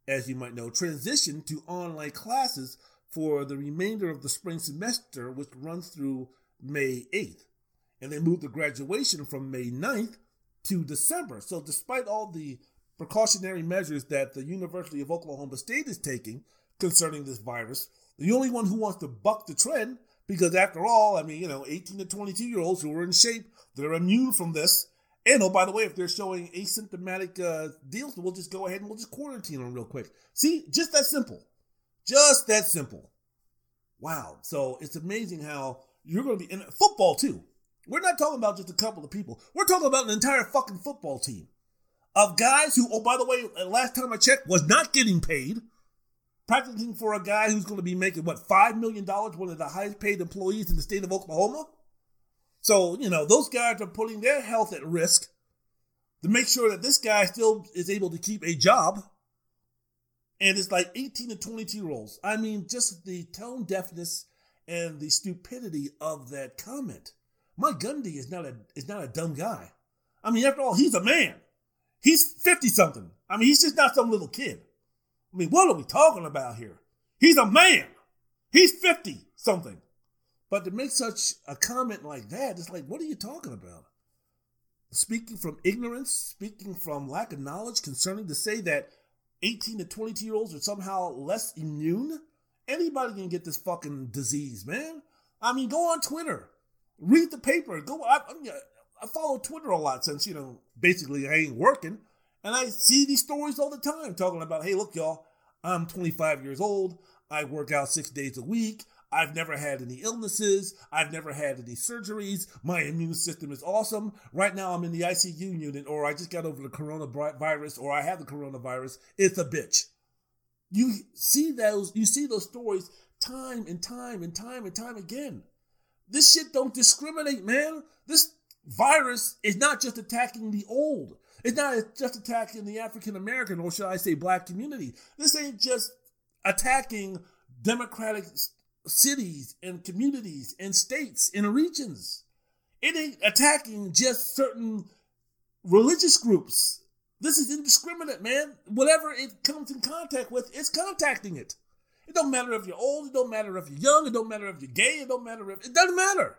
as you might know, transitioned to online classes for the remainder of the spring semester, which runs through May 8th. And they moved the graduation from May 9th to December. So, despite all the precautionary measures that the University of Oklahoma State is taking concerning this virus, the only one who wants to buck the trend, because after all, I mean, you know, 18 to 22 year olds who are in shape, they're immune from this. And oh, by the way, if they're showing asymptomatic uh, deals, we'll just go ahead and we'll just quarantine them real quick. See, just that simple. Just that simple. Wow. So it's amazing how you're going to be in football too. We're not talking about just a couple of people. We're talking about an entire fucking football team of guys who, oh, by the way, last time I checked, was not getting paid practicing for a guy who's going to be making what five million dollars, one of the highest paid employees in the state of Oklahoma. So you know those guys are putting their health at risk to make sure that this guy still is able to keep a job. And it's like 18 to 22 year olds. I mean, just the tone deafness and the stupidity of that comment. Mike Gundy is not a is not a dumb guy. I mean, after all, he's a man. He's 50 something. I mean, he's just not some little kid. I mean, what are we talking about here? He's a man. He's 50 something. But to make such a comment like that, it's like, what are you talking about? Speaking from ignorance, speaking from lack of knowledge concerning to say that 18 to 22 year olds are somehow less immune? Anybody can get this fucking disease, man. I mean, go on Twitter, read the paper, go. I, I follow Twitter a lot since, you know, basically I ain't working. And I see these stories all the time talking about, hey, look, y'all, I'm 25 years old. I work out six days a week. I've never had any illnesses. I've never had any surgeries. My immune system is awesome. Right now, I'm in the ICU unit, or I just got over the coronavirus, or I have the coronavirus. It's a bitch. You see those, you see those stories time and time and time and time again. This shit don't discriminate, man. This virus is not just attacking the old. It's not just attacking the African American, or should I say, black community. This ain't just attacking democratic cities and communities and states and regions. It ain't attacking just certain religious groups. This is indiscriminate, man. Whatever it comes in contact with, it's contacting it. It don't matter if you're old, it don't matter if you're young, it don't matter if you're gay, it don't matter if it doesn't matter.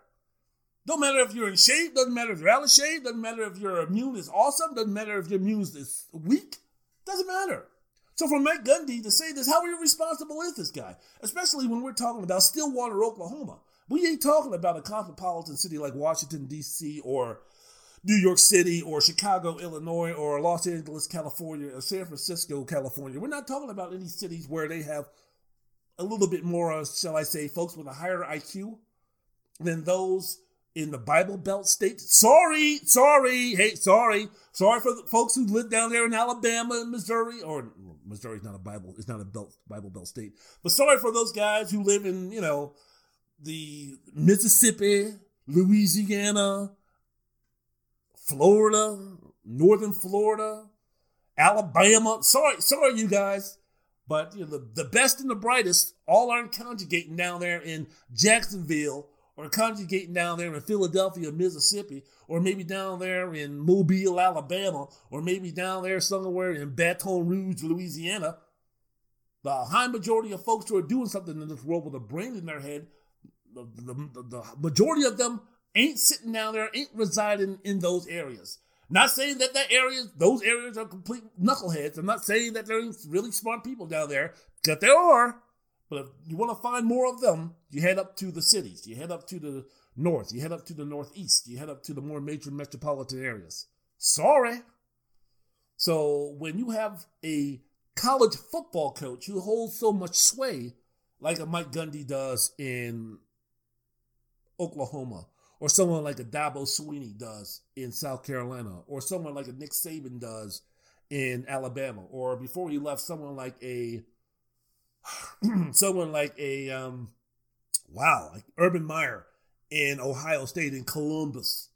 Don't matter if you're in shape, doesn't matter if you're out of shape, doesn't matter if your immune is awesome, doesn't matter if your immune is weak, doesn't matter. So for Mike Gundy to say this, how irresponsible is this guy? Especially when we're talking about Stillwater, Oklahoma. We ain't talking about a cosmopolitan city like Washington, D.C., or New York City, or Chicago, Illinois, or Los Angeles, California, or San Francisco, California. We're not talking about any cities where they have a little bit more, shall I say, folks with a higher IQ than those in the Bible Belt states. Sorry, sorry, hey, sorry, sorry for the folks who live down there in Alabama and Missouri, or Missouri's not a Bible, it's not a belt, Bible Belt state, but sorry for those guys who live in, you know, the Mississippi, Louisiana, Florida, Northern Florida, Alabama. Sorry, sorry, you guys. But you know, the, the best and the brightest all aren't conjugating down there in Jacksonville or conjugating down there in Philadelphia, Mississippi, or maybe down there in Mobile, Alabama, or maybe down there somewhere in Baton Rouge, Louisiana. The high majority of folks who are doing something in this world with a brain in their head, the, the, the, the majority of them ain't sitting down there, ain't residing in those areas. Not saying that that area, those areas are complete knuckleheads. I'm not saying that there ain't really smart people down there, because there are. But if you want to find more of them, you head up to the cities. You head up to the north. You head up to the northeast. You head up to the more major metropolitan areas. Sorry. So when you have a college football coach who holds so much sway, like a Mike Gundy does in Oklahoma, or someone like a Dabo Swinney does in South Carolina, or someone like a Nick Saban does in Alabama, or before he left, someone like a someone like a um, wow, like Urban Meyer in Ohio State in Columbus,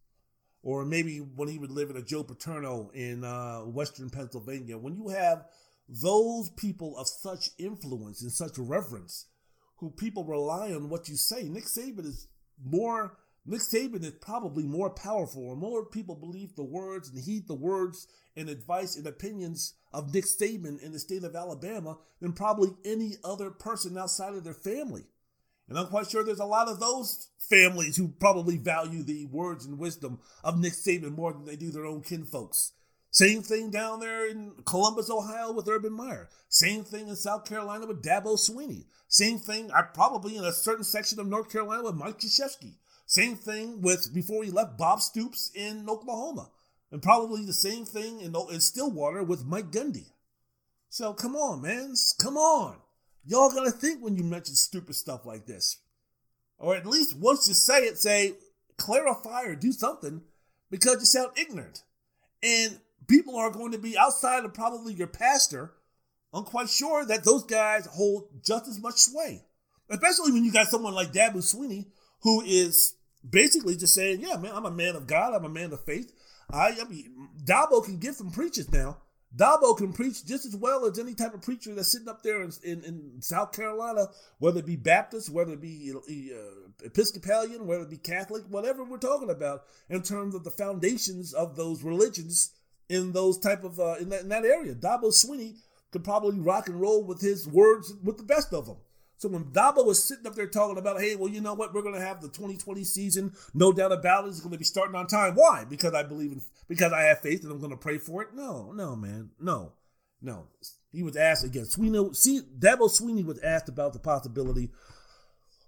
or maybe when he would live in a Joe Paterno in uh, Western Pennsylvania. When you have those people of such influence and such reverence, who people rely on what you say, Nick Saban is more. Nick Saban is probably more powerful, or more people believe the words and heed the words and advice and opinions of Nick Saban in the state of Alabama than probably any other person outside of their family. And I'm quite sure there's a lot of those families who probably value the words and wisdom of Nick Saban more than they do their own kinfolks. Same thing down there in Columbus, Ohio with Urban Meyer. Same thing in South Carolina with Dabo Swinney. Same thing, I probably in a certain section of North Carolina with Mike Krzyzewski. Same thing with before he left Bob Stoops in Oklahoma. And probably the same thing in, in Stillwater with Mike Gundy. So come on, man. Come on. Y'all gotta think when you mention stupid stuff like this. Or at least once you say it, say, clarify or do something because you sound ignorant. And people are going to be outside of probably your pastor. I'm quite sure that those guys hold just as much sway. Especially when you got someone like Dabo Swinney, who is basically just saying, Yeah, man, I'm a man of God, I'm a man of faith. I, I mean, Dabo can give some preachers now. Dabo can preach just as well as any type of preacher that's sitting up there in, in, in South Carolina, whether it be Baptist, whether it be uh, Episcopalian, whether it be Catholic, whatever we're talking about in terms of the foundations of those religions in those type of uh, in, that, in that area. Dabo Swinney could probably rock and roll with his words with the best of them. So when Dabo was sitting up there talking about, hey, well, you know what, we're going to have the 2020 season, no doubt about it, it's going to be starting on time. Why? Because I believe in, because I have faith and I'm going to pray for it. No, no, man, no, no. He was asked again. Swinney, see, Dabo Swinney was asked about the possibility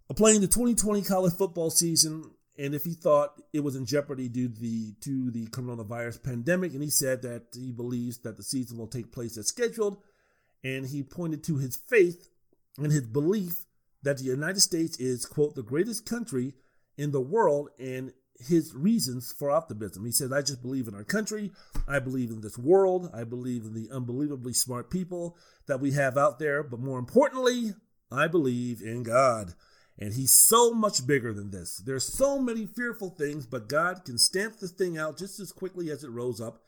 of playing the 2020 college football season and if he thought it was in jeopardy due to the to the coronavirus pandemic, and he said that he believes that the season will take place as scheduled, and he pointed to his faith and his belief that the United States is quote the greatest country in the world, and his reasons for optimism. He said, I just believe in our country. I believe in this world. I believe in the unbelievably smart people that we have out there. But more importantly, I believe in God. And he's so much bigger than this. There's so many fearful things, but God can stamp this thing out just as quickly as it rose up.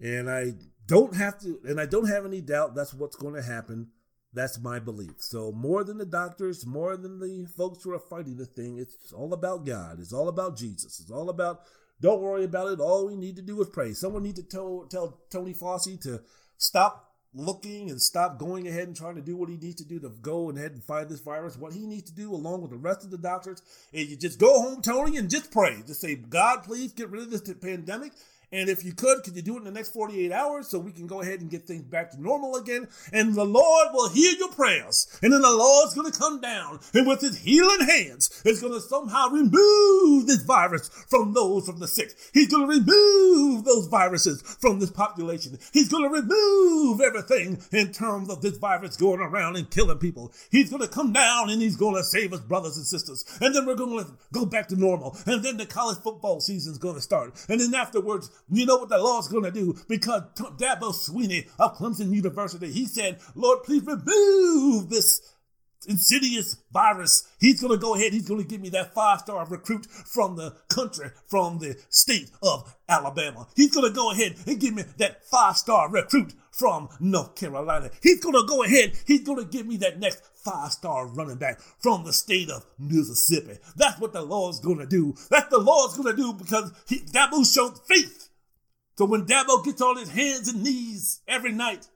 And I don't have to, and I don't have any doubt that's what's going to happen. That's my belief. So more than the doctors, more than the folks who are fighting the thing, it's all about God. It's all about Jesus. It's all about don't worry about it. All we need to do is pray. Someone need to tell, tell Tony Fauci to stop looking and stop going ahead and trying to do what he needs to do to go ahead and fight this virus. What he needs to do, along with the rest of the doctors, is you just go home, Tony, and just pray. Just say, God, please get rid of this pandemic and if you could, could you do it in the next 48 hours so we can go ahead and get things back to normal again? And the Lord will hear your prayers. And then the Lord's going to come down and with his healing hands, is going to somehow remove this virus from those from the sick. He's going to remove those viruses from this population. He's going to remove everything in terms of this virus going around and killing people. He's going to come down and he's going to save us, brothers and sisters. And then we're going to go back to normal. And then the college football season is going to start. And then afterwards, you know what the Lord's going to do? Because Dabo Swinney of Clemson University, he said, Lord, please remove this insidious virus. He's going to go ahead. He's going to give me that five star recruit from the country, from the state of Alabama. He's going to go ahead and give me that five star recruit from North Carolina. He's going to go ahead. He's going to give me that next five star running back from the state of Mississippi. That's what the Lord's going to do. That's the Lord's going to do because he, showed faith so when Dabo gets on his hands and knees every night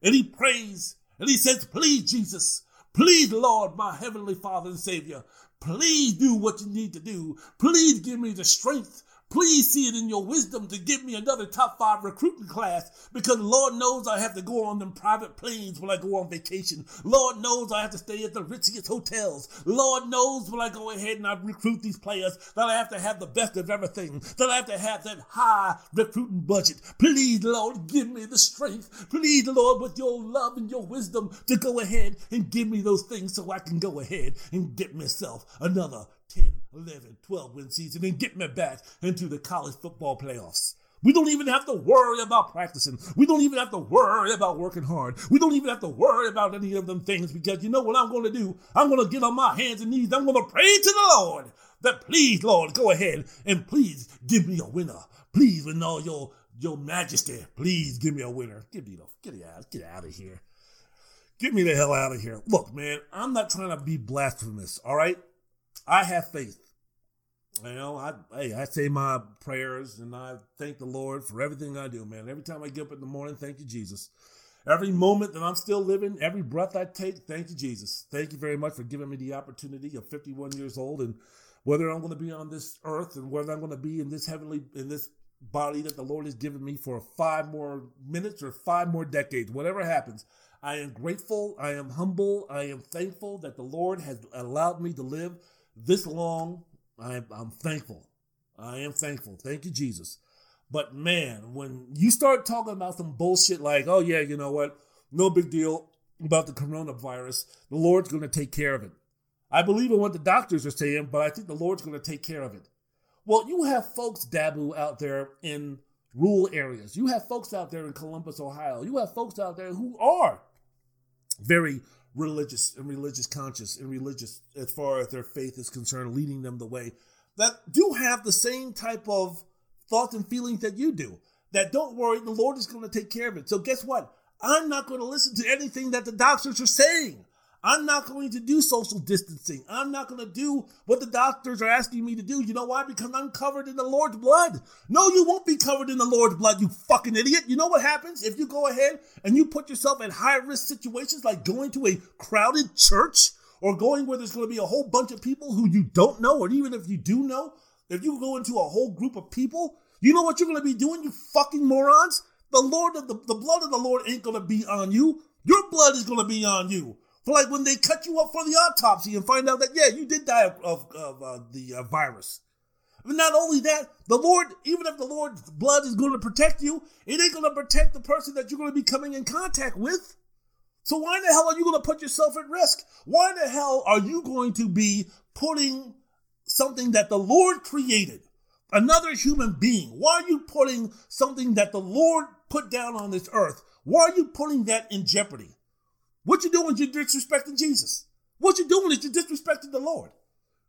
and he prays and he says, Please, Jesus, please, Lord, my heavenly Father and Savior, please do what you need to do. Please give me the strength. Please see it in your wisdom to give me another top five recruiting class because Lord knows I have to go on them private planes when I go on vacation. Lord knows I have to stay at the richest hotels. Lord knows when I go ahead and I recruit these players that I have to have the best of everything, that I have to have that high recruiting budget. Please, Lord, give me the strength. Please, Lord, with your love and your wisdom to go ahead and give me those things so I can go ahead and get myself another 10, 11, 12 win season and get me back into the college football playoffs. We don't even have to worry about practicing. We don't even have to worry about working hard. We don't even have to worry about any of them things because you know what I'm going to do? I'm going to get on my hands and knees. I'm going to pray to the Lord that please, Lord, go ahead and please give me a winner. Please, with all your your majesty, please give me a winner. Get me the get out, get out of here. Get me the hell out of here. Look, man, I'm not trying to be blasphemous, all right? I have faith. You know, I hey, I say my prayers and I thank the Lord for everything I do, man. Every time I get up in the morning, thank you, Jesus. Every moment that I'm still living, every breath I take, thank you, Jesus. Thank you very much for giving me the opportunity of 51 years old and whether I'm going to be on this earth and whether I'm going to be in this heavenly in this body that the Lord has given me for five more minutes or five more decades, whatever happens. I am grateful. I am humble. I am thankful that the Lord has allowed me to live this long. I, I'm thankful. I am thankful. Thank you, Jesus. But man, when you start talking about some bullshit like, oh, yeah, you know what? No big deal about the coronavirus. The Lord's going to take care of it. I believe in what the doctors are saying, but I think the Lord's going to take care of it. Well, you have folks, Dabo, out there in rural areas. You have folks out there in Columbus, Ohio. You have folks out there who are very religious and religious conscious and religious as far as their faith is concerned, leading them the way, that do have the same type of thoughts and feelings that you do. That don't worry, the Lord is going to take care of it. So guess what? I'm not going to listen to anything that the doctors are saying. I'm not going to do social distancing. I'm not going to do what the doctors are asking me to do. You know why? Because I'm covered in the Lord's blood. No, you won't be covered in the Lord's blood, you fucking idiot. You know what happens if you go ahead and you put yourself in high risk situations like going to a crowded church or going where there's going to be a whole bunch of people who you don't know, or even if you do know, if you go into a whole group of people, you know what you're going to be doing, you fucking morons? The Lord of the, the blood of the Lord ain't going to be on you. Your blood is going to be on you. For like when they cut you up for the autopsy and find out that, yeah, you did die of, of, of uh, the uh, virus. And not only that, the Lord, even if the Lord's blood is going to protect you, it ain't going to protect the person that you're going to be coming in contact with. So why in the hell are you going to put yourself at risk? Why in the hell are you going to be putting something that the Lord created, another human being? Why are you putting something that the Lord put down on this earth? Why are you putting that in jeopardy? What you're doing is you're disrespecting Jesus. What you're doing is you're disrespecting the Lord.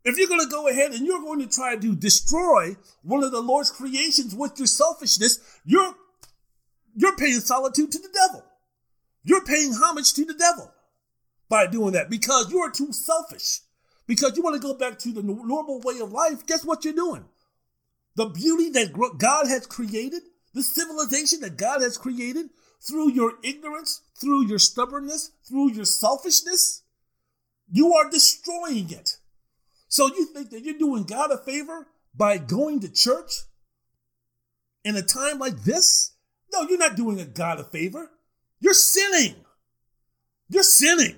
If you're going to go ahead and you're going to try to destroy one of the Lord's creations with your selfishness, you're you're paying solitude to the devil. You're paying homage to the devil by doing that because you are too selfish. Because you want to go back to the normal way of life, guess what you're doing? The beauty that God has created, the civilization that God has created, through your ignorance, through your stubbornness, through your selfishness, you are destroying it. So you think that you're doing God a favor by going to church in a time like this? No, you're not doing a God a favor. You're sinning. You're sinning.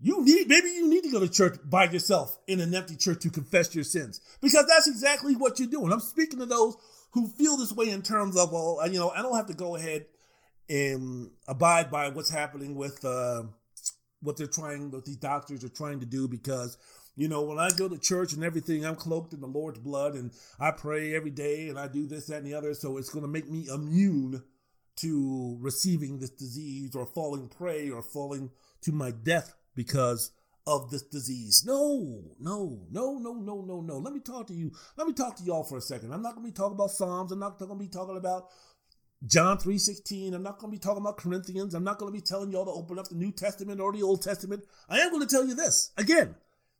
You need maybe you need to go to church by yourself in an empty church to confess your sins because that's exactly what you're doing. I'm speaking to those who feel this way in terms of well, you know, I don't have to go ahead and abide by what's happening with uh, what they're trying, what these doctors are trying to do. Because you know, when I go to church and everything, I'm cloaked in the Lord's blood, and I pray every day, and I do this, that, and the other. So it's going to make me immune to receiving this disease or falling prey or falling to my death because of this disease. No, no, no, no, no, no, no. Let me talk to you. Let me talk to y'all for a second. I'm not going to be talking about Psalms. I'm not going to be talking about John 3.16. I'm not going to be talking about Corinthians. I'm not going to be telling y'all to open up the New Testament or the Old Testament. I am going to tell you this. Again,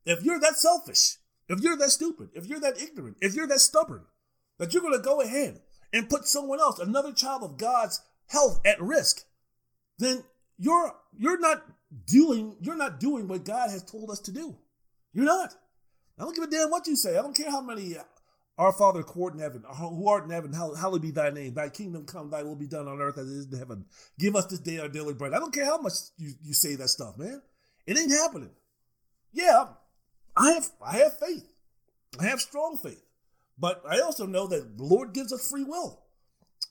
if you're that selfish, if you're that stupid, if you're that ignorant, if you're that stubborn, that you're going to go ahead and put someone else, another child of God's health at risk, then you're you're not doing you're not doing what God has told us to do. You're not. I don't give a damn what you say. I don't care how many Our Father, court in heaven, who art in heaven, uh, hallowed be thy name. Thy kingdom come, thy will be done on earth as it is in heaven. Give us this day our daily bread. I don't care how much you, you say that stuff, man. It ain't happening. Yeah, I have I have faith. I have strong faith. But I also know that the Lord gives us free will.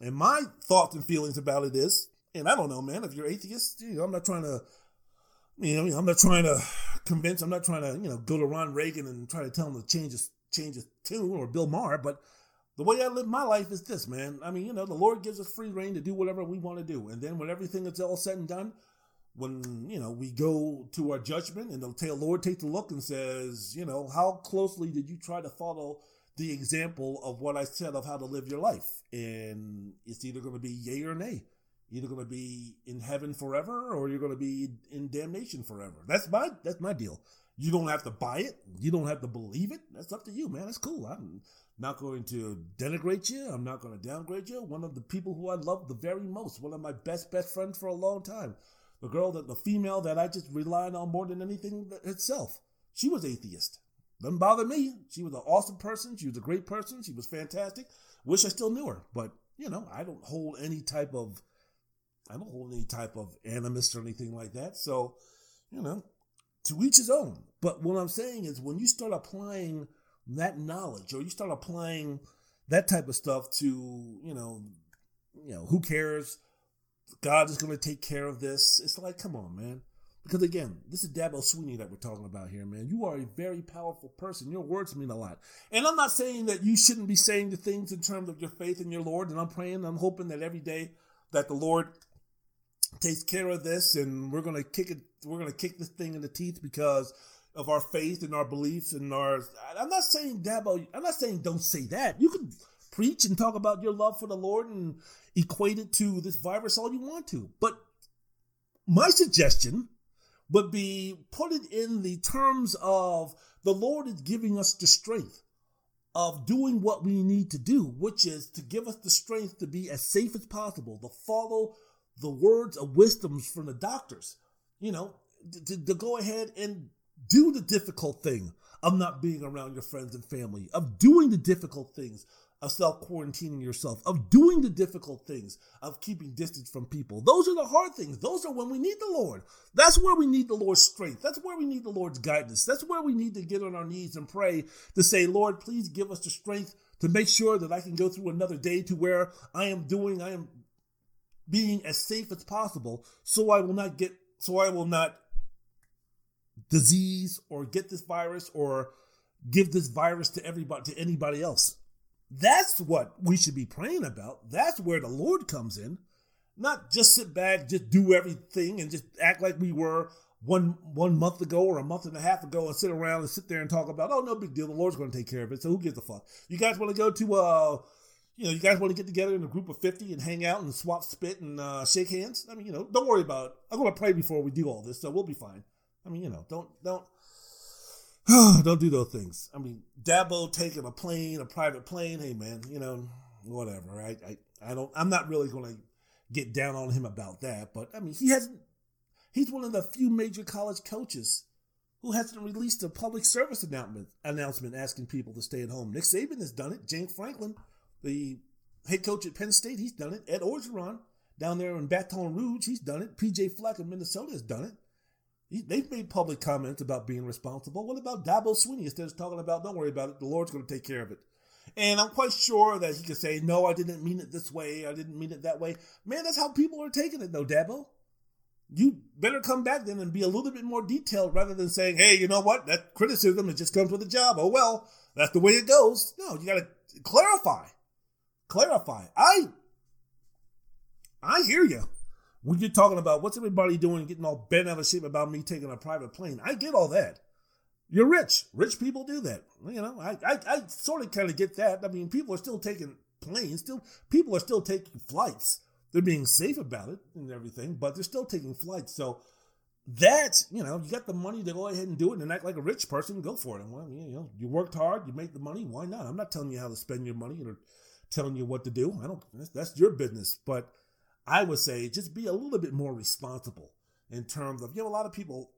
And my thoughts and feelings about it is, and I don't know, man, if you're atheist, you know, I'm not trying to, you know, I'm not trying to convince, I'm not trying to, you know, go to Ron Reagan and try to tell him to change his, change his tune or Bill Maher, but the way I live my life is this, man. I mean, you know, the Lord gives us free reign to do whatever we want to do. And then when everything is all said and done, when, you know, we go to our judgment and the Lord takes a look and says, you know, how closely did you try to follow the example of what I said of how to live your life. And it's either going to be yay or nay. Either going to be in heaven forever or you're going to be in damnation forever. That's my that's my deal. You don't have to buy it. You don't have to believe it. That's up to you, man. That's cool. I'm not going to denigrate you. I'm not going to downgrade you. One of the people who I love the very most, one of my best best friends for a long time, the girl that the female that I just relied on more than anything itself. She was atheist. Doesn't bother me. She was an awesome person. She was a great person. She was fantastic. Wish I still knew her, but you know, I don't hold any type of, I don't hold any type of animus or anything like that. So, you know, to each his own. But what I'm saying is, when you start applying that knowledge, or you start applying that type of stuff to, you know, you know, who cares? God is going to take care of this. It's like, come on, man. Because again, this is Dabo Swinney that we're talking about here, man. You are a very powerful person. Your words mean a lot. And I'm not saying that you shouldn't be saying the things in terms of your faith in your Lord. And I'm praying, I'm hoping that every day that the Lord takes care of this and we're gonna kick it we're gonna kick this thing in the teeth because of our faith and our beliefs and our I'm not saying Dabo I'm not saying don't say that. You can preach and talk about your love for the Lord and equate it to this virus all you want to. But my suggestion would be put it in the terms of the Lord is giving us the strength of doing what we need to do, which is to give us the strength to be as safe as possible, to follow the words of wisdoms from the doctors, you know, to, to go ahead and do the difficult thing of not being around your friends and family, of doing the difficult things, of self quarantining yourself, of doing the difficult things, of keeping distance from people. Those are the hard things. Those are when we need the Lord. That's where we need the Lord's strength. That's where we need the Lord's guidance. That's where we need to get on our knees and pray to say, Lord, please give us the strength to make sure that I can go through another day to where I am doing, I am being as safe as possible so I will not get, so I will not disease or get this virus or give this virus to everybody, to anybody else. That's what we should be praying about. That's where the Lord comes in. Not just sit back, just do everything and just act like we were one one month ago or a month and a half ago and sit around and sit there and talk about, oh, no big deal. The Lord's to take care of it. So who gives a fuck? You guys want to go to, uh, you know, you guys want to get together in a group of 50 and hang out and swap spit and uh, shake hands? I mean, you know, don't worry about it. I'm going to pray before we do all this, so we'll be fine. I mean, you know, don't, don't, don't do those things. I mean, Dabo taking a plane, a private plane. Hey, man, you know, whatever. I, I, I don't. I'm not really going to get down on him about that. But I mean, he hasn't. He's one of the few major college coaches who hasn't released a public service announcement announcement asking people to stay at home. Nick Saban has done it. James Franklin, the head coach at Penn State, he's done it. Ed Orgeron down there in Baton Rouge, he's done it. PJ Fleck in Minnesota has done it. They've made public comments about being responsible. What about Dabo Swinney? Instead of talking about, don't worry about it, the Lord's going to take care of it. And I'm quite sure that he could say, no, I didn't mean it this way. I didn't mean it that way. Man, that's how people are taking it, though, Dabo. You better come back then and be a little bit more detailed rather than saying, hey, you know what? That criticism, it just comes with the job. Oh, well, that's the way it goes. No, you got to clarify. Clarify. I, I hear you when you're talking about what's everybody doing, getting all bent out of shape about me taking a private plane, I get all that. You're rich. Rich people do that. You know, I, I, I sort of kind of get that. I mean, people are still taking planes. Still, people are still taking flights. They're being safe about it and everything, but they're still taking flights. So that, you know, you got the money to go ahead and do it and act like a rich person. Go for it. Well, you know, you worked hard. You make the money. Why not? I'm not telling you how to spend your money or telling you what to do. I don't. That's, that's your business. But I would say just be a little bit more responsible in terms of, you know, a lot of people,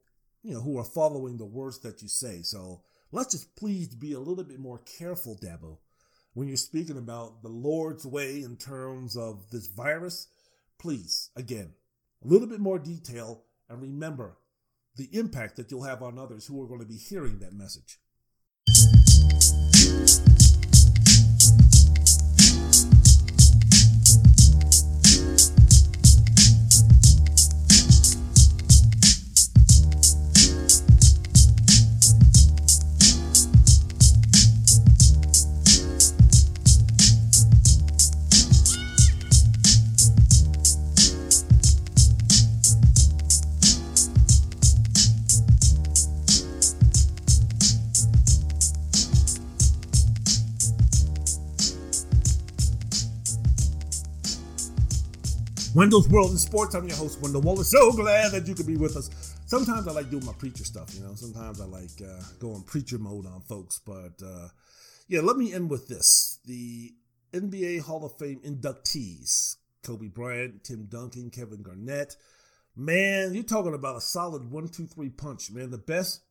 you know, who are following the words that you say. So let's just please be a little bit more careful, Dabo, when you're speaking about the Lord's way in terms of this virus, please, again, a little bit more detail and remember the impact that you'll have on others who are going to be hearing that message. ピッピッピッピッピッピッピッピッピッピッピッピッ Wendell's World in Sports. I'm your host, Wendell Wallace. So glad that you could be with us. Sometimes I like doing my preacher stuff, you know. Sometimes I like uh, going preacher mode on folks. But uh, yeah, let me end with this: the NBA Hall of Fame inductees: Kobe Bryant, Tim Duncan, Kevin Garnett. Man, you're talking about a solid one, two, three punch, man. The best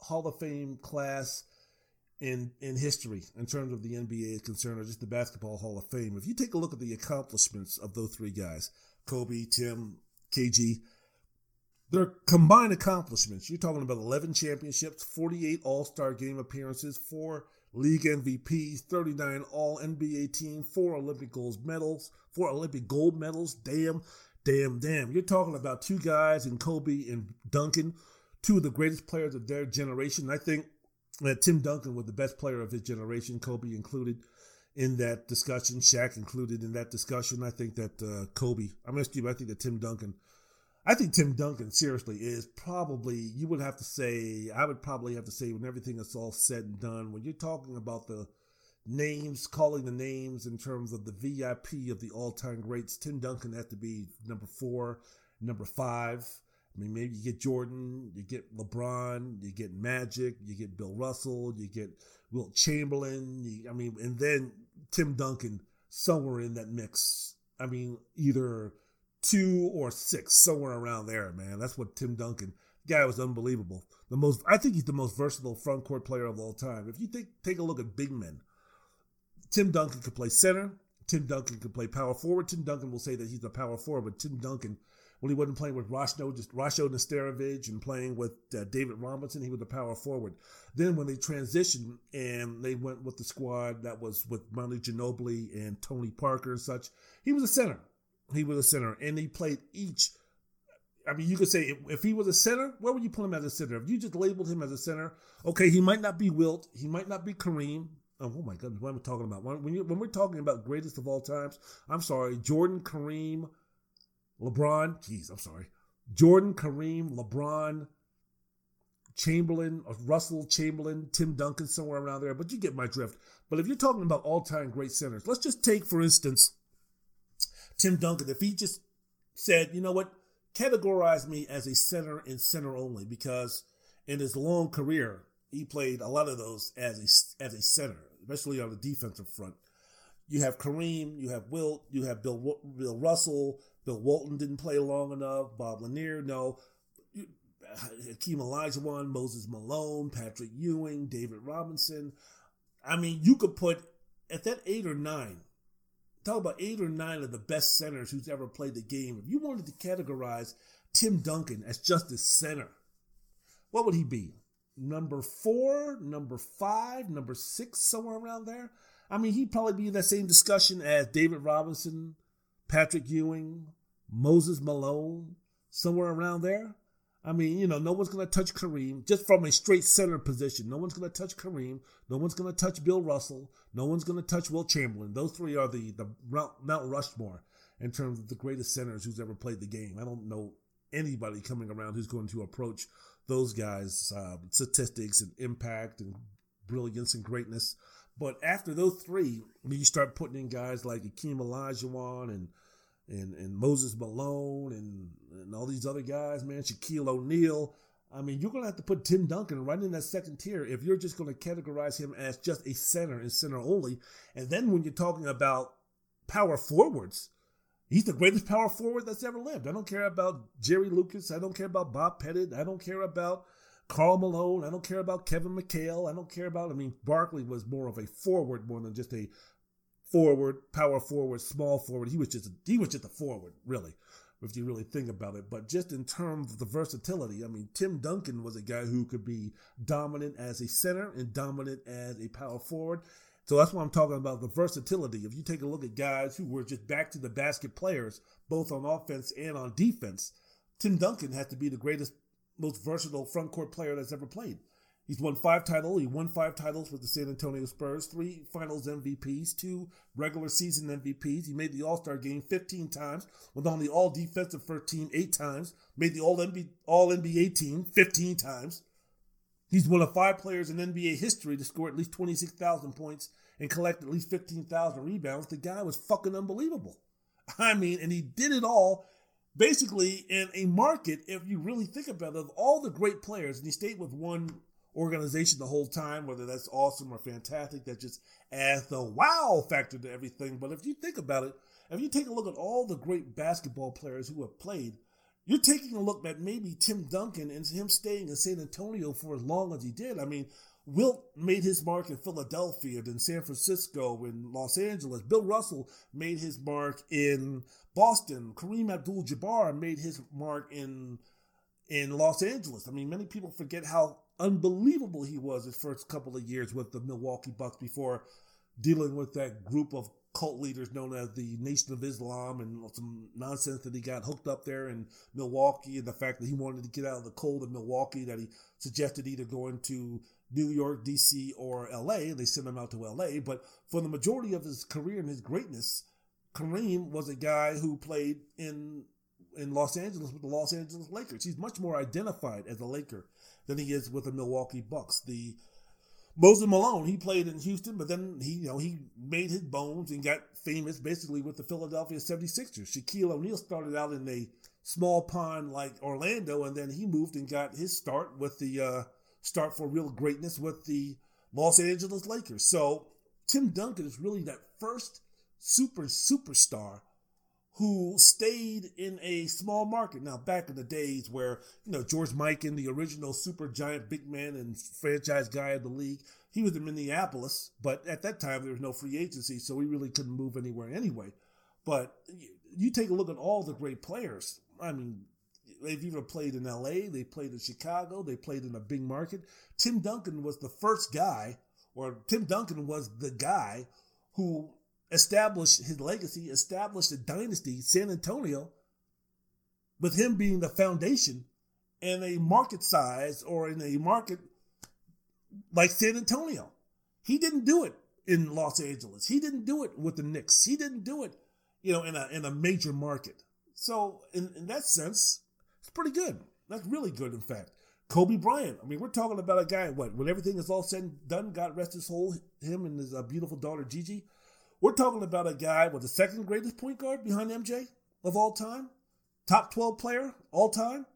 Hall of Fame class in in history in terms of the NBA is concerned, or just the Basketball Hall of Fame. If you take a look at the accomplishments of those three guys, Kobe, Tim, KG, their combined accomplishments, you're talking about 11 championships, 48 All Star game appearances, four league MVPs, 39 All NBA team, four Olympic gold medals, four Olympic gold medals. Damn, damn, damn. You're talking about two guys in Kobe and Duncan, two of the greatest players of their generation. I think uh, Tim Duncan was the best player of his generation, Kobe included in that discussion, Shaq included in that discussion. I think that uh, Kobe, I'm asking you, I think that Tim Duncan, I think Tim Duncan, seriously, is probably, you would have to say, I would probably have to say, when everything is all said and done, when you're talking about the names, calling the names in terms of the VIP of the all time greats, Tim Duncan has to be number four, number five. I mean, maybe you get Jordan, you get LeBron, you get Magic, you get Bill Russell, you get Wilt Chamberlain. You, I mean, and then Tim Duncan somewhere in that mix. I mean, either two or six, somewhere around there, man. That's what Tim Duncan. Guy was unbelievable. The most, I think he's the most versatile front court player of all time. If you think, take a look at big men, Tim Duncan could play center. Tim Duncan could play power forward. Tim Duncan will say that he's a power forward, but Tim Duncan when he wasn't playing with Rasho, just Rasho Nesterovic and playing with uh, David Robinson, he was a power forward. Then when they transitioned and they went with the squad that was with Manu Ginobili and Tony Parker and such, he was a center. He was a center, and he played each. I mean, you could say if, if he was a center, where would you put him as a center? If you just labeled him as a center, okay, he might not be Wilt, he might not be Kareem, Oh, oh, my goodness, what am I talking about? When, you, when, we're talking about greatest of all times, I'm sorry, Jordan, Kareem, LeBron, jeez, I'm sorry. Jordan, Kareem, LeBron, Chamberlain, uh, Russell, Chamberlain, Tim Duncan, somewhere around there, but you get my drift. But if you're talking about all time great centers, let's just take, for instance, Tim Duncan. If he just said, you know what, categorize me as a center and center only, because in his long career, he played a lot of those as a, as a center, especially on the defensive front. You have Kareem, you have Wilt, you have Bill, Bill Russell, Bill Walton didn't play long enough. Bob Lanier, no. Hakeem Olajuwon, Moses Malone, Patrick Ewing, David Robinson. I mean, you could put at that eight or nine. Talk about eight or nine of the best centers who's ever played the game. If you wanted to categorize Tim Duncan as just a center, what would he be? Number four, number five, number six, somewhere around there. I mean, he'd probably be in that same discussion as David Robinson, Patrick Ewing, Moses Malone, somewhere around there. I mean, you know, no one's going to touch Kareem just from a straight center position. No one's going to touch Kareem. No one's going to touch Bill Russell. No one's going to touch Wilt Chamberlain. Those three are the, the Mount Rushmore in terms of the greatest centers who's ever played the game. I don't know anybody coming around who's going to approach those guys' uh, statistics and impact and brilliance and greatness. But after those three, you start putting in guys like Akeem Olajuwon and and and Moses Malone and and all these other guys, man, Shaquille O'Neal. I mean, you're gonna have to put Tim Duncan right in that second tier if you're just gonna categorize him as just a center and center only. And then when you're talking about power forwards, he's the greatest power forward that's ever lived. I don't care about Jerry Lucas. I don't care about Bob Pettit. I don't care about Karl Malone. I don't care about Kevin McHale. I don't care about. I mean, Barkley was more of a forward more than just a forward, power forward, small forward. He was just a, he was just a forward, really, if you really think about it. But just in terms of the versatility, I mean, Tim Duncan was a guy who could be dominant as a center and dominant as a power forward. So that's why I'm talking about the versatility. If you take a look at guys who were just back to the basket players, both on offense and on defense, Tim Duncan has to be the greatest, most versatile front court player that's ever played. He's won five titles. He won five titles with the San Antonio Spurs, three finals MVPs, two regular season MVPs. He made the All Star game 15 times, was on the All Defensive First Team eight times, made the All All NBA team 15 times. He's one of five players in NBA history to score at least 26,000 points and collect at least 15,000 rebounds. The guy was fucking unbelievable. I mean, and he did it all basically in a market, if you really think about it, of all the great players, and he stayed with one organization the whole time, whether that's awesome or fantastic, that just adds the wow factor to everything. But if you think about it, if you take a look at all the great basketball players who have played, you're taking a look at maybe Tim Duncan and him staying in San Antonio for as long as he did. I mean, Wilt made his mark in Philadelphia, then San Francisco, and Los Angeles. Bill Russell made his mark in Boston. Kareem Abdul-Jabbar made his mark in in Los Angeles. I mean, many people forget how unbelievable he was his first couple of years with the Milwaukee Bucks before dealing with that group of cult leaders known as the Nation of Islam and some nonsense that he got hooked up there in Milwaukee and the fact that he wanted to get out of the cold in Milwaukee that he suggested either going to New York, DC, or LA. They sent him out to LA. But for the majority of his career and his greatness, Kareem was a guy who played in in Los Angeles with the Los Angeles Lakers. He's much more identified as a Laker than he is with the Milwaukee Bucks. The Moses Malone, he played in Houston, but then he, you know, he made his bones and got famous basically with the Philadelphia 76ers. Shaquille O'Neal started out in a small pond like Orlando, and then he moved and got his start with the uh, start for real greatness with the Los Angeles Lakers. So Tim Duncan is really that first super superstar who stayed in a small market. Now, back in the days where, you know, George Mikan, the original super giant big man and franchise guy of the league, he was in Minneapolis, but at that time there was no free agency, so he really couldn't move anywhere anyway. But you take a look at all the great players. I mean, they've either played in LA, they played in Chicago, they played in a big market. Tim Duncan was the first guy, or Tim Duncan was the guy who established his legacy, established a dynasty, San Antonio, with him being the foundation in a market size or in a market like San Antonio. He didn't do it in Los Angeles. He didn't do it with the Knicks. He didn't do it, you know, in a in a major market. So in, in that sense, it's pretty good. That's really good, in fact. Kobe Bryant. I mean, we're talking about a guy. What when everything is all said and done, God rest his soul, him and his uh, beautiful daughter Gigi. We're talking about a guy with the second greatest point guard behind MJ of all time, top 12 player all time,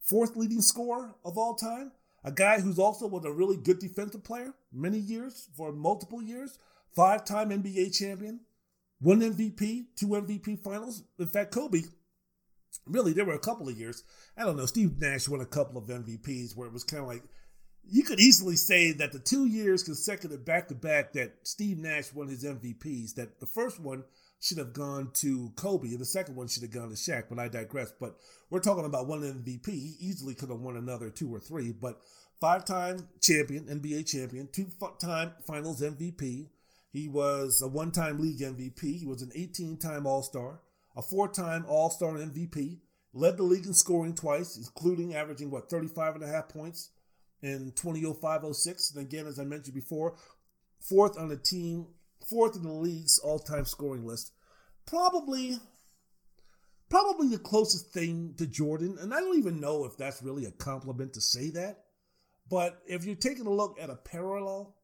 fourth leading scorer of all time, a guy who's also was a really good defensive player many years for multiple years, five time NBA champion, one MVP, two MVP finals. In fact, Kobe, really, there were a couple of years. I don't know. Steve Nash won a couple of MVPs where it was kind of like you could easily say that the two years consecutive back to back that Steve Nash won his MVPs, that the first one should have gone to Kobe and the second one should have gone to Shaq, but I digress. But we're talking about one MVP. He easily could have won another two or three, but five time champion, NBA champion, two time finals MVP. He was a one time league MVP. He was an 18 time All Star, a four time All Star MVP, led the league in scoring twice, including averaging, what, 35 and a half points in 2005-06. And again, as I mentioned before, fourth on the team, fourth in the league's all-time scoring list. Probably, probably the closest thing to Jordan. And I don't even know if that's really a compliment to say that. But if you're taking a look at a parallel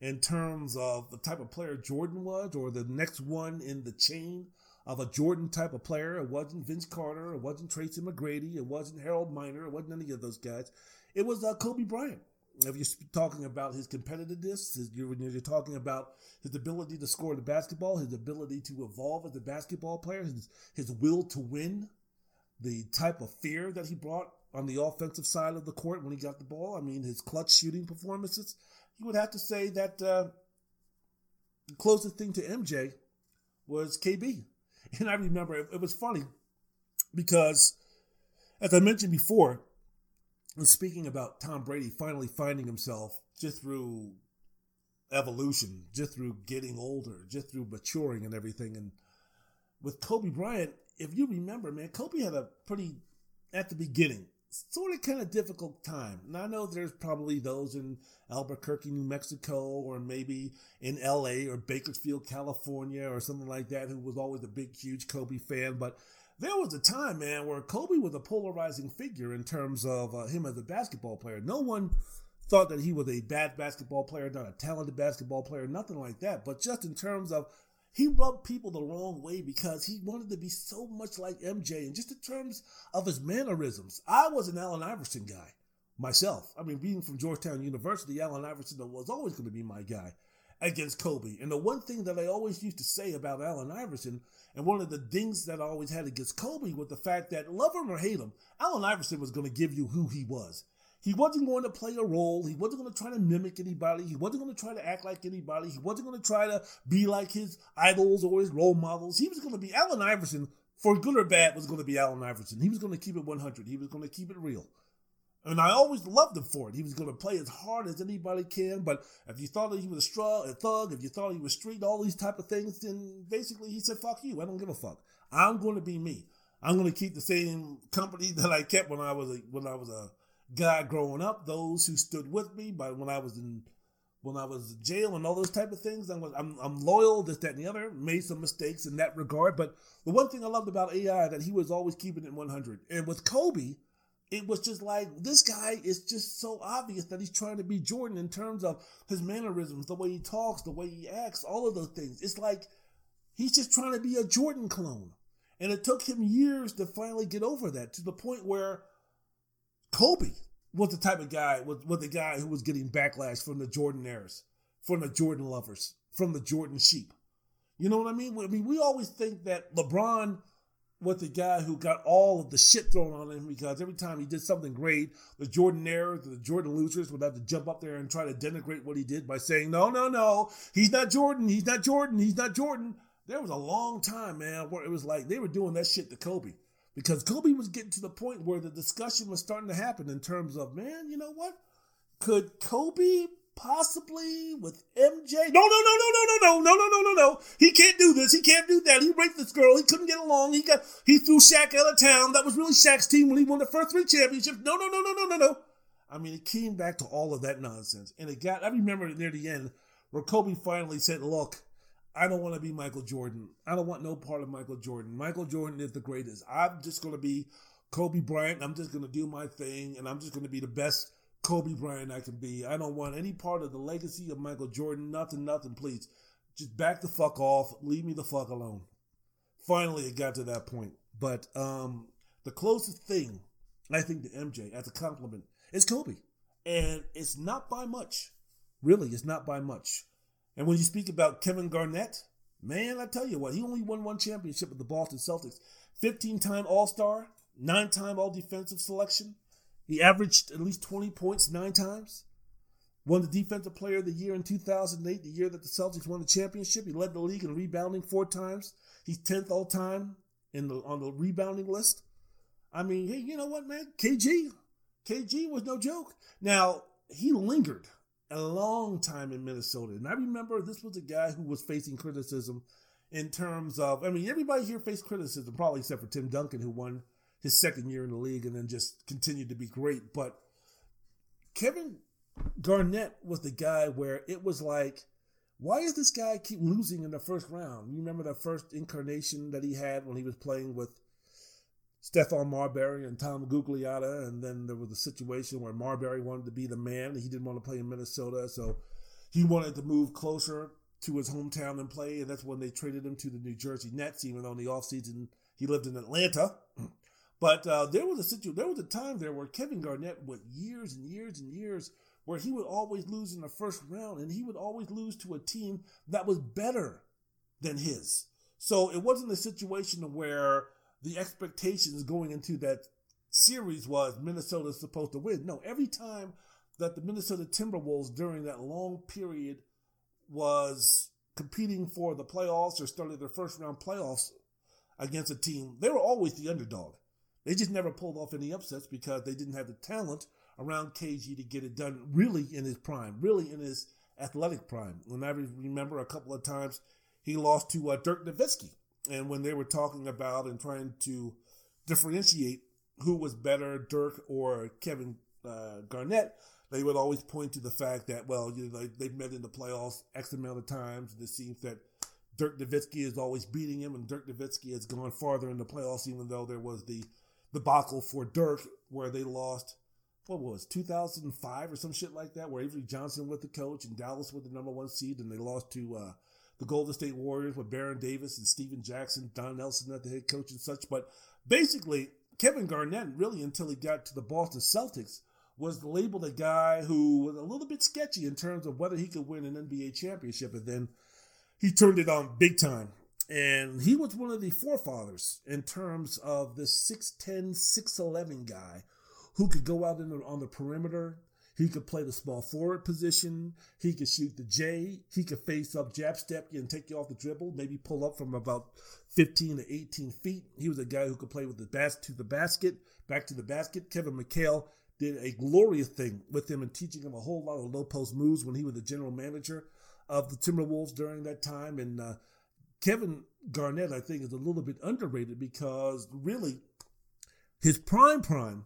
in terms of the type of player Jordan was, or the next one in the chain of a Jordan type of player, it wasn't Vince Carter, it wasn't Tracy McGrady, it wasn't Harold Miner, it wasn't any of those guys. It was uh, Kobe Bryant. If you're talking about his competitiveness, his, you're, you're talking about his ability to score the basketball, his ability to evolve as a basketball player, his, his will to win, the type of fear that he brought on the offensive side of the court when he got the ball. I mean, his clutch shooting performances. You would have to say that uh, the closest thing to MJ was KB. And I remember it, it was funny because, as I mentioned before, speaking about Tom Brady finally finding himself just through evolution, just through getting older, just through maturing and everything. And with Kobe Bryant, if you remember, man, Kobe had a pretty, at the beginning, sort of kind of difficult time. And I know there's probably those in Albuquerque, New Mexico, or maybe in LA or Bakersfield, California, or something like that, who was always a big, huge Kobe fan. But there was a time, man, where Kobe was a polarizing figure in terms of uh, him as a basketball player. No one thought that he was a bad basketball player, not a talented basketball player, nothing like that. But just in terms of he rubbed people the wrong way because he wanted to be so much like MJ, and just in terms of his mannerisms. I was an Allen Iverson guy myself. I mean, being from Georgetown University, Allen Iverson was always going to be my guy against Kobe. And the one thing that I always used to say about Allen Iverson, and one of the things that I always had against Kobe, was the fact that love him or hate him, Allen Iverson was going to give you who he was. He wasn't going to play a role. He wasn't going to try to mimic anybody. He wasn't going to try to act like anybody. He wasn't going to try to be like his idols or his role models. He was going to be Allen Iverson, for good or bad, was going to be Allen Iverson. He was going to keep it 100. He was going to keep it real. And I always loved him for it. He was going to play as hard as anybody can. But if you thought that he was a, thug, if you thought he was street, all these type of things, then basically he said, fuck you. I don't give a fuck. I'm going to be me. I'm going to keep the same company that I kept when I was a, when I was a guy growing up, those who stood with me, but when I was in when I was in jail and all those type of things, I'm, I'm, I'm loyal, this, that, and the other. Made some mistakes in that regard, but the one thing I loved about AI that he was always keeping it 100. And with Kobe, it was just like this guy is just so obvious that he's trying to be Jordan in terms of his mannerisms, the way he talks, the way he acts, all of those things. It's like he's just trying to be a Jordan clone. And it took him years to finally get over that to the point where Kobe was the type of guy, was, was the guy who was getting backlash from the Jordan Jordanaires, from the Jordan lovers, from the Jordan sheep. You know what I mean? I mean, we always think that LeBron was the guy who got all of the shit thrown on him because every time he did something great, the Jordanaires, the Jordan losers would have to jump up there and try to denigrate what he did by saying, no, no, no, he's not Jordan, he's not Jordan, he's not Jordan. There was a long time, man, where it was like they were doing that shit to Kobe because Kobe was getting to the point where the discussion was starting to happen in terms of, man, you know what? Could Kobe possibly with MJ? No, no, no, no, no, no, no, no, no, no, no, no. He can't do this. He can't do that. He raped this girl. He couldn't get along. He got he threw Shaq out of town. That was really Shaq's team when he won the first three championships. No, no, no, no, no, no, no. I mean, it came back to all of that nonsense, and it got. I remember near the end where Kobe finally said, "Look." I don't want to be Michael Jordan. I don't want no part of Michael Jordan. Michael Jordan is the greatest. I'm just going to be Kobe Bryant. I'm just going to do my thing, and I'm just going to be the best Kobe Bryant I can be. I don't want any part of the legacy of Michael Jordan. Nothing, nothing, please. Just back the fuck off. Leave me the fuck alone. Finally, it got to that point. But um, the closest thing I think to MJ as a compliment is Kobe. And it's not by much. Really, it's not by much. And when you speak about Kevin Garnett, man, I tell you what, he only won one championship with the Boston Celtics. 15 time All Star, nine time All Defensive selection. He averaged at least 20 points nine times. Won the Defensive Player of the Year in 2008, the year that the Celtics won the championship. He led the league in rebounding four times. He's 10th all time in the on the rebounding list. I mean, hey, you know what, man? KG, KG was no joke. Now he lingered a long time in Minnesota. And I remember this was a guy who was facing criticism in terms of, I mean, everybody here faced criticism, probably except for Tim Duncan, who won his second year in the league and then just continued to be great. But Kevin Garnett was the guy where it was like, why does this guy keep losing in the first round? You remember the first incarnation that he had when he was playing with Stephon Marbury and Tom Gugliotta, and then there was a situation where Marbury wanted to be the man. He didn't want to play in Minnesota, so he wanted to move closer to his hometown and play, and that's when they traded him to the New Jersey Nets, even though in the offseason he lived in Atlanta. But uh, there was a situation, there was a time there where Kevin Garnett went years and years and years where he would always lose in the first round, and he would always lose to a team that was better than his. So it wasn't a situation where the expectations going into that series was Minnesota Minnesota's supposed to win. No, every time that the Minnesota Timberwolves during that long period was competing for the playoffs or started their first round playoffs against a team, they were always the underdog. They just never pulled off any upsets because they didn't have the talent around KG to get it done really in his prime, really in his athletic prime. When I remember a couple of times he lost to uh, Dirk Nowitzki. And when they were talking about and trying to differentiate who was better, Dirk or Kevin uh, Garnett, they would always point to the fact that, well, you know, they've met in the playoffs X amount of times. And it seems that Dirk Nowitzki is always beating him, and Dirk Nowitzki has gone farther in the playoffs, even though there was the debacle for Dirk where they lost, what was 2005 or some shit like that, where Avery Johnson was the coach and Dallas was the number one seed, and they lost to uh, the Golden State Warriors with Baron Davis and Stephen Jackson, Don Nelson at the head coach and such. But basically, Kevin Garnett, really until he got to the Boston Celtics, was labeled a guy who was a little bit sketchy in terms of whether he could win an NBA championship. And then he turned it on big time. And he was one of the forefathers in terms of this 6'10, 6'11 guy who could go out the, on the perimeter. He could play the small forward position. He could shoot the J. He could face up, jab step and take you off the dribble, maybe pull up from about 15 to 18 feet. He was a guy who could play with the bas- to the basket, back to the basket. Kevin McHale did a glorious thing with him and teaching him a whole lot of low post moves when he was the general manager of the Timberwolves during that time. And uh, Kevin Garnett, I think, is a little bit underrated because really his prime prime,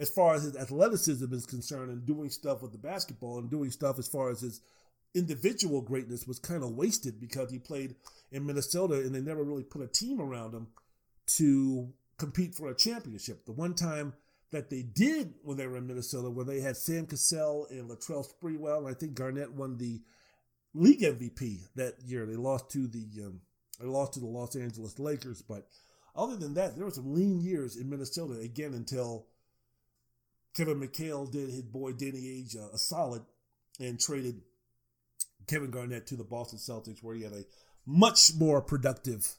as far as his athleticism is concerned, and doing stuff with the basketball and doing stuff as far as his individual greatness was kind of wasted because he played in Minnesota and they never really put a team around him to compete for a championship. The one time that they did when they were in Minnesota, where they had Sam Cassell and Latrell Sprewell, and I think Garnett won the league MVP that year. They lost to the um, they lost to the Los Angeles Lakers, but other than that, there were some lean years in Minnesota again until Kevin McHale did his boy Danny Ainge a, a solid and traded Kevin Garnett to the Boston Celtics, where he had a much more productive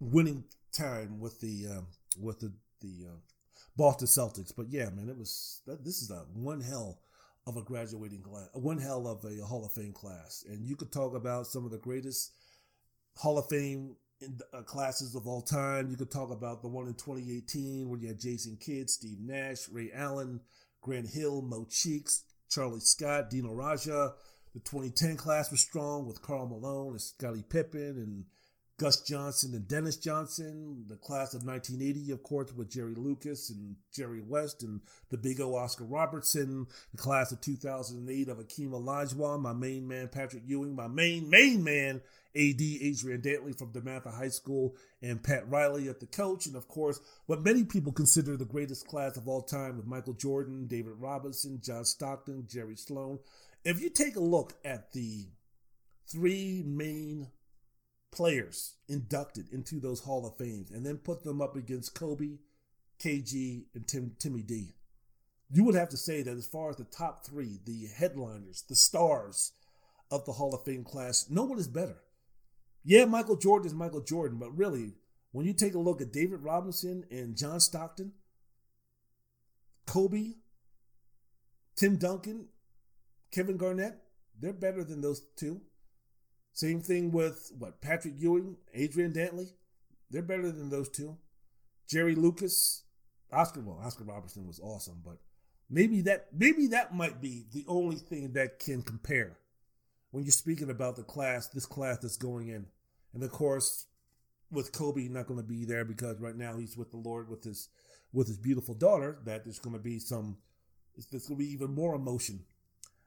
winning time with the uh, with the the uh, Boston Celtics. But yeah, man, it was that, this is a one hell of a graduating class, one hell of a Hall of Fame class, and you could talk about some of the greatest Hall of Fame uh, classes of all time. You could talk about the one in 2018 where you had Jason Kidd, Steve Nash, Ray Allen, Grant Hill, Mo Cheeks, Charlie Scott, Dino Radja. The 2010 class was strong with Karl Malone and Scottie Pippen and Gus Johnson and Dennis Johnson, the class of 1980, of course, with Jerry Lucas and Jerry West and the big O Oscar Robertson, the class of 2008 of Akeem Olajuwon, my main man Patrick Ewing, my main, main man AD Adrian Dantley from DeMatha High School, and Pat Riley at the coach, and of course, what many people consider the greatest class of all time with Michael Jordan, David Robinson, John Stockton, Jerry Sloan. If you take a look at the three main players inducted into those Hall of Fames and then put them up against Kobe, KG, and Tim, Timmy D, you would have to say that as far as the top three, the headliners, the stars of the Hall of Fame class, no one is better. Yeah, Michael Jordan is Michael Jordan, but really, when you take a look at David Robinson and John Stockton, Kobe, Tim Duncan, Kevin Garnett, they're better than those two. Same thing with what Patrick Ewing, Adrian Dantley. They're better than those two. Jerry Lucas, Oscar. Well, Oscar Robertson was awesome, but maybe that maybe that might be the only thing that can compare when you're speaking about the class, this class that's going in, and of course, with Kobe not going to be there because right now he's with the Lord with his with his beautiful daughter. That there's going to be some, there's going to be even more emotion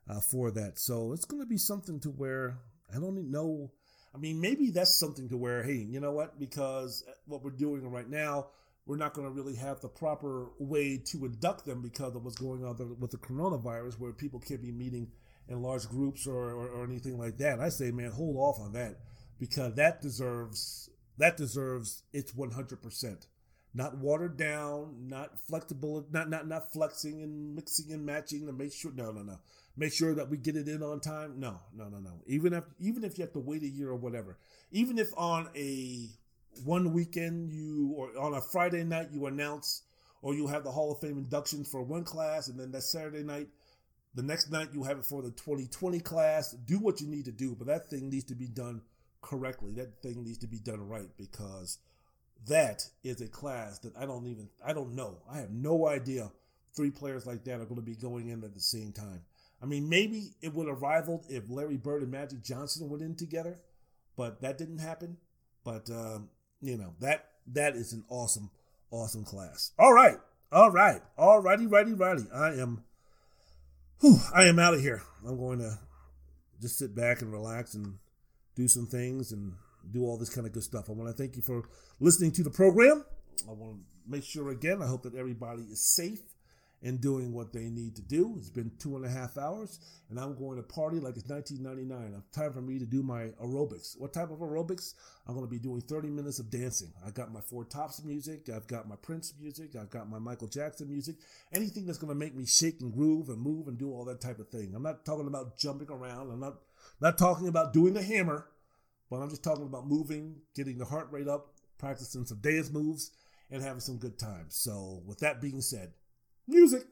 uh, for that. So it's going to be something to where I don't know. I mean, maybe that's something to where, hey, you know what? Because uh, what we're doing right now, we're not going to really have the proper way to induct them because of what's going on with the coronavirus, where people can't be meeting in large groups or, or, or anything like that. I say, man, hold off on that because that deserves that deserves its 100% not watered down, not flexible, not not not flexing and mixing and matching to make sure. No, no, no. Make sure that we get it in on time. No, no, no, no. Even if even if you have to wait a year or whatever, even if on a one weekend you or on a Friday night you announce or you have the Hall of Fame induction for one class, and then that Saturday night, the next night you have it for the 2020 class. Do what you need to do, but that thing needs to be done correctly. That thing needs to be done right because that is a class that I don't even I don't know. I have no idea three players like that are going to be going in at the same time. I mean, maybe it would have rivaled if Larry Bird and Magic Johnson went in together, but that didn't happen. But um, you know that that is an awesome, awesome class. All right, all right, all righty, righty, righty. I am, whew, I am out of here. I'm going to just sit back and relax and do some things and do all this kind of good stuff. I want to thank you for listening to the program. I want to make sure again. I hope that everybody is safe and doing what they need to do. It's been two and a half hours, and I'm going to party like it's 1999. It's time for me to do my aerobics. What type of aerobics? I'm going to be doing 30 minutes of dancing. I got my Four Tops music, I've got my Prince music, I've got my Michael Jackson music. Anything that's going to make me shake and groove and move and do all that type of thing. I'm not talking about jumping around. I'm not not talking about doing the hammer, but I'm just talking about moving, getting the heart rate up, practicing some dance moves, and having some good times. So, with that being said, music.